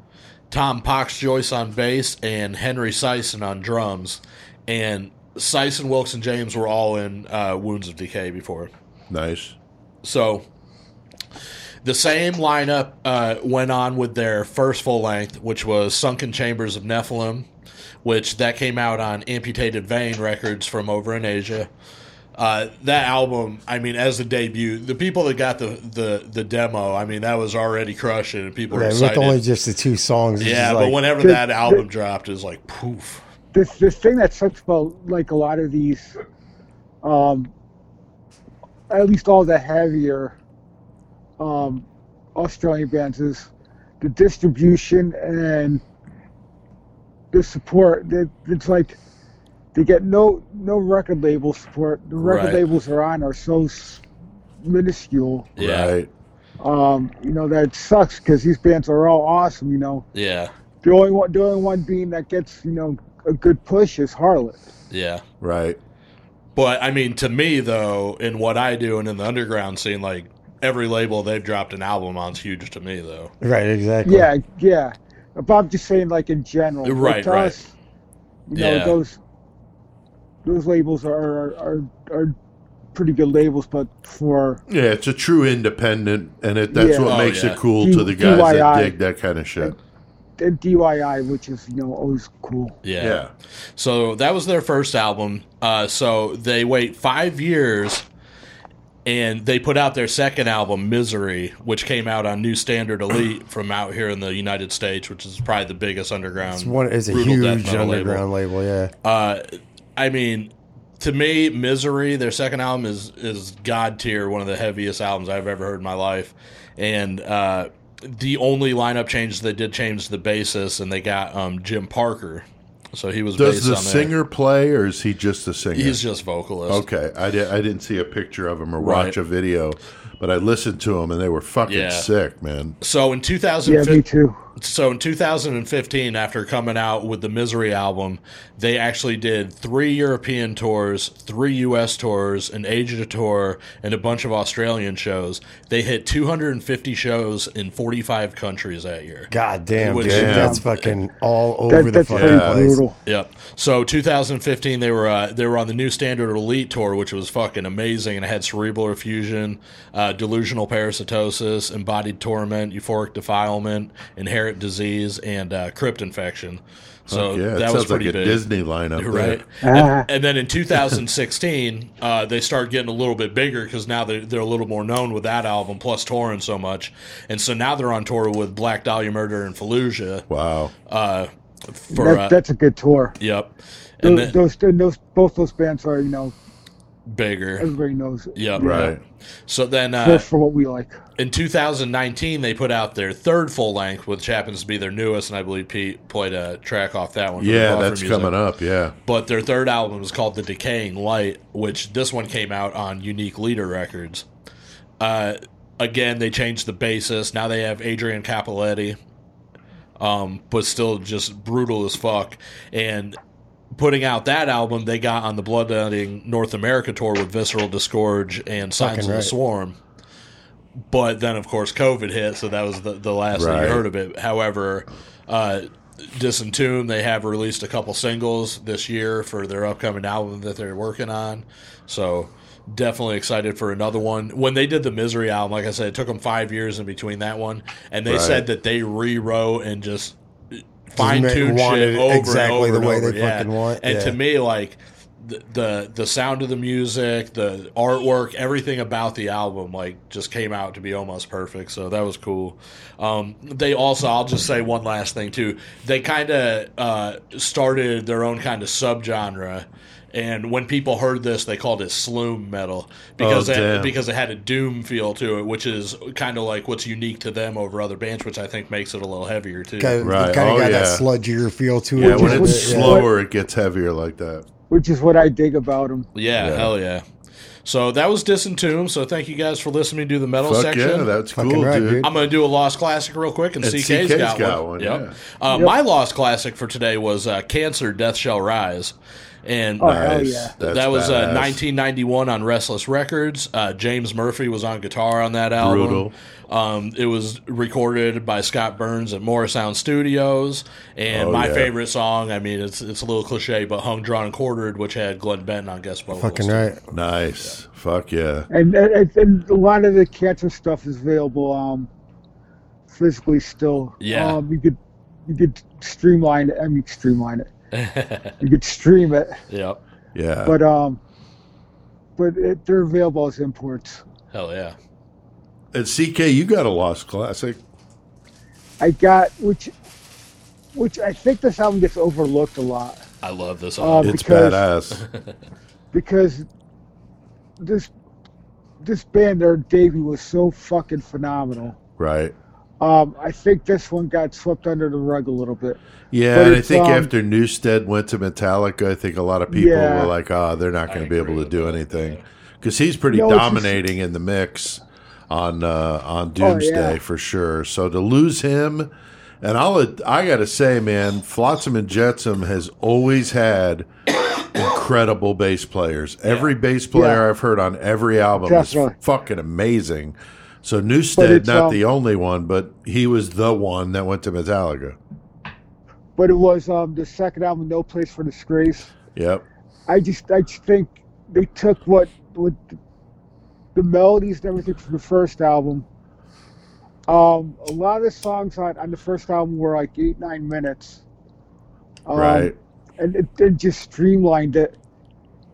Tom Pox Joyce on bass, and Henry Sison on drums. And Sison, Wilkes, and James were all in uh, Wounds of Decay before. Nice. So the same lineup uh, went on with their first full length, which was Sunken Chambers of Nephilim, which that came out on Amputated Vein Records from over in Asia. Uh, that album, I mean, as a debut, the people that got the, the, the demo, I mean, that was already crushing, and people were Yeah, excited. with only just the two songs. yeah, but like, whenever The- that the- album dropped, it was like poof. This this thing that sucks about like a lot of these, um, at least all the heavier, um, Australian bands is the distribution and the support. That it's like they get no no record label support. The record Right. labels they're on are so s- minuscule. Yeah, Right. Um, you know that sucks because these bands are all awesome. You know yeah, the only one the only one being that gets you know a good push is Harlot. yeah. Right. But I mean, to me though, in what I do and in the underground scene, like every label they've dropped an album on is huge to me though. right, exactly. Yeah, yeah. But I'm just saying, like in general, Right, right. us, you know, Yeah. those those labels are, are are are pretty good labels, but for Yeah, it's a true independent, and it, that's Yeah. what Oh, makes yeah. it cool D- to the guys that dig that kind of shit. the DIY, which is you know always cool. Yeah. Yeah. So that was their first album. Uh, so they wait five years, and they put out their second album, Misery, which came out on New Standard Elite from out here in the United States, which is probably the biggest underground. It's one. It's a huge metal label. underground label. Yeah. Uh, I mean, to me, Misery, their second album is is god tier, one of the heaviest albums I've ever heard in my life, and uh, the only lineup change they did change the bassist, and they got um, Jim Parker, so he was Does the on there. singer play, or is he just a singer? He's just vocalist. okay. I did. I didn't see a picture of him or Right. watch a video, but I listened to him, and they were fucking Yeah. sick, man. So in Yeah, me too. So in 2015, after coming out with the Misery album, they actually did three European tours, three U.S. tours, an Asia tour, and a bunch of Australian shows. They hit 250 shows in 45 countries that year. God damn, Which- dude. Damn. That's fucking all over That, the fucking pretty place. Yep. So 2015, they were uh, they were on the new Standard Elite tour, which was fucking amazing, and it had cerebral effusion, uh, delusional parasitosis, embodied torment, euphoric defilement, inherent disease, and uh, crypt infection. So yeah, it that was sounds like pretty a big. Disney lineup. Right, Ah. and, and then in 2016, uh, they start getting a little bit bigger because now they're, they're a little more known with that album, plus touring so much, and so now they're on tour with Black Dahlia Murder and Fallujah. Wow. Uh, for That, uh, that's a good tour. yep, and Those, then those, and those, both those bands are, you know, bigger. everybody knows it. Yep. Right. So then For, uh, for what we like. in 2019, they put out their third full length, which happens to be their newest, and I believe Pete played a track off that one. Yeah, that's Music. coming up. Yeah. But their third album is called The Decaying Light, which this one came out on Unique Leader Records. Uh, again, they changed the bassist. Now they have Adrian Capoletti, um, but still just brutal as fuck. And putting out that album, they got on the Bloodletting North America tour with Visceral Disgorge and Signs Fucking of the. Swarm. But then, of course, COVID hit, so that was the, the last that Right. you heard of it. However, uh, Disentomb, they have released a couple singles this year for their upcoming album that they're working on. So definitely excited for another one. When they did the Misery album, like I said, it took them five years in between that one, and they Right. said that they rewrote and just fine wanted shit over exactly and over the way and over. they yeah. fucking want, And to me, like the, the the sound of the music, the artwork, everything about the album, like just came out to be almost perfect. So that was cool. Um, they also, I'll just say one last thing too. They kind of uh, started their own kind of subgenre. And when people heard this, they called it sloom metal because Oh, it, because it had a doom feel to it, which is kind of like what's unique to them over other bands, which I think makes it a little heavier too. Kind of, Right. kind of Oh, got that sludgier feel to Yeah, it. when a it's bit, yeah. slower, it gets heavier like that. Which is what I dig about them. Yeah, Yeah. hell yeah. So that was Disentomb. So thank you guys for listening to the metal Fuck section. yeah, that's Fucking cool, right, dude. dude. I'm going to do a Lost Classic real quick, and, And CK's, CK's got, got one. one, Yep. yeah. Uh, My Lost Classic for today was uh, Cancer, Death Shall Rise. And Oh, hell yeah. That was uh, 1991 on Restless Records. Uh, James Murphy was on guitar on that album. Brutal. Um, it was recorded by Scott Burns at Morrisound Studios. And Oh, my yeah. favorite song, I mean, it's it's a little cliche, but Hung, Drawn, and Quartered, which had Glenn Benton on guest vocals. Fucking right. Nice. Fuck yeah. And, and and a lot of the cancer stuff is available um physically still. Yeah. Um, you could you could streamline it. I mean, streamline it. You could stream it, Yep. Yeah. but um, but it, they're available as imports. Hell yeah. and CK, you got a lost classic. I got which which I think this album gets overlooked a lot I love this Um, album. It's because- badass. because this this band there, Davey, was so fucking phenomenal. right. Um, I think this one got swept under the rug a little bit. Yeah, But and I think um, after Newsted went to Metallica, I think a lot of people Yeah. were like, "Oh, they're not going to be able to do anything," because he's pretty No, it's just- dominating in the mix on uh, on Oh, Doomsday yeah. for sure. So to lose him, and I'll I got to say, man, Flotsam and Jetsam has always had incredible bass players. Every bass player Yeah. I've heard on every album Definitely. is fucking amazing. So Newsted, not um, the only one, but he was the one that went to Metallica. But it was um, the second album, No Place for Disgrace. Yep. I just I just think they took what what the melodies and everything from the first album. Um, a lot of the songs on, on the first album were like eight nine minutes. Um, Right. and it, it just streamlined it,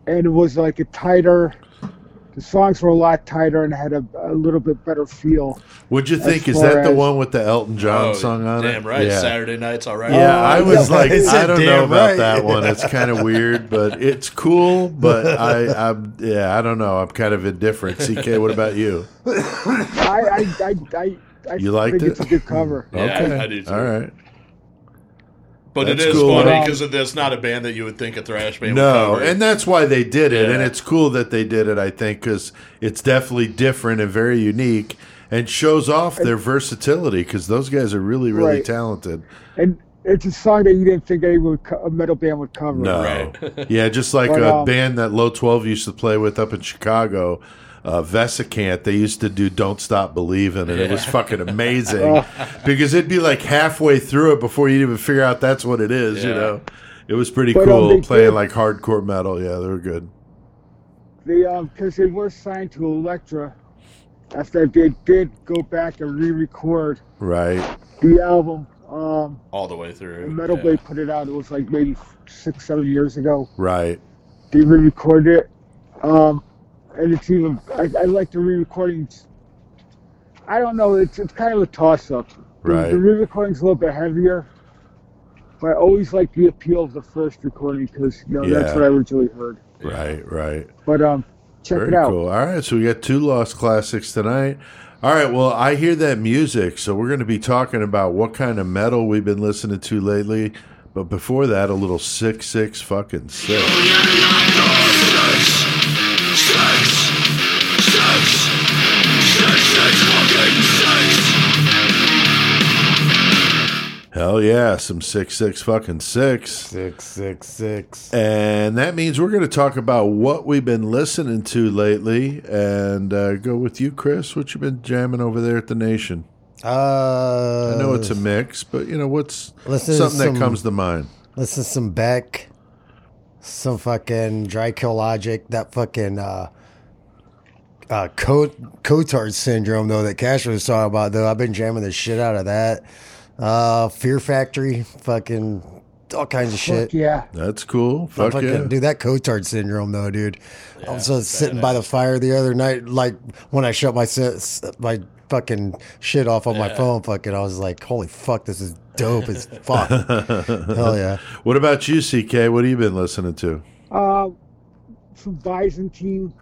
and it was like a tighter. The songs were a lot tighter and had a, a little bit better feel. What'd you think? Is far that the one with the Elton John Oh, song on it? damn right. Yeah. Saturday night's all right. Yeah, Uh, I was yeah. like, I don't know damn about right. that one. It's kind of weird, but it's cool. But I, I'm, yeah, I don't know. I'm kind of indifferent. CK, what about you? I I I, I, I You liked think it? it's a good cover. Yeah, okay, I do too. All right. But That's it is cool. funny because it's not a band that you would think a thrash band would No, cover. and that's why they did it, and it's cool that they did it. I think because it's definitely different and very unique. and shows off their versatility because those guys are really, really Right. talented. and it's a song that you didn't think anyone would co- a metal band would cover. No, Right. yeah, just like But, a um, band that Low Twelve used to play with up in Chicago. Uh, Vesicant, they used to do "Don't Stop Believing," and it was fucking amazing because it'd be like halfway through it before you'd even figure out that's what it is. You know, it was pretty But, um, cool they playing did- like hardcore metal. Yeah, they were good. They um because they were signed to Elektra. After they did go back and re-record Right. the album, um, All the way through. and Metal yeah. Blade put it out. It was like maybe six, seven years ago. Right. They re-recorded it, um, and it's even. I, I like the re-recordings. I don't know. It's it's kind of a toss-up. Right. The re-recording's a little bit heavier, but I always like the appeal of the first recording because you know that's what I originally heard. Right. Right. But um, check Very it out. cool. All right, so we got two lost classics tonight. All right, well, I hear that music, so we're going to be talking about what kind of metal we've been listening to lately. But before that, a little six six fucking six. Hell yeah, some six six fucking six. Six six six. And that means we're going to talk about what we've been listening to lately. And uh, go with you, Chris. What you've been jamming over there at the Nation? Uh, I know it's a mix, but you know what's something some- that comes to mind. Listen to some Beck, some fucking Dry Kill Logic, that fucking uh, uh, Cot- Cotard syndrome though that Cash was talking about though. I've been jamming the shit out of that. Uh, Fear Factory, fucking all kinds of shit. Fuck yeah. That's cool. I Fuck fucking, yeah. Dude, that Cotard syndrome though, dude. I was just sitting by the fire the other night, like when I shut my my fucking shit off on my phone. Fucking, I was like, holy fuck, this is dope as fuck. Hell yeah. What about you, CK? What have you been listening to? Uh, some Byzantine,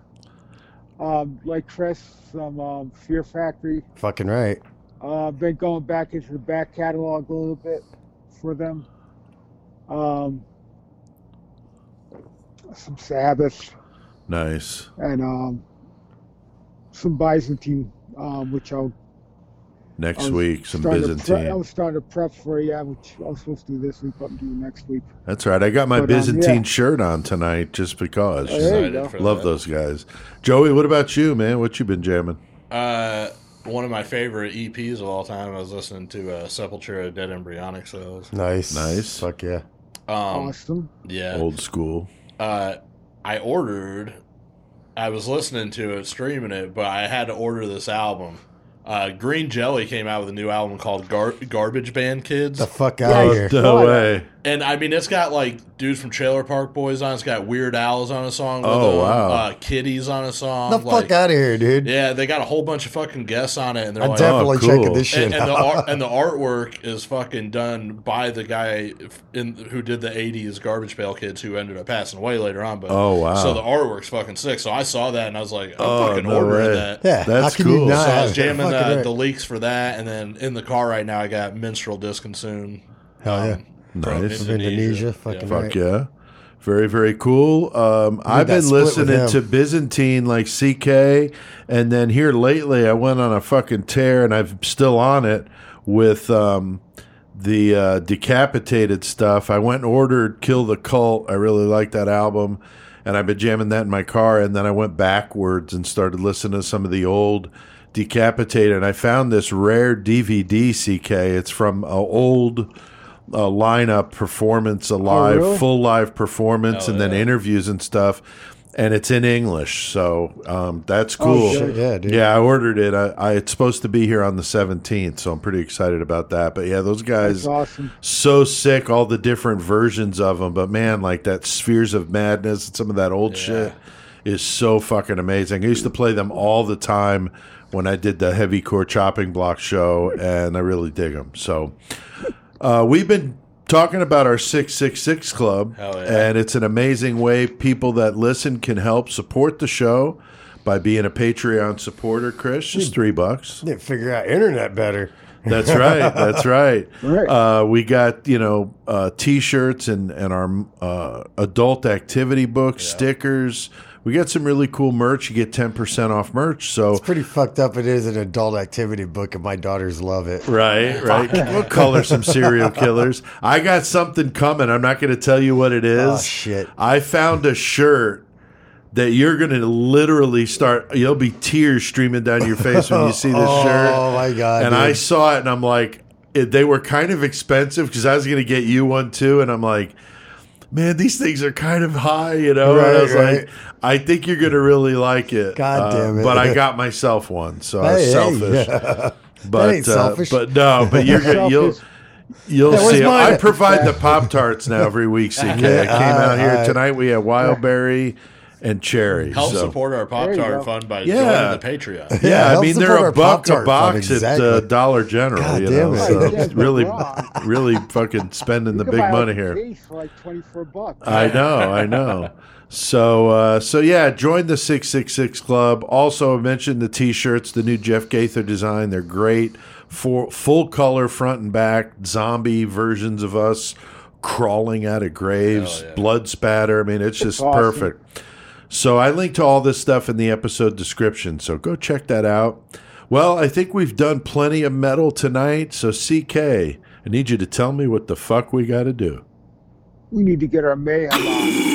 um, like Chris, some um, Fear Factory. Fucking right. Uh, I've been going back into the back catalog a little bit for them. Um, some Sabbath Nice. and um, some Byzantine, um, which I'll Next week, some starting to pre- I was starting to prep for yeah, which I was supposed to do this week, but I'm doing next week. That's right. I got my But, um, Byzantine yeah. shirt on tonight just because. Oh, there you go. Love that. those guys. Joey, what about you, man? What you been jamming? Uh, one of my favorite EPs of all time. I was listening to uh, Sepultura Dead Embryonic Cells. Nice. Nice. Fuck yeah. Um, awesome. yeah. Old school. uh, I ordered. I was listening to it, streaming it, but I had to order this album. Uh, Green Jelly came out with a new album called Gar- Garbage Band Kids, The fuck out of here. No way. and I mean it's got like dudes from Trailer Park Boys on. it. It's got Weird Al's on a song. With Oh, them, wow. Uh, Kitties on a song. The like- fuck out of here, dude. Yeah, they got a whole bunch of fucking guests on it, and they're I'm like, definitely Oh, cool. checking this shit and, and the out. art, and the artwork is fucking done by the guy in who did the '80s Garbage Pail Kids, who ended up passing away later on. But Oh, wow. So the artwork's fucking sick. So I saw that and I was like, I'm Oh, fucking no ordering way. that. yeah, That's cool. you So I was jamming the, the leaks for that, and then in the car right now I got Minstrel Disc Soon. Hell yeah. From Nice. From Indonesia, fucking Yeah. right. Fuck yeah. Very, very cool. Um, I've that been split with listening him. to Byzantine like CK, and then here lately I went on a fucking tear, and I'm still on it with um, the uh, decapitated stuff. I went and ordered Kill the Cult. I really like that album, and I've been jamming that in my car, and then I went backwards and started listening to some of the old decapitated, and I found this rare DVD CK. It's from an old uh, lineup performance, a live, really? full live performance, Hell and then interviews and stuff. And it's in English, so um, that's cool. shit. Yeah, dude. Yeah, I ordered it. I, I it's supposed to be here on the 17th, so I'm pretty excited about that. But yeah, those guys That's awesome. so sick, all the different versions of them. But man, like that Spheres of Madness and some of that old shit is so fucking amazing. I used to play them all the time when I did the heavy core chopping block show, and I really dig them. So uh, we've been talking about our 666 club, yeah. and it's an amazing way people that listen can help support the show by being a Patreon supporter, Chris. Just three bucks. Didn't figure out internet better. That's right. That's right. Right. Uh, we got you know uh, t-shirts and and our uh, adult activity books, stickers. We got some really cool merch. You get ten percent off merch. So It's pretty fucked up. It is an adult activity book, and my daughters love it. Right, right. We'll color some serial killers. I got something coming. I'm not going to tell you what it is. Oh, shit. I found a shirt that you're going to literally start. You'll be tears streaming down your face when you see this Oh, shirt. Oh my God, And I saw it, and I'm like, it, they were kind of expensive because I was going to get you one too, and I'm like. Man, these things are kind of high, you know. and I was right. like, I think you're gonna really like it. God Uh, damn it. But I got myself one, so I was Hey, hey, selfish. yeah. But ain't uh, selfish. but no, but you're gonna you'll you'll Hey, where's see. mine? I provide the pop tarts now every week. CK, I came out here uh, tonight. We had wild berry and cherry. Help so- support our Pop Tart fund by Yeah. joining the Patreon. Yeah, Yeah, I mean they're a our buck a box fund, at uh, Dollar General. God you damn know, it. so really, really fucking spending the You can big money here. for like 24 bucks. I know, I know. So, uh, so yeah, join the six six six club. Also, I mentioned the t-shirts, the new Jeff Gaither design. They're great for full color front and back zombie versions of us crawling out of graves, yeah. blood spatter. I mean, it's just awesome. perfect. So, I linked to all this stuff in the episode description. So, go check that out. Well, I think we've done plenty of metal tonight. So, CK, I need you to tell me what the fuck we got to do. We need to get our on.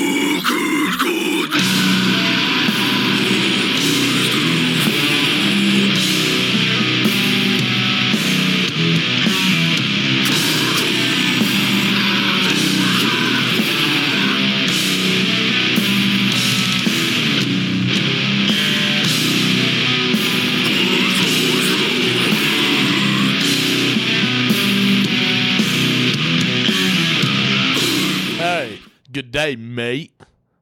Day, mate.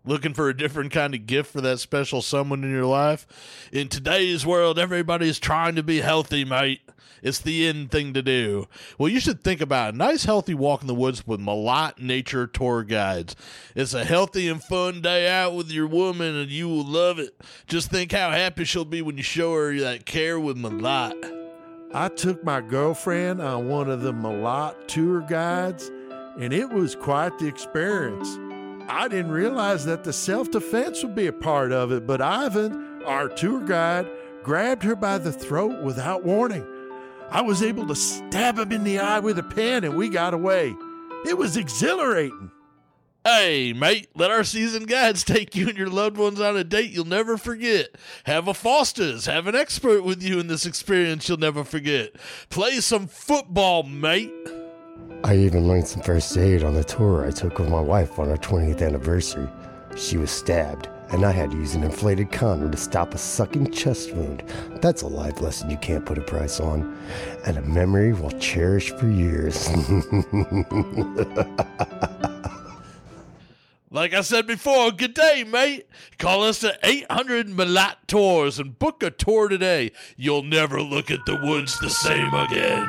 Looking for a different kind of gift for that special someone in your life? In today's world, everybody's trying to be healthy, mate. It's the end thing to do. Well, you should think about a nice, healthy walk in the woods with Milat Nature Tour Guides. It's a healthy and fun day out with your woman, and you will love it. Just think how happy she'll be when you show her that care with Milat. I took my girlfriend on one of the Milat tour guides, and it was quite the experience. I didn't realize that the self defense would be a part of it, but Ivan, our tour guide, grabbed her by the throat without warning. I was able to stab him in the eye with a pen, and we got away. It was exhilarating. Hey, mate, let our seasoned guides take you and your loved ones on a date you'll never forget. Have a Foster's, have an expert with you in this experience you'll never forget. Play some football, mate. I even learned some first aid on the tour I took with my wife on our 20th anniversary. She was stabbed, and I had to use an inflated condom to stop a sucking chest wound. That's a life lesson you can't put a price on, and a memory we'll cherish for years. Like I said before, good day, mate. Call us at 800 Milat Tours and book a tour today. You'll never look at the woods the same again.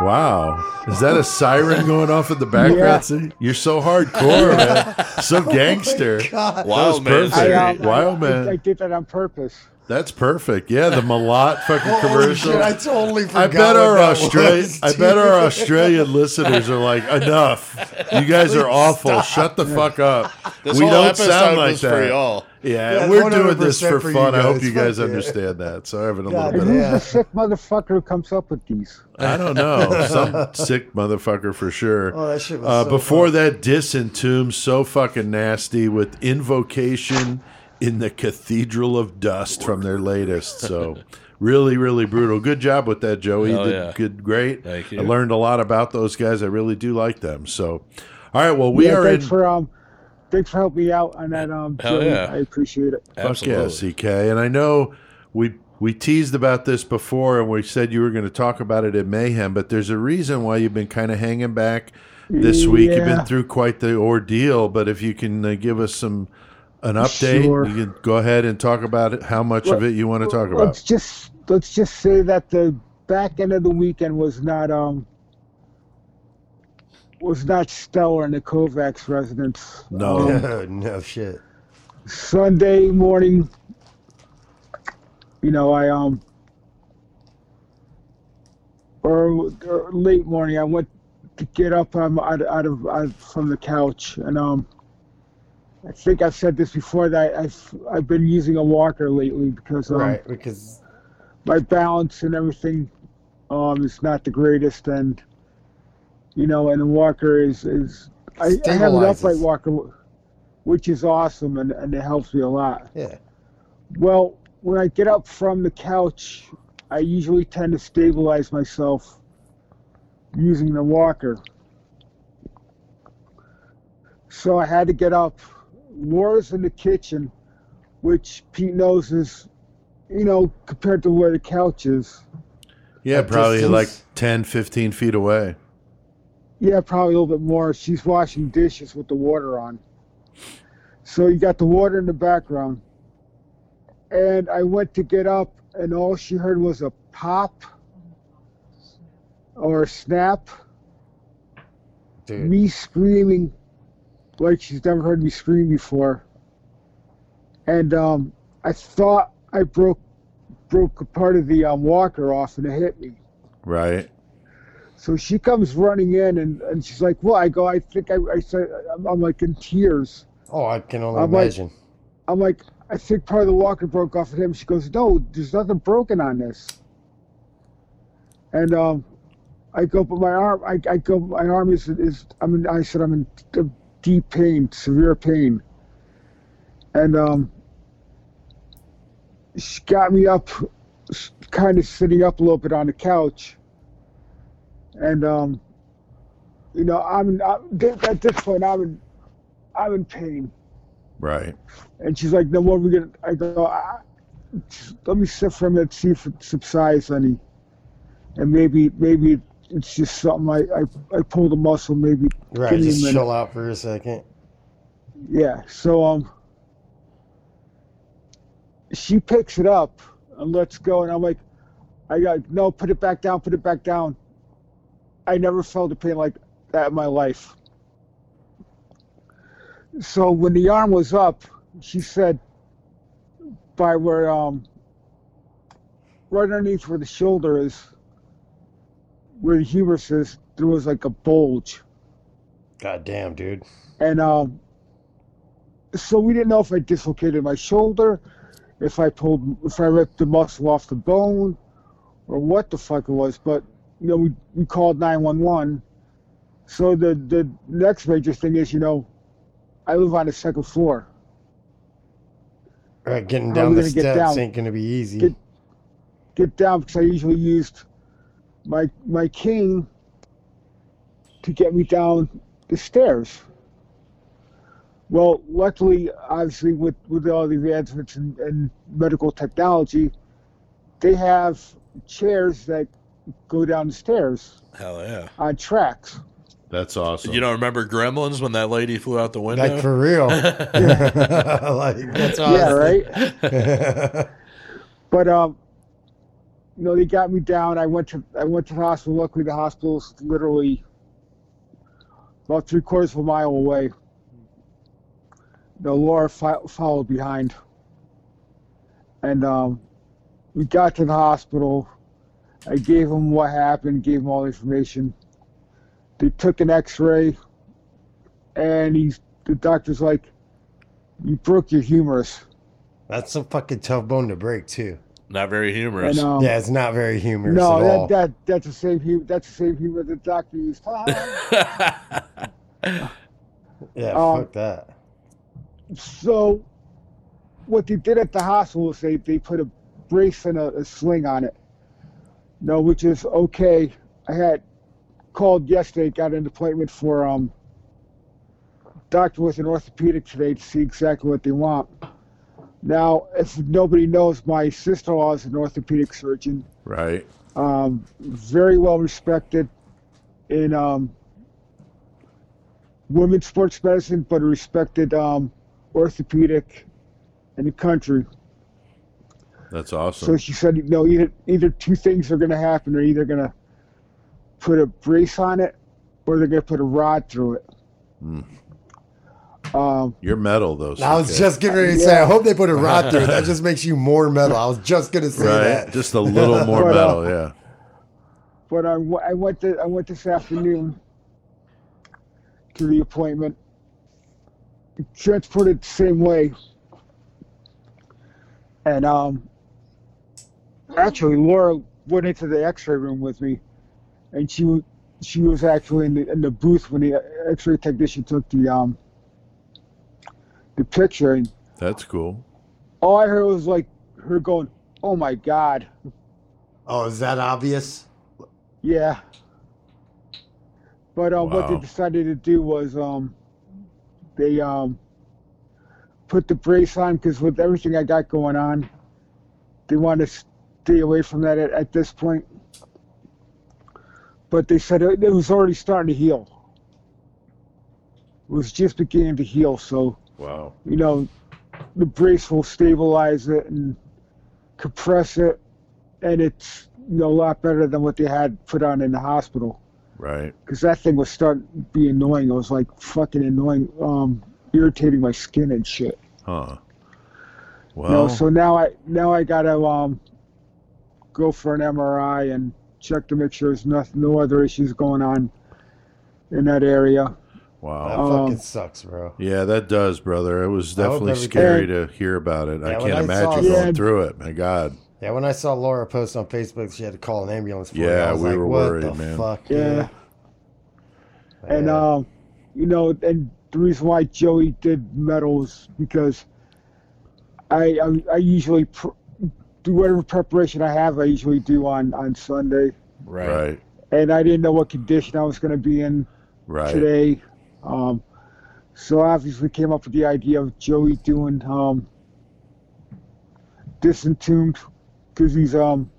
Wow. Is that a siren going off in the background? Yeah. You're so hardcore, man. So gangster. That was Wild man. perfect. I, um, Wild I, man. I did that on purpose. That's perfect. Yeah, the Milat fucking commercial. I totally I bet our Australian I bet our Australian listeners are like, enough. You guys are awful. Shut the fuck up. This we whole don't episode sound like was that. for y'all. Yeah, Yeah, we're doing this for for you fun. I hope you guys Fuck yeah. understand that. So having a little And bit. who's Yeah. the sick motherfucker who comes up with these? I don't know. Some sick motherfucker for sure. Oh, that shit was uh, so before fun. that, Disentomb, so fucking nasty with Invocation in the Cathedral of Dust from their latest. So really, really brutal. Good job with that, Joey. You Hell did yeah. good, great. Thank you. I learned a lot about those guys. I really do like them. So, all right. Well, we yeah, are in. thanks for um, thanks for helping me out on that. Um, Hell Joey. yeah. I appreciate it. Fuck yeah, CK. And I know we we teased about this before, and we said you were going to talk about it at Mayhem, but there's a reason why you've been kind of hanging back this week. You've been through quite the ordeal, but if you can uh, give us some an update, Sure. you can go ahead and talk about it. How much of it you want to talk about. Let's just let's just say that the back end of the weekend was not um was not stellar in the Kovacs residence. No. Um, no shit. Sunday morning, you know, I um, or, or late morning, I went to get up um, out, out of out from the couch, and um, I think I've said this before that I've I've been using a walker lately because um, Right, because my balance and everything um is not the greatest, and you know, and the walker is is I, I have an upright walker, which is awesome, and and it helps me a lot. yeah, Well, when I get up from the couch, I usually tend to stabilize myself using the walker. So I had to get up. Laura's in the kitchen, which Pete knows is, you know, compared to where the couch is. Yeah, probably distance. like 10, 15 feet away. Yeah, probably a little bit more. She's washing dishes with the water on. So you got the water in the background. And I went to get up, and all she heard was a pop or a snap. dude. Me screaming like she's never heard me scream before. And um, I thought I broke broke a part of the um, walker off, and it hit me. Right. So she comes running in and, and she's like, Well, I go, I think I, I said, I'm, I'm like in tears. Oh, I can only I'm like- imagine. I'm like, I think part of the walker broke off of him. She goes, No, there's nothing broken on this. And um, I go, But my arm, I, I go, my arm is, is I'm in, I said, I'm in d- deep pain, severe pain. And um, she got me up, kind of sitting up a little bit on the couch. And um, you know, I'm, I'm at this point, I'm in, I'm in pain. Right. And she's like, "No, what are we gonna?" I go, ah, "Let me sit for a minute, see if it subsides any, and maybe, maybe it's just something I, I, I pulled a muscle. Maybe Right, just minute." chill out for a second. Yeah. So um, she picks it up and lets go, and I'm like, "I got no, put it back down, put it back down." I never felt a pain like that in my life. So when the arm was up, she said, by where um, right underneath where the shoulder is, where the humerus is, there was like a bulge. God damn, dude. And um, so we didn't know if I dislocated my shoulder, if I pulled, if I ripped the muscle off the bone, or what the fuck it was. But you know, we we called nine one one. So the the next major thing is, you know, I live on the second floor. Right, getting down the steps down? ain't gonna be easy. Get- Get down because I usually used my my cane to get me down the stairs. Well, luckily, obviously, with, with all the advancements in, in medical technology, they have chairs that go down the stairs Hell yeah. on tracks. That's awesome. You don't remember Gremlins when that lady flew out the window? like for real. like that's awesome. Yeah, right. But um, you know, they got me down. I went to I went to the hospital. Luckily, the hospital's literally about three quarters of a mile away. The Laura fo- followed behind, and um, we got to the hospital. I gave them what happened, gave them all the information. They took an X-ray, and he's the doctor's like, "You broke your humerus." That's a fucking tough bone to break too. Not very humorous. And um, yeah, it's not very humorous no, at all. that, that that's the same humor. That's the same humor the doctor used. yeah, um, fuck that. so, what they did at the hospital was they, they put a brace and a, a sling on it. No, which is okay. I had called yesterday, got an appointment for um doctor with an orthopedic today to see exactly what they want. Now, if nobody knows, my sister-in-law is an orthopedic surgeon. right. um, very well respected in um, women's sports medicine, but a respected um, orthopedic in the country. That's awesome. So she said, you know, either either two things are going to happen. They're either going to put a brace on it, or they're going to put a rod through it. Hmm. Um, You're metal though. I was CK. just getting ready to say, I hope they put a rod through it. That just makes you more metal. I was just gonna say right. that. Just a little more But, uh, metal. Yeah. but I, w- I went to I went this afternoon to the appointment, transported the same way. And um, actually, Laura went into the X-ray room with me, and she she was actually in the in the booth when the X-ray technician took the um the picture, and That's cool. all I heard was like her going, "Oh my God, Oh, is that obvious? yeah." But um, what they decided to do was um, they um put the brace on because with everything I got going on, they want to stay away from that at, at this point. But they said it, it was already starting to heal. It was just beginning to heal, so Wow. you know, the brace will stabilize it and compress it, and it's you know, a lot better than what they had put on in the hospital. Right. Because that thing was starting to be annoying. It was like fucking annoying, um, irritating my skin and shit. Huh. You Well, know, so now I now I gotta um, go for an MRI and check to make sure there's nothing, no other issues going on in that area. That wow. Um, fucking sucks, bro. Yeah, that does, brother. It was definitely scary to hear about it. I Yeah, when can't I imagine that- going through it. My God. Yeah, when I saw Laura post on Facebook, she had to call an ambulance for it. Yeah, I was we like, were what worried, the man. Fuck, Yeah. And um, you know, and the reason why Joey did medals because I I, I usually pr- do whatever preparation I have. I usually do on on Sunday, Right. Right. and I didn't know what condition I was going to be in Right. today. Um, so I obviously came up with the idea of Joey doing um, disentombed because he's um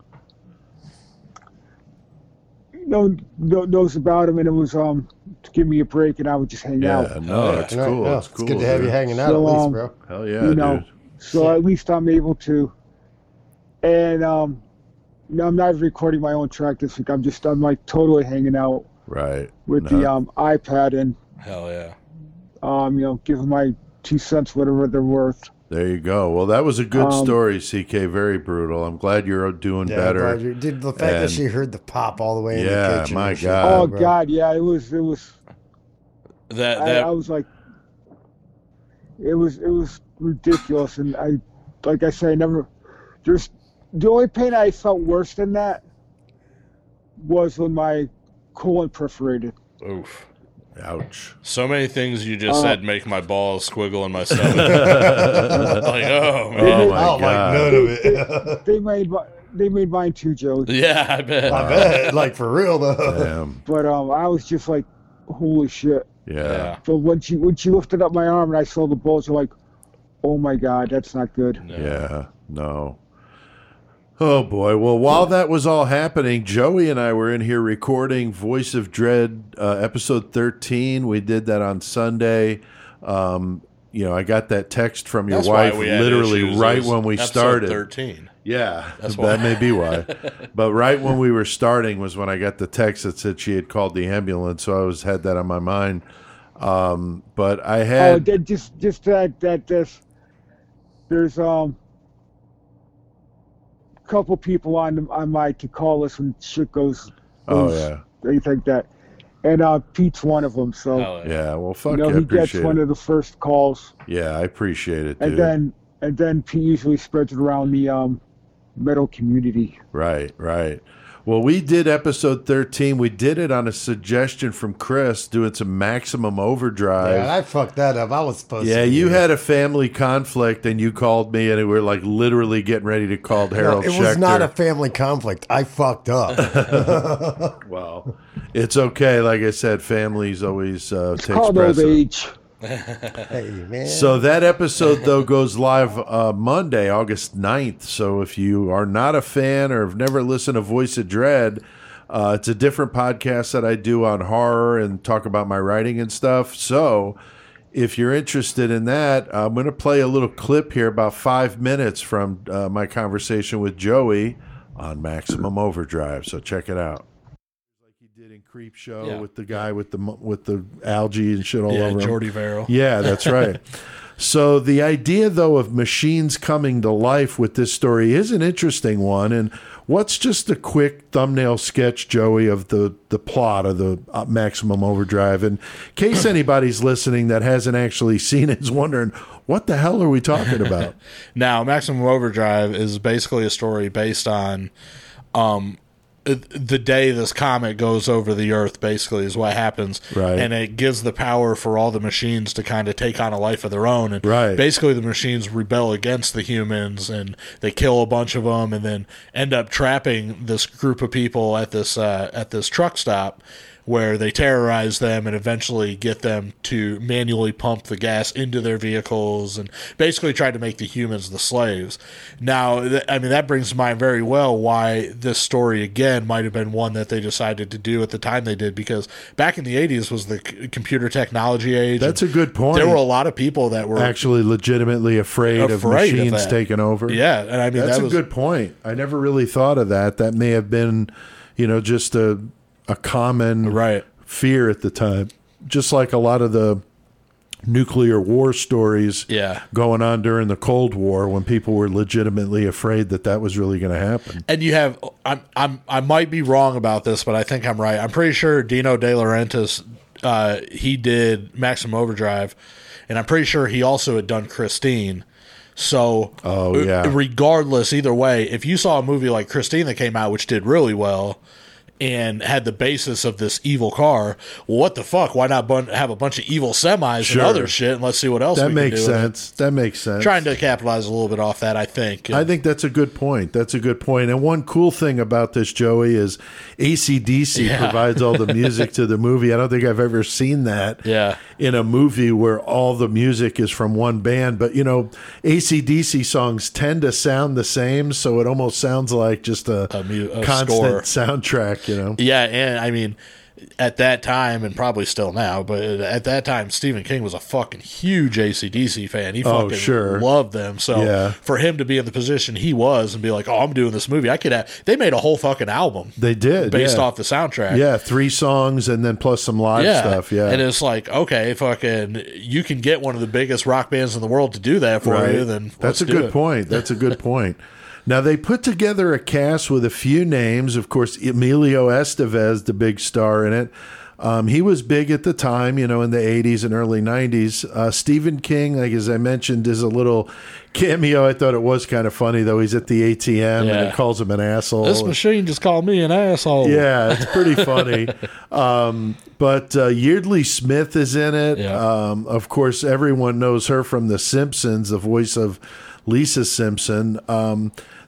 no, no knows about him and it was um to give me a break and I would just hang Yeah. out. No, Yeah. it's Right, cool. no, it's cool. It's good to have you hanging out So, at least, um, bro. Hell yeah, you know, dude. So at least I'm able to. And um, no, I'm not recording my own track this week. I'm just I'm like totally hanging out Right. with No. the um iPad and Hell yeah. um you know give my two cents whatever they're worth. There you go. Well, that was a good Um, story, CK. Very brutal. I'm glad you're doing Yeah, better. glad you- Did the fact that she heard the pop all the way in Yeah, the kitchen? my God. oh bro. God, yeah, it was it was That I, that I was like, it was it was ridiculous, and I, like I say, I never. There's the only pain I felt worse than that was when my colon perforated. oof. Ouch. So many things you just Uh, said make my balls squiggle in my stomach. like, oh man. Oh my I don't God. like none of it. They made mi- they made mine too, Joe. Yeah, I bet. I bet, like for real though. Damn. But um, I was just like, holy shit. Yeah. Yeah. But when she when she lifted up my arm and I saw the balls, I'm like, oh my God, that's not good. No. Yeah. No. Oh boy. Well, while that was all happening, Joey and I were in here recording Voice of Dread uh, episode 13. We did that on Sunday. Um, you know, I got that text from your That's wife literally issues. Right when we episode started. Thirteen. Yeah, That's that why. may be why. but right when we were starting was when I got the text that said she had called the ambulance, so I was had that on my mind. Um, but I Oh, had then just just that that this there's um couple people on on my to call us when shit goes. oh goes- yeah, anything think that. And uh, Pete's one of them, so Hell yeah. yeah. Well, fuck you know yeah, he gets appreciate one of the first calls, Yeah, I appreciate it, and dude. then and then Pete usually spreads it around the um metal community. Right, right. Well, we did episode 13. We did it on a suggestion from Chris doing some maximum overdrive. Yeah, I fucked that up. I was supposed Yeah, to. you do had a family conflict and you called me and we were like literally getting ready to call No, Harold it was not a family conflict. I fucked up. well, it's okay. Like I said, families always uh, It's takes called old age. Hey, man. So that episode though goes live uh, Monday, August 9th. So if you are not a fan or have never listened to Voice of Dread, uh, it's a different podcast that I do on horror and talk about my writing and stuff. So if you're interested in that, I'm going to play a little clip here, about five minutes from uh, my conversation with Joey on Maximum Overdrive. So check it out. Like he did in Creepshow Yeah. with the guy with the with the algae and shit all Yeah, over him. Jordy Verrill. Yeah, that's right. so the idea, though, of machines coming to life with this story is an interesting one, and What's just a quick thumbnail sketch, Joey, of the the plot of the uh, Maximum Overdrive? In case anybody's listening that hasn't actually seen it, is wondering what the hell are we talking about? Now, Maximum Overdrive is basically a story based on um, the day this comet goes over the Earth. Basically, is what happens, Right. And it gives the power for all the machines to kind of take on a life of their own. And Right. basically, the machines rebel against the humans, and they kill a bunch of them, and then end up trapping this group of people at this uh, at this truck stop. Where they terrorize them and eventually get them to manually pump the gas into their vehicles and basically try to make the humans the slaves. Now, th- I mean, that brings to mind very well why this story again might have been one that they decided to do at the time they did, because back in the 80s was the c- computer technology age. That's a good point. There were a lot of people that were actually legitimately afraid, of Afraid of machines that. taking over. Yeah, and I mean, that's that a good point. I never really thought of that. That may have been, you know, just a a common Right. fear at the time. Just like a lot of the nuclear war stories Yeah. going on during the Cold War when people were legitimately afraid that that was really going to happen. And you have, I'm, I'm, I might be wrong about this, but I think I'm right. I'm pretty sure Dino De Laurentiis, uh, he did Maximum Overdrive, and I'm pretty sure he also had done Christine. So, Oh, yeah. regardless, either way, if you saw a movie like Christine that came out, which did really well, and had the basis of this evil car, well, what the fuck? Why not bun- have a bunch of evil semis Sure. and other shit, and let's see what else That we makes can do. sense. That makes sense. Trying to capitalize a little bit off that, I think. I think that's a good point. That's a good point. And one cool thing about this, Joey, is ACDC Yeah. provides all the music to the movie. I don't think I've ever seen that Yeah. in a movie where all the music is from one band. But, you know, ACDC songs tend to sound the same. So it almost sounds like just a, A mu- a constant score. soundtrack, you know? Yeah, and I mean, at that time, and probably still now, but at that time, Stephen King was a fucking huge ACDC fan. He Oh, fucking sure. loved them. So Yeah. for him to be in the position he was and be like, "Oh, I'm doing this movie," I could have. They made a whole fucking album They did. based yeah. off the soundtrack. Yeah, three songs and then plus some live Yeah. stuff. Yeah. and it's like, okay, fucking, you can get one of the biggest rock bands in the world to do that for you. Then that's a good it. point. That's a good point. Now they put together a cast with a few names. Of course, Emilio Estevez, the big star in it. Um, he was big at the time, you know, in the '80s and early '90s. Uh, Stephen King, like as I mentioned, is a little cameo. I thought it was kind of funny though. He's at the ATM and it calls him an asshole. This machine just called me an asshole. Yeah, it's pretty funny. um, but uh, Yeardley Smith is in it. Yeah. Um, of course, everyone knows her from The Simpsons, the voice of Lisa Simpson.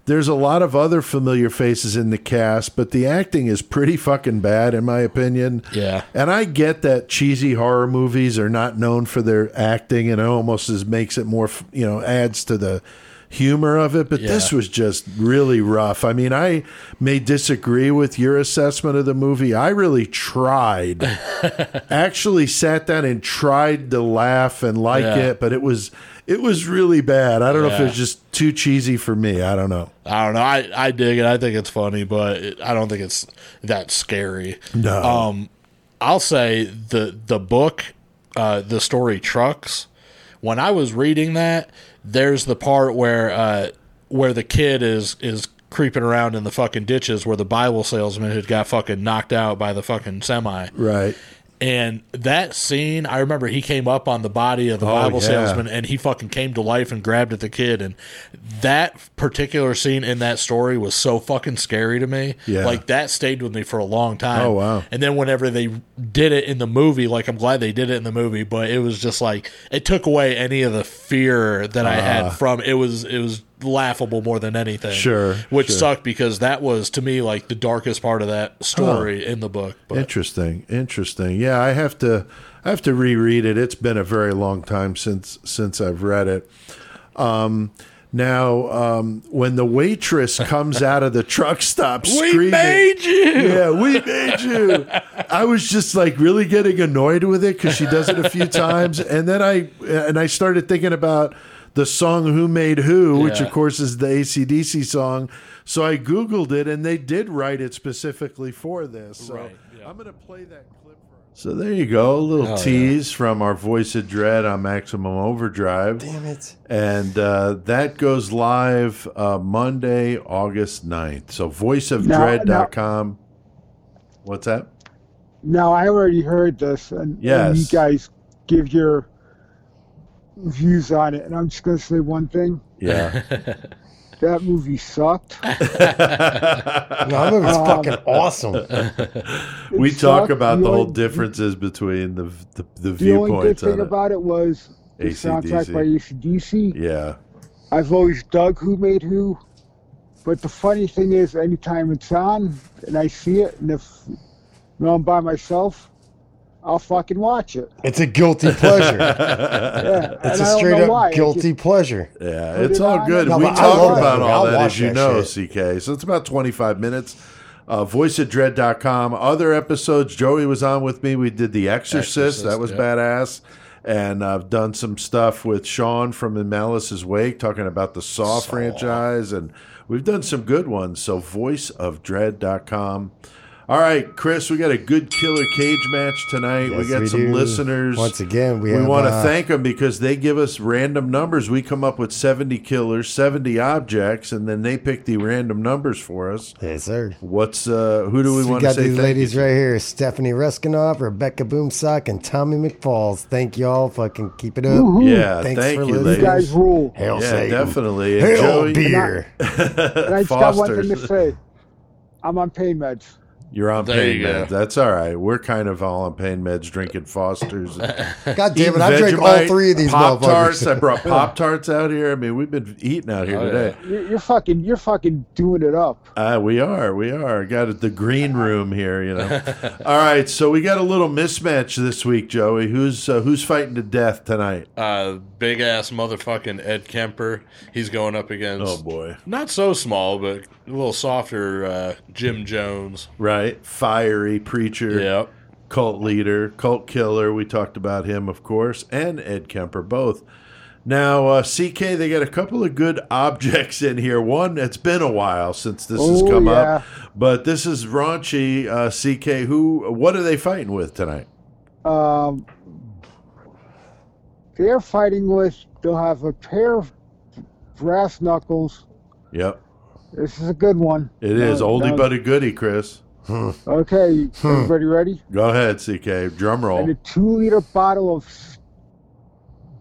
There's a lot of other familiar faces in the cast, but the acting is pretty fucking bad, in my opinion. Yeah. And I get that cheesy horror movies are not known for their acting, and it almost is, makes it more, you know, adds to the humor of it. But this was just really rough. I mean, I may disagree with your assessment of the movie. I really tried, actually sat down and tried to laugh and like Yeah. it, but it was it was really bad. I don't know if it was just too cheesy for me. I don't know. I don't know. I, I dig it. I think it's funny, but it, I don't think it's that scary. No. Um, I'll say the the book, uh, the story trucks. When I was reading that, there's the part where uh, where the kid is is creeping around in the fucking ditches where the Bible salesman had got fucking knocked out by the fucking semi. Right. And that scene, I remember he came up on the body of the Oh, Bible yeah. salesman and he fucking came to life and grabbed at the kid. And that particular scene in that story was so fucking scary to me. Yeah. Like that stayed with me for a long time. Oh, wow. And then whenever they did it in the movie, like I'm glad they did it in the movie, but it was just like it took away any of the fear that I Ah. had from it was it was laughable more than anything. Sure, Which sure. sucked because that was to me like the darkest part of that story in the book. But Interesting. Interesting. Yeah, I have to I have to reread it. It's been a very long time since since I've read it. Um now, um, when the waitress comes out of the truck stop screaming, we made you. yeah, we made you. I was just like really getting annoyed with it because she does it a few times, and then I and I started thinking about the song "Who Made Who," which of course is the ACDC song. So I googled it, and they did write it specifically for this. So Right, yeah. I'm going to play that clip for. So there you go, a little Oh, yeah. tease from our Voice of Dread on Maximum Overdrive. Damn it. And uh, that goes live uh, Monday, August 9th. So voiceofdread.com. What's that? Now I already heard this, and, and you guys give your views on it, and I'm just gonna say one thing: Yeah. that movie sucked. No, that movie's Um, fucking awesome. we It talk sucked. about The the whole differences between the the, the The only good thing it. about it was the AC/DC. soundtrack by ACDC. Yeah. I've always dug Who Made Who, but the funny thing is, anytime it's on and I see it, and if you know, I'm by myself, I'll fucking watch it. It's a guilty pleasure. Yeah, It's and a I don't straight up why. Guilty just- pleasure. Yeah, it's all good. No, we but talk love that about all I'll that, as you that know, shit. CK. So it's about 25 minutes. Uh, voiceofdread.com. Other episodes, Joey was on with me. We did The Exorcist. Exorcist, that was yeah. badass. And I've done some stuff with Sean from In Malice's Wake, talking about the Saw, franchise. And we've done some good ones. So voiceofdread.com. All right, Chris, we got a good killer cage match tonight. we got we some do. listeners. Once again, we We want to uh, thank them because they give us random numbers. We come up with 70 killers, 70 objects, and then they pick the random numbers for us. Yes, sir. What's uh who do we So want we to got say these thank ladies you right here Stephanie Reskinov, Rebecca Boomsock, and Tommy McFalls. Thank y'all. Fucking keep it up. Woohoo. Yeah, Thanks thank for you, listening. You ladies. guys rule. Hail yeah, Satan. definitely. And Hail Joey, beer. And I just got one thing to say. I'm on pain meds. You're on There pain you go. meds. That's all right. We're kind of all on pain meds, drinking Foster's. God damn it. eating I drank all three of these Pop Tarts. I brought Pop Tarts out here. I mean, we've been eating out here Oh, today. You're, you're fucking, you're fucking doing it up. Uh, we are. We are. Got it, the green room here, you know. All right, so we got a little mismatch this week, Joey. Who's uh, who's fighting to death tonight? uh, big ass motherfucking Ed Kemper. He's going up against Oh boy. not so small, but a little softer uh, Jim Jones. Right? Fiery preacher, Yep. cult leader, cult killer. We talked about him, of course, and Ed Kemper both. Now, uh, CK, they got a couple of good objects in here. One, it's been a while since this has come yeah. up, but this is raunchy. Uh, CK, who? What are they fighting with tonight? Um, they're fighting with. They'll have a pair of brass knuckles. Yep, This is a good one. it is Now- oldie now- but a goodie, Chris. Okay, everybody ready? Go ahead, CK. Drum roll. And a two-liter bottle of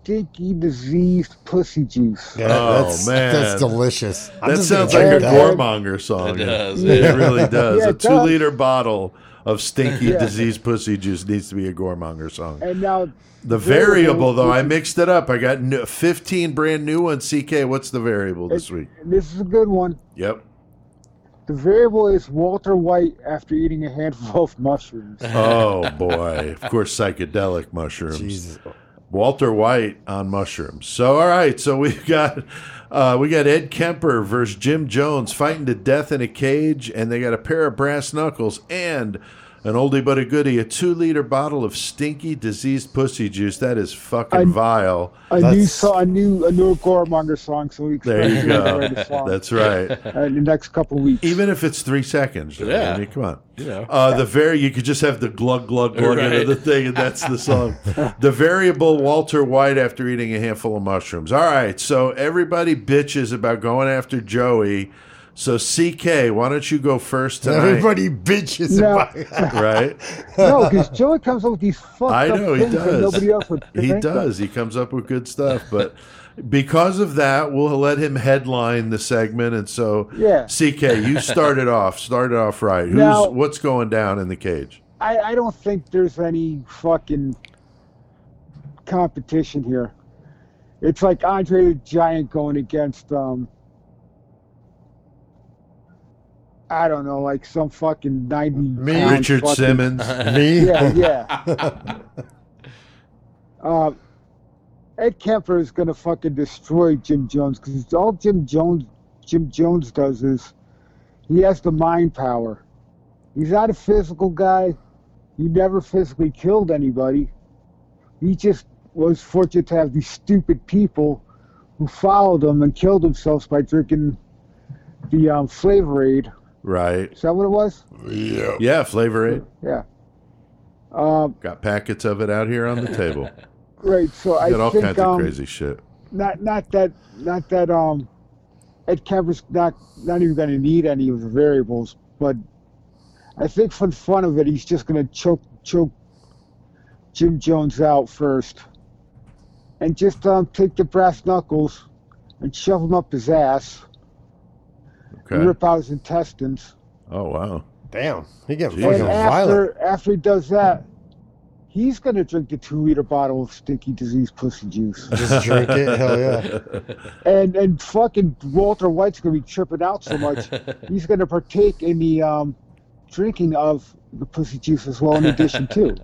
stinky, diseased pussy juice. Yeah, Oh, that's, man. That's delicious. I'm That sounds like a drink that. Goremonger song. It does. It really does. Yeah, a two does. liter bottle of stinky Yeah. diseased pussy juice needs to be a Goremonger song. And now The variable variable, though, I mixed it up. I got n- 15 brand new ones. CK, what's the variable this it- week? this is a good one. Yep. The variable is Walter White after eating a handful of mushrooms. Oh, boy. Of course, psychedelic mushrooms. Jesus. Walter White on mushrooms. So all right, so we've got uh, we got Ed Kemper versus Jim Jones fighting to death in a cage, and they got a pair of brass knuckles and an oldie but a goodie, a two liter bottle of stinky diseased pussy juice. That is fucking I- vile. A new That's- song, a new, a new Goremonger song. So we expect There you go. song That's right. uh, in the next couple of weeks. Even if it's three seconds, Yeah. I mean, come on. You know. Uh, the very you could just have the glug glug glug Right. into the thing, and that's the song. the variable Walter White after eating a handful of mushrooms. All right, so everybody bitches about going after Joey. So CK, why don't you go first tonight? Everybody bitches No. about it. Right? no, because Joey comes up with these fucked I up he things that does. nobody else would He think of. does. He comes up with good stuff, but because of that, we'll let him headline the segment. And so, Yeah. CK, you started off. Started off right. Who's Now- what's going down in the cage? I, I don't think there's any fucking competition here. It's like Andre the Giant going against um I don't know, like some fucking ninety Me? Richard fucking- Simmons. Me? Yeah, yeah. uh, Ed Kemper is gonna fucking destroy Jim Jones because all Jim Jones Jim Jones does is he has the mind power. He's not a physical guy. He never physically killed anybody. He just was fortunate to have these stupid people who followed him and killed themselves by drinking the um, Flavor Aid. Right. Is that what it was? Yeah. Yeah, Flavor Aid. Yeah. Um, Got packets of it out here on the table. Great. So I Got all think kinds um, of crazy shit. not not that not that um Ed Kemper's not not even going to need any of the variables, but I think for the fun of it, he's just going to choke choke Jim Jones out first, and just um, take the brass knuckles and shove them up his ass and Okay. rip out his intestines. Oh wow. Damn, he gets Jeez. fucking violent. after after he does that, he's going to drink the two liter bottle of stinky disease pussy juice. Just drink it. Hell yeah. and and fucking Walter White's gonna be tripping out so much, he's gonna partake in the um, drinking of the pussy juice as well. In addition to,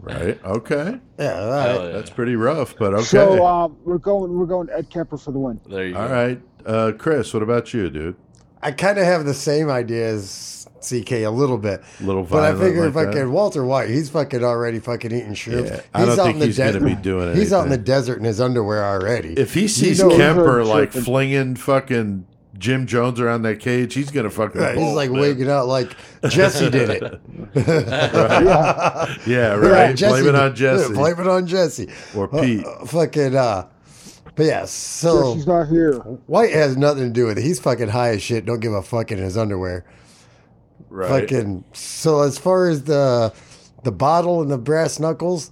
Right. Okay. Yeah, all right. Yeah. That's pretty rough, but okay. so um, we're going we're going Ed Kemper for the win. there you all go. right. Uh, Chris, what about you, dude? I kind of have the same idea as CK a little bit. A little But I figure like fucking that? Walter White, he's fucking already fucking eating shrimps. Yeah, I don't out think in the he's gonna desert- be doing it. He's out in the desert in his underwear already. If he sees know- Kemper like tripping. flinging fucking Jim Jones around that cage, he's gonna fucking. Yeah, he's like man. waking out like Jesse did it. Yeah, Yeah, right. Jesse Blame it on Jesse Blame it on Jesse. or Uh, Pete. uh, fucking uh but yeah, so she's not here. White has nothing to do with it. He's fucking high as shit. Don't give a fuck in his underwear. Right. Fucking so as far as the the bottle and the brass knuckles,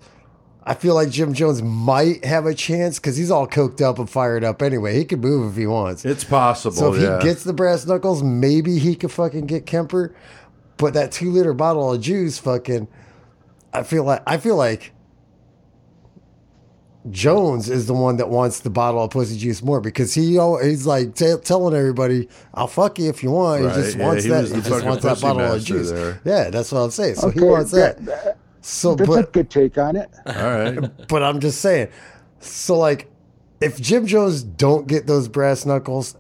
I feel like Jim Jones might have a chance because he's all coked up and fired up anyway. He can move if he wants. It's possible. So if yeah. he gets the brass knuckles, maybe he could fucking get Kemper. But that two liter bottle of juice, fucking, I feel like I feel like Jones is the one that wants the bottle of pussy juice more because he he's like t- telling everybody, "I'll fuck you if you want." Right, He just yeah, wants he that. He just wants that bottle of master juice. there. Yeah, that's what I'm saying. So he wants that. that- So, That's a but good take on it. All right. but I'm just saying. So like, if Jim Jones don't get those brass knuckles,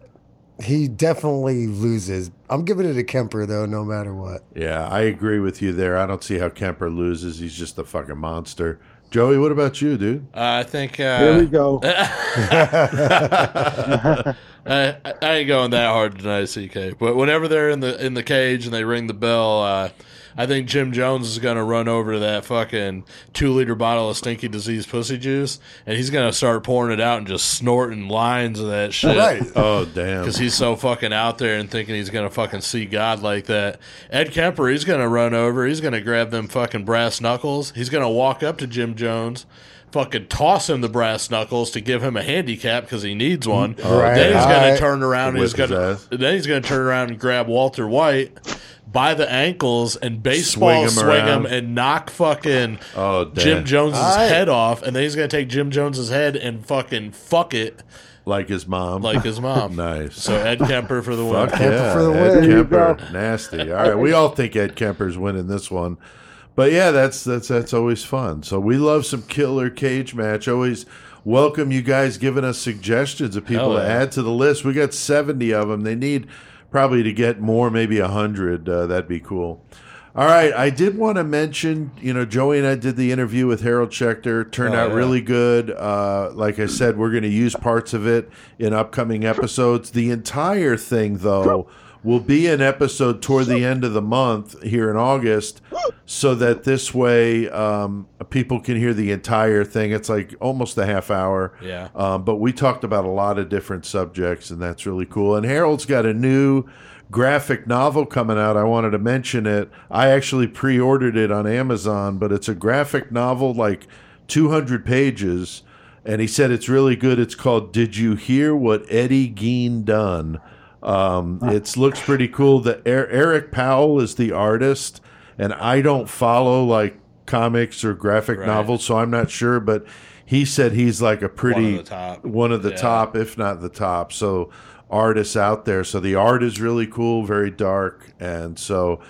he definitely loses. I'm giving it to Kemper though, no matter what. Yeah, I agree with you there. I don't see how Kemper loses. He's just a fucking monster. Joey, what about you, dude? Uh, I think. here we Uh, go. I, I ain't going that hard tonight, CK. But whenever they're in the in the cage and they ring the bell, uh, I think Jim Jones is gonna run over to that fucking two liter bottle of stinky disease pussy juice, and he's gonna start pouring it out and just snorting lines of that shit. Right. Oh, damn. Because he's so fucking out there and thinking he's gonna fucking see God like that. Ed Kemper, he's gonna run over. He's gonna grab them fucking brass knuckles. He's gonna walk up to Jim Jones, fucking toss him the brass knuckles to give him a handicap because he needs one. Right. Then he's gonna turn around and he's gonna then he's gonna turn around and grab Walter White by the ankles and baseball Swing him swing him, and knock fucking Oh. Jim Jones's Alright. head off, and then he's gonna take Jim Jones's head and fucking fuck it like his mom. like his mom. nice. So Ed Kemper for the win. Fuck Kemper yeah, for the Ed win. There you Kemper, go. nasty. All right, we all think Ed Kemper's winning this one, but yeah, that's that's that's always fun. So we love some killer cage match. Always welcome you guys giving us suggestions of people Hell to add to the list. We got seventy of them. They need probably to get more, maybe a hundred. Uh, that'd be cool. All right, I did want to mention, you know, Joey and I did the interview with Harold Schechter. Turned Oh, out yeah. really good. Uh, like I said, we're going to use parts of it in upcoming episodes. The entire thing, though, will be an episode toward the end of the month here in August, so that this way um, people can hear the entire thing. It's like almost a half hour. Yeah. Um, but we talked about a lot of different subjects, and that's really cool. And Harold's got a new graphic novel coming out. I wanted to mention it. I actually pre ordered it on Amazon, but it's a graphic novel, like 200 pages. And he said it's really good. It's called Did You Hear What Eddie Gein Done? Um, it looks pretty cool. The Er- Eric Powell is the artist, and I don't follow like comics or graphic Right. novels, so I'm not sure. But he said he's like a pretty the top. one of the Yeah. top, if not the top. So artists out there. So the art is really cool, very dark, and so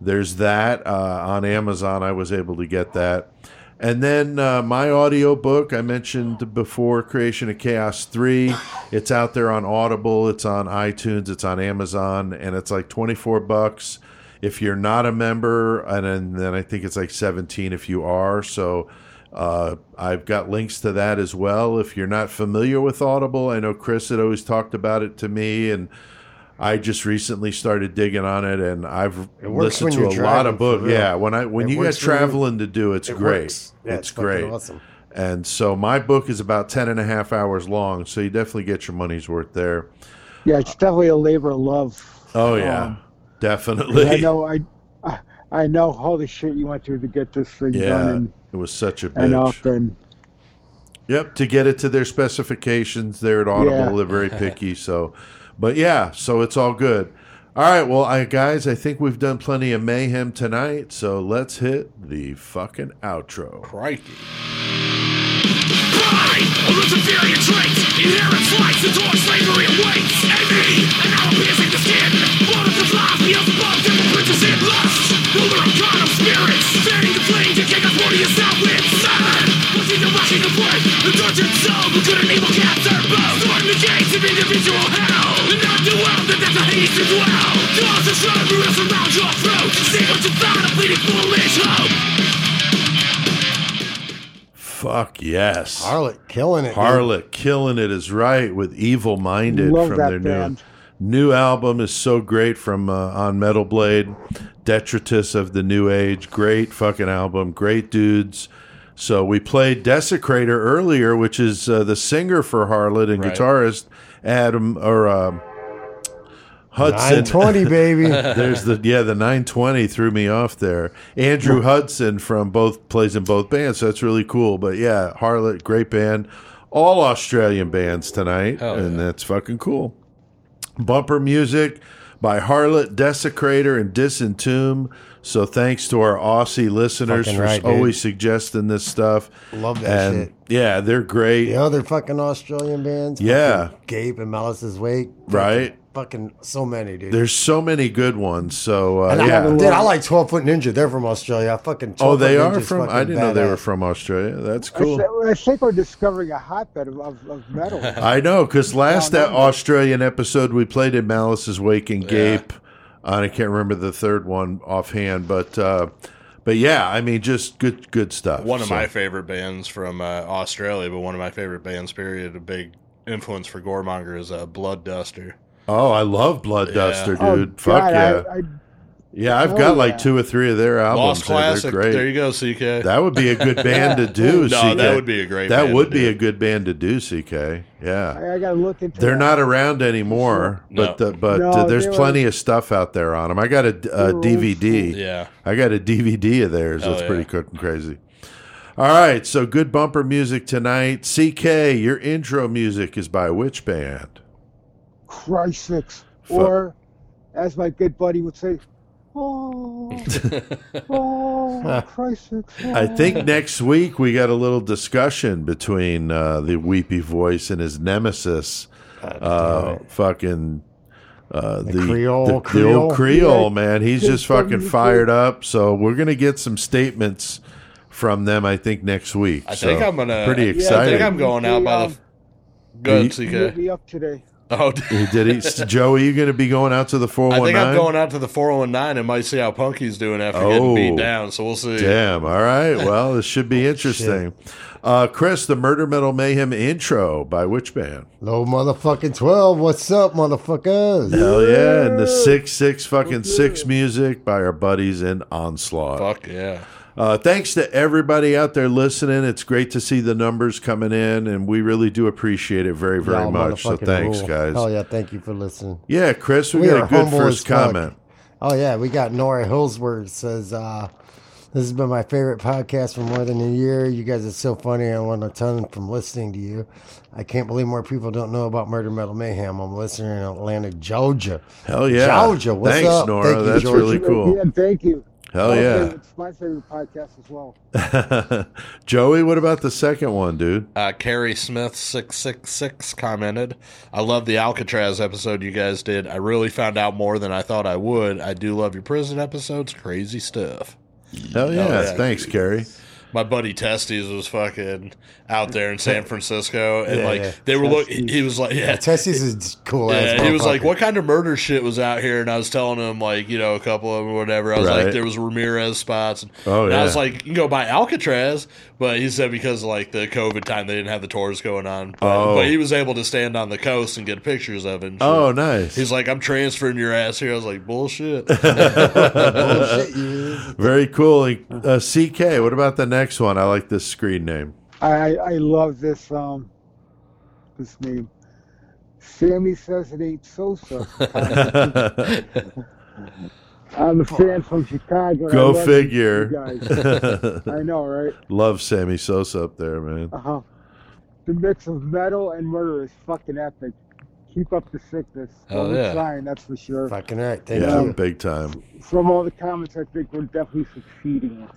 there's that uh, on Amazon. I was able to get that. And then uh, my audiobook I mentioned before, Creation of Chaos 3. It's out there on Audible, it's on iTunes, it's on Amazon, and it's like 24 bucks if you're not a member, and then, then I think it's like 17 if you are. So uh, I've got links to that as well. If you're not familiar with Audible, I know Chris had always talked about it to me, and I just recently started digging on it, and I've It listened to a you're lot of books. Yeah, when I when It you get works you- traveling to do, it's It great. Yeah, it's, it's great. awesome. And so my book is about 10 and a half hours long, so you definitely get your money's worth there. Yeah, it's definitely a labor of love. Oh yeah, Um, definitely. I know. I, I I know all the shit you went through to get this thing Yeah, done and, it was such a and bitch. up and Yep, to get it to their specifications, they're at Audible. Yeah. They're very picky. So, but yeah, so it's all good. All right, well, I guys, I think we've done plenty of mayhem tonight. So let's hit the fucking outro. Crikey. Pride, a Luciferian trait, inherent flights, the door slavery awaits. Envy, and now piercing the skin. Blood of the feels above, devil princes in lust. Ruler of God of spirits, fanning the flame to kick us more to yourself with seven. Pushing the rushing of life, the tortured soul, who good and evil capture both. Storm the gates of individual hell, and not do well that there's a Hades to dwell. Doors are shut, around your throat. See what you thought of bleeding foolish hope. Fuck yes. Harlott killing it. dude. Harlott killing it is right with Evil Minded Love from that their band. new new album is so great from uh, on Metal Blade, Detritus of the New Age. Great fucking album, great dudes. So we played Desecrator earlier, which is uh, the singer for Harlott and Right. guitarist Adam or um, Hudson. 920, baby. There's the yeah the 920 threw me off there. Andrew Hudson from both plays in both bands, so that's really cool. But yeah, Harlott, great band, all Australian bands tonight, Hell and yeah. that's fucking cool. Bumper music by Harlott, Desecrator, and Disentomb. So thanks to our Aussie listeners Fucking for right, dude. always suggesting this stuff. Love that and shit. yeah, they're great. The other fucking Australian bands. Yeah. Gape and Malice's Wake. fucking- Right. Fucking so many, dude. There's so many good ones. So uh, and I, yeah. dude, I like 12 Foot Ninja. They're from Australia. I fucking 12 Oh, they are Ninja's from. I didn't know they were from Australia. That's cool. th- I think we're discovering a hotbed of, of, of metal. I know because last No, no, that. Australian episode we played in Malice's Wake and Yeah. Gape. and I can't remember the third one offhand, but uh, but yeah, I mean, just good good stuff. One of So- my favorite bands from uh, Australia, but one of my favorite bands, period. A big influence for Goremonger is uh, Blood Duster. Oh, I love Blood Yeah. Duster, Oh, dude. Fuck God, yeah, I, I, yeah. I've oh, got like yeah. two or three of their albums. Lost and Classic. They're great. There you go, CK. That would be a good band to do. No, CK. that would be a great That band would to be do. a good band to do. CK. Yeah. I, I got to look into. They're that. not around anymore, No. but the, but No, uh, there's they were- plenty of stuff out there on them. I got a, a They were old DVD. yeah. I got a DVD of theirs. Hell That's yeah. pretty cooking crazy. All right, so good bumper music tonight. CK, your intro music is by which band? Christ Fu- Or, as my good buddy would say, oh, oh, Christ I think next week we got a little discussion between uh, the weepy voice and his nemesis, uh, fucking uh, the, Creole- the, the Creole? old Creole Yeah. man. He's just fucking fired up. So we're gonna get some statements from them. I think next week. I So, think I'm gonna. pretty I- excited. I think I'm going out by the. Good, CK. me up today. Oh, He did he? Joe, are you going to be going out to the I 419? think I'm going out to the 419 and might see how Punky's doing after Oh. getting beat down. So we'll see. Damn. All right. Well, this should be interesting. Uh, Chris, the Murder Metal Mayhem intro by which band? Low motherfucking 12. What's up, motherfuckers? Hell yeah. And the 6 6 fucking 6 music by our buddies in Onslaught. Fuck yeah. Uh, thanks to everybody out there listening. It's great to see the numbers coming in, and we really do appreciate it very, very Y'all much. So thanks, rule. guys. Oh yeah, thank you for listening. Yeah, Chris, we, We got a good first comment. Oh yeah, we got Nora Hillsworth says, uh, "This has been my favorite podcast for more than a year. You guys are so funny. I learned a ton from listening to you. I can't believe more people don't know about Murder Metal Mayhem. I'm listening in Atlanta, Georgia. Hell yeah. Georgia, what's Thanks, up? Nora. Thank you, That's Georgia. really cool. Yeah, thank you. Hell Okay, yeah. It's my favorite podcast as well. Joey, what about the second one, dude? Uh, Carrie Smith six six six commented, "I love the Alcatraz episode you guys did. I really found out more than I thought I would. I do love your prison episodes. Crazy stuff." Hell yeah. yeah. Thanks, Carrie. My buddy Testes was fucking out there in San Francisco, and Yeah, like yeah. they were look. He was like, yeah, Testes is cool. yeah, he was like, "What kind of murder shit was out here?" And I was telling him, like, you know, a couple of them or whatever. I was Right. like, there was Ramirez spots. And, Oh, and I was like, you can go by Alcatraz, but he said because of like the COVID time, they didn't have the tours going on. But, Oh. but he was able to stand on the coast and get pictures of it. Oh, nice. He's like, I'm transferring your ass here. I was like, bullshit. Bullshit, you. Very cool. Uh, CK, what about the next one? I like this screen name. I, I I love this um this name. Sammy says it ain't Sosa. I'm a fan from Chicago. and I Go figure. guys. I know, right? Love Sammy Sosa up there, man. Uh huh. The mix of metal and murder is fucking epic. Keep up the sickness. Hell Well, yeah. trying, that's for sure. Fucking right. Thank Yeah, you. big time. From all the comments, I think we're definitely succeeding.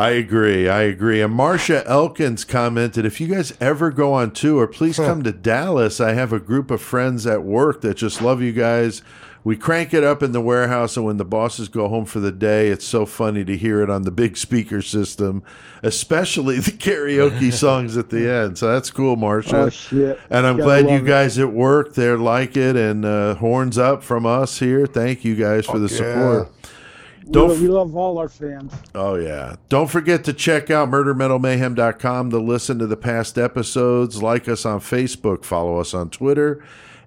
I agree. I agree. And Marcia Elkins commented, if you guys ever go on tour, please come to Dallas. I have a group of friends at work that just love you guys. We crank it up in the warehouse, and when the bosses go home for the day, it's so funny to hear it on the big speaker system, especially the karaoke songs at the end. So that's cool, Marcia. Oh shit! And I'm Gotta glad you love it. guys at work there like it. And uh, horns up from us here. Thank you guys for the support. We, Don't lo- we love all our fans. Oh, yeah. Don't forget to check out murdermetalmayhem.com to listen to the past episodes, like us on Facebook, follow us on Twitter,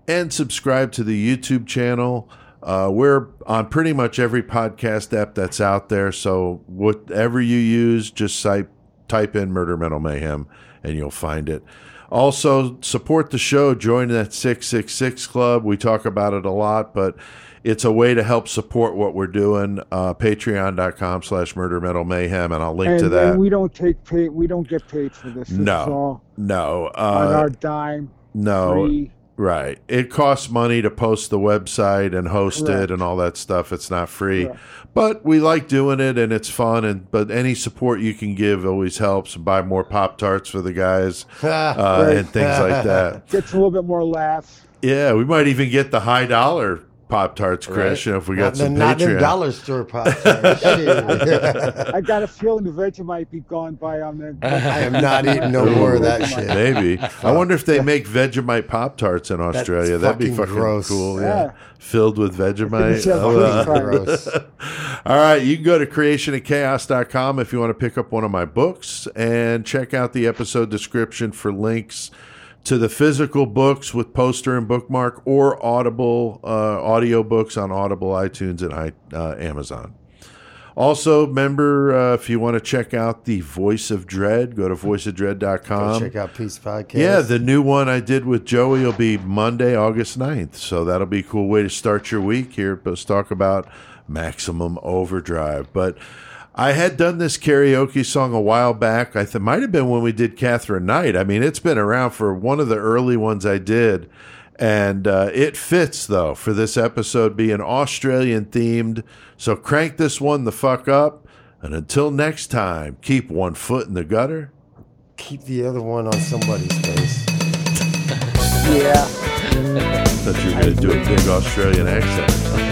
and subscribe to the YouTube channel. Uh, we're on pretty much every podcast app that's out there. So, whatever you use, just type, type in Murder Metal Mayhem and you'll find it. Also, support the show. Join that 666 Club. We talk about it a lot, but it's a way to help support what we're doing. Uh, Patreon.com slash Murder Metal Mayhem, and I'll link And, to that. and we don't take pay. We don't get paid for this. This No. is all no, on uh, our dime. no, Free. right. It costs money to post the website and host Correct. it and all that stuff. It's not free, Correct. but we like doing it and it's fun. And but any support you can give always helps. Buy more Pop Tarts for the guys uh, and things like that. Gets a little bit more laughs. Yeah, we might even get the high dollar Pop Tarts, Chris. You know, if we got Not, some not them Patreon. dollar store Pop Tarts. I got a feeling the Vegemite might be gone by on the. I am not eating no more of that shit. Maybe. I wonder if they make Vegemite Pop Tarts in Australia. That'd be fucking fucking gross. cool. Yeah. Yeah. Filled with Vegemite. Oh, uh. Gross. All right, you can go to creationofchaos.com if you want to pick up one of my books and check out the episode description for links to the physical books with poster and bookmark or Audible uh, audio books on Audible, iTunes, and I, uh, Amazon. Also, remember uh, if you want to check out the Voice of Dread, go to voiceofdread.com. Check out Peace Podcast. Yeah, the new one I did with Joey will be Monday, August 9th. So that'll be a cool way to start your week here. Let's talk about Maximum Overdrive. But I had done this karaoke song a while back. I th- might have been when we did Katherine Knight. I mean, it's been around for one of the early ones I did. And uh, it fits, though, for this episode being Australian themed. So crank this one the fuck up. And until next time, keep one foot in the gutter. keep the other one on somebody's face. Yeah. thought you were going to do a big Australian accent.